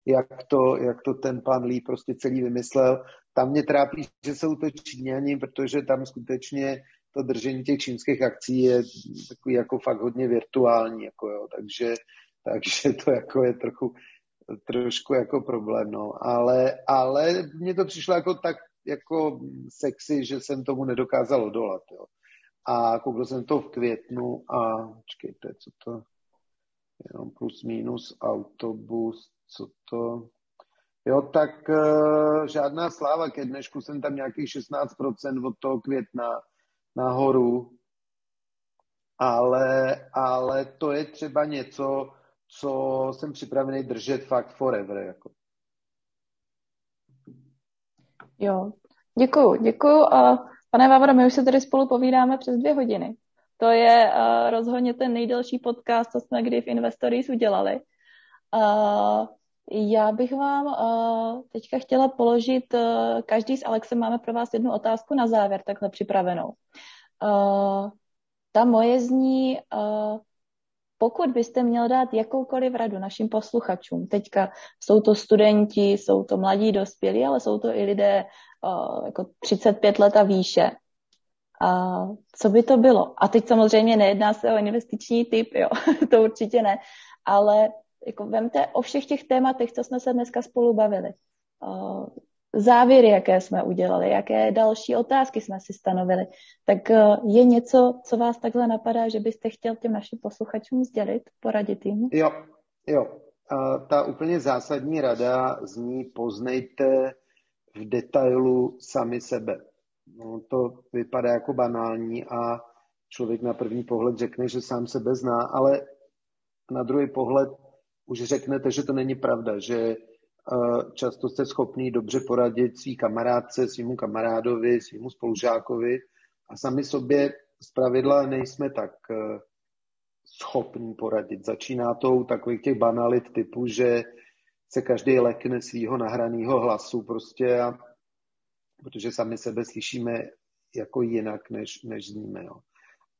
jak to, jak to ten pan Lee prostě celý vymyslel. Tam mě trápí, že jsou to Číňani, protože tam skutečně to držení těch čínských akcí je takový jako fakt hodně virtuální. Jako jo. Takže takže to jako je trochu, trošku jako problém, no. Ale, ale mně to přišlo jako tak jako sexy, že jsem tomu nedokázal odolat, jo. A koukal jsem to v květnu a počkejte, co to, jenom plus minus autobus, co to, jo, tak uh, žádná sláva, ke dnešku jsem tam nějakých 16% od toho května nahoru, ale, ale to je třeba něco, co jsem připravený držet fakt forever. Jako. Jo, děkuju, děkuju. A pane Vavro, my už se tady spolu povídáme přes dvě hodiny. To je uh, rozhodně ten nejdelší podcast, co jsme kdy v Investories udělali. Uh, já bych vám uh, teďka chtěla položit, uh, každý s Alexem máme pro vás jednu otázku na závěr, takhle připravenou. Uh, ta moje zní, pokud byste měl dát jakoukoliv radu našim posluchačům, teďka jsou to studenti, jsou to mladí dospělí, ale jsou to i lidé jako 35 let a výše, a co by to bylo? A teď samozřejmě nejedná se o investiční typ, jo, to určitě ne, ale jako vemte o všech těch tématech, co jsme se dneska spolu bavili. Závěry, jaké jsme udělali, jaké další otázky jsme si stanovili, tak eh, je něco, co vás takhle napadá, že byste chtěl těm našim posluchačům sdělit, poradit jim? Jo, jo. A ta úplně zásadní rada zní poznejte v detailu sami sebe. No, to vypadá jako banální a člověk na první pohled řekne, že sám sebe zná, ale na druhý pohled už řeknete, že to není pravda, že často jste schopný dobře poradit svý kamarádce, svýmu kamarádovi, svýmu spolužákovi a sami sobě z pravidla nejsme tak, schopný poradit. Začíná to u takových těch banalit typu, že se každý lekne svého nahraného hlasu prostě, a, protože sami sebe slyšíme jako jinak, než, než zníme. Jo.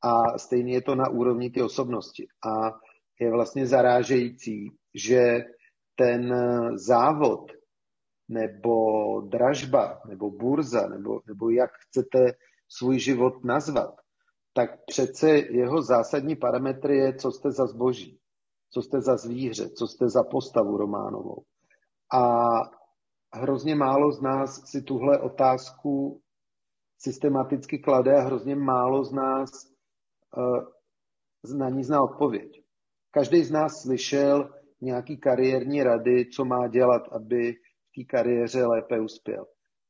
A stejně je to na úrovni ty osobnosti. A je vlastně zarážející, že ten závod nebo dražba, nebo burza, nebo, nebo jak chcete svůj život nazvat, tak přece jeho zásadní parametry je, co jste za zboží, co jste za zvíře, co jste za postavu románovou. A hrozně málo z nás si tuhle otázku systematicky klade a hrozně málo z nás uh, na ní zná odpověď. Každý z nás slyšel nějaký kariérní rady, co má dělat, aby v té kariéře lépe uspěl.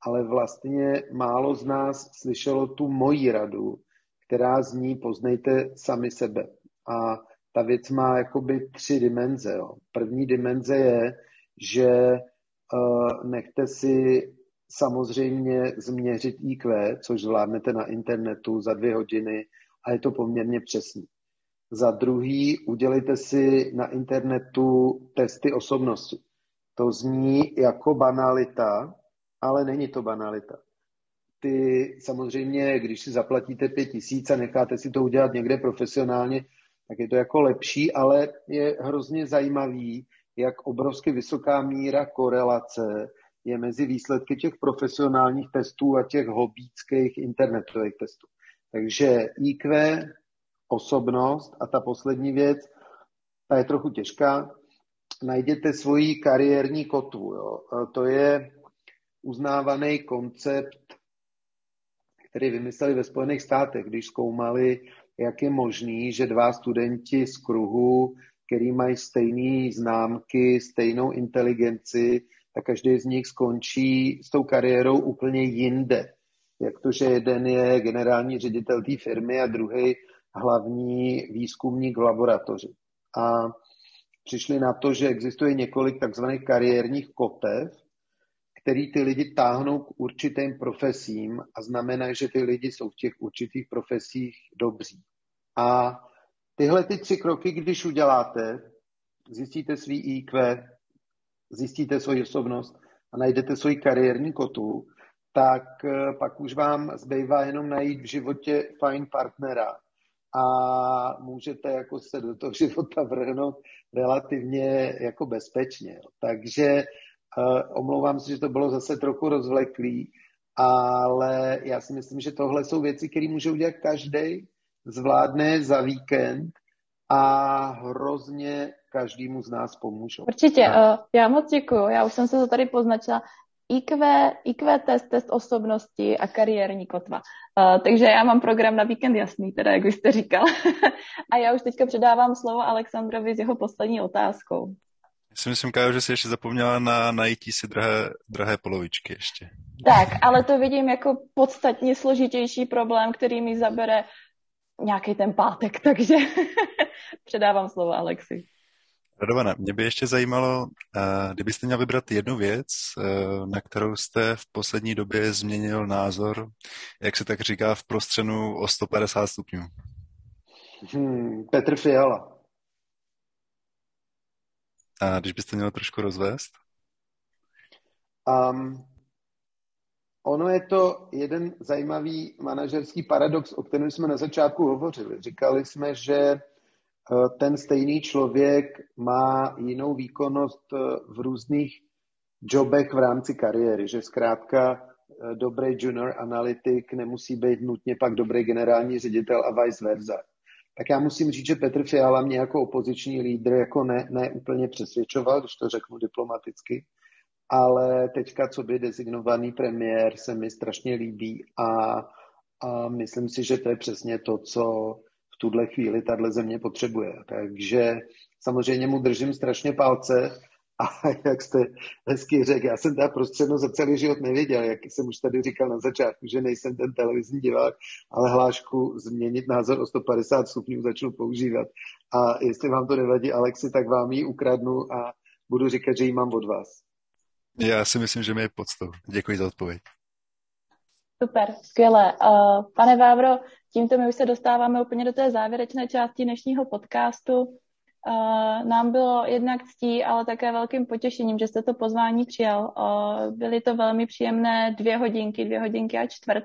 Ale vlastně málo z nás slyšelo tu moji radu, která zní poznejte sami sebe. A ta věc má jakoby tři dimenze. Jo. První dimenze je, že uh, nechte si samozřejmě změřit IQ, což zvládnete na internetu za dvě hodiny a je to poměrně přesný. Za druhý, udělejte si na internetu testy osobnosti. To zní jako banalita, ale není to banalita ty samozřejmě, když si zaplatíte pět tisíc a necháte si to udělat někde profesionálně, tak je to jako lepší, ale je hrozně zajímavý, jak obrovsky vysoká míra korelace je mezi výsledky těch profesionálních testů a těch hobíckých internetových testů. Takže IQ, osobnost a ta poslední věc, ta je trochu těžká, najděte svoji kariérní kotvu. Jo. To je uznávaný koncept který vymysleli ve Spojených státech, když zkoumali, jak je možný, že dva studenti z kruhu, který mají stejné známky, stejnou inteligenci, tak každý z nich skončí s tou kariérou úplně jinde. Jak to, že jeden je generální ředitel té firmy a druhý hlavní výzkumník v laboratoři. A přišli na to, že existuje několik takzvaných kariérních kotev, který ty lidi táhnou k určitým profesím a znamená, že ty lidi jsou v těch určitých profesích dobří. A tyhle ty tři kroky, když uděláte, zjistíte svý IQ, zjistíte svoji osobnost a najdete svoji kariérní kotu, tak eh, pak už vám zbývá jenom najít v životě fajn partnera a můžete jako se do toho života vrhnout relativně jako bezpečně. Takže Omlouvám se, že to bylo zase trochu rozvleklý, ale já si myslím, že tohle jsou věci, které může udělat každý, zvládne za víkend a hrozně každému z nás pomůžou. Určitě, uh, já moc děkuju, já už jsem se to tady poznačila. IQ, IQ test, test osobnosti a kariérní kotva. Uh, takže já mám program na víkend jasný, teda jak už jste říkal. a já už teďka předávám slovo Alexandrovi s jeho poslední otázkou. Já si myslím, Kájo, že jsi ještě zapomněla na najítí si drahé, drahé polovičky ještě. Tak, ale to vidím jako podstatně složitější problém, který mi zabere nějaký ten pátek, takže předávám slovo Alexi. Radovana, mě by ještě zajímalo, kdybyste měl vybrat jednu věc, na kterou jste v poslední době změnil názor, jak se tak říká, v prostřenu o 150 stupňů. Hmm, Petr Fiala. A když byste měl trošku rozvést? Um, ono je to jeden zajímavý manažerský paradox, o kterém jsme na začátku hovořili. Říkali jsme, že eh, ten stejný člověk má jinou výkonnost eh, v různých jobech v rámci kariéry, že zkrátka eh, dobrý junior analytik nemusí být nutně pak dobrý generální ředitel a vice versa. Tak já musím říct, že Petr Fiala mě jako opoziční lídr jako ne, ne úplně přesvědčoval, když to řeknu diplomaticky, ale teďka, co by designovaný premiér, se mi strašně líbí a, a myslím si, že to je přesně to, co tuhle chvíli tahle země potřebuje. Takže samozřejmě mu držím strašně palce a jak jste hezky řekl, já jsem ta prostřednost za celý život nevěděl, jak jsem už tady říkal na začátku, že nejsem ten televizní divák, ale hlášku změnit názor o 150 stupňů začnu používat. A jestli vám to nevadí, Alexi, tak vám ji ukradnu a budu říkat, že ji mám od vás. Já si myslím, že mi je podstou. Děkuji za odpověď. Super, skvěle. Uh, pane Vávro, tímto my už se dostáváme úplně do té závěrečné části dnešního podcastu. Uh, nám bylo jednak ctí, ale také velkým potěšením, že jste to pozvání přijal. Uh, byly to velmi příjemné dvě hodinky, dvě hodinky a čtvrt.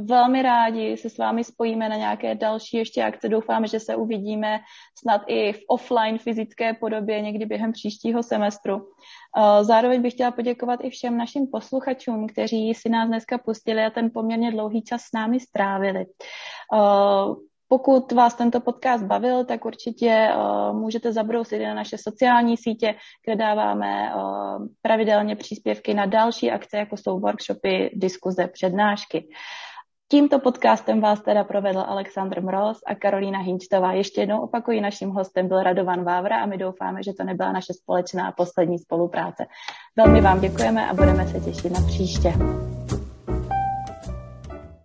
Velmi rádi se s vámi spojíme na nějaké další ještě akce. Doufáme, že se uvidíme snad i v offline fyzické podobě někdy během příštího semestru. Zároveň bych chtěla poděkovat i všem našim posluchačům, kteří si nás dneska pustili a ten poměrně dlouhý čas s námi strávili. Pokud vás tento podcast bavil, tak určitě uh, můžete zabrousit na naše sociální sítě, kde dáváme uh, pravidelně příspěvky na další akce, jako jsou workshopy, diskuze, přednášky. Tímto podcastem vás teda provedl Aleksandr Mroz a Karolína Hinčtová. Ještě jednou opakuji, naším hostem byl Radovan Vávra a my doufáme, že to nebyla naše společná poslední spolupráce. Velmi vám děkujeme a budeme se těšit na příště.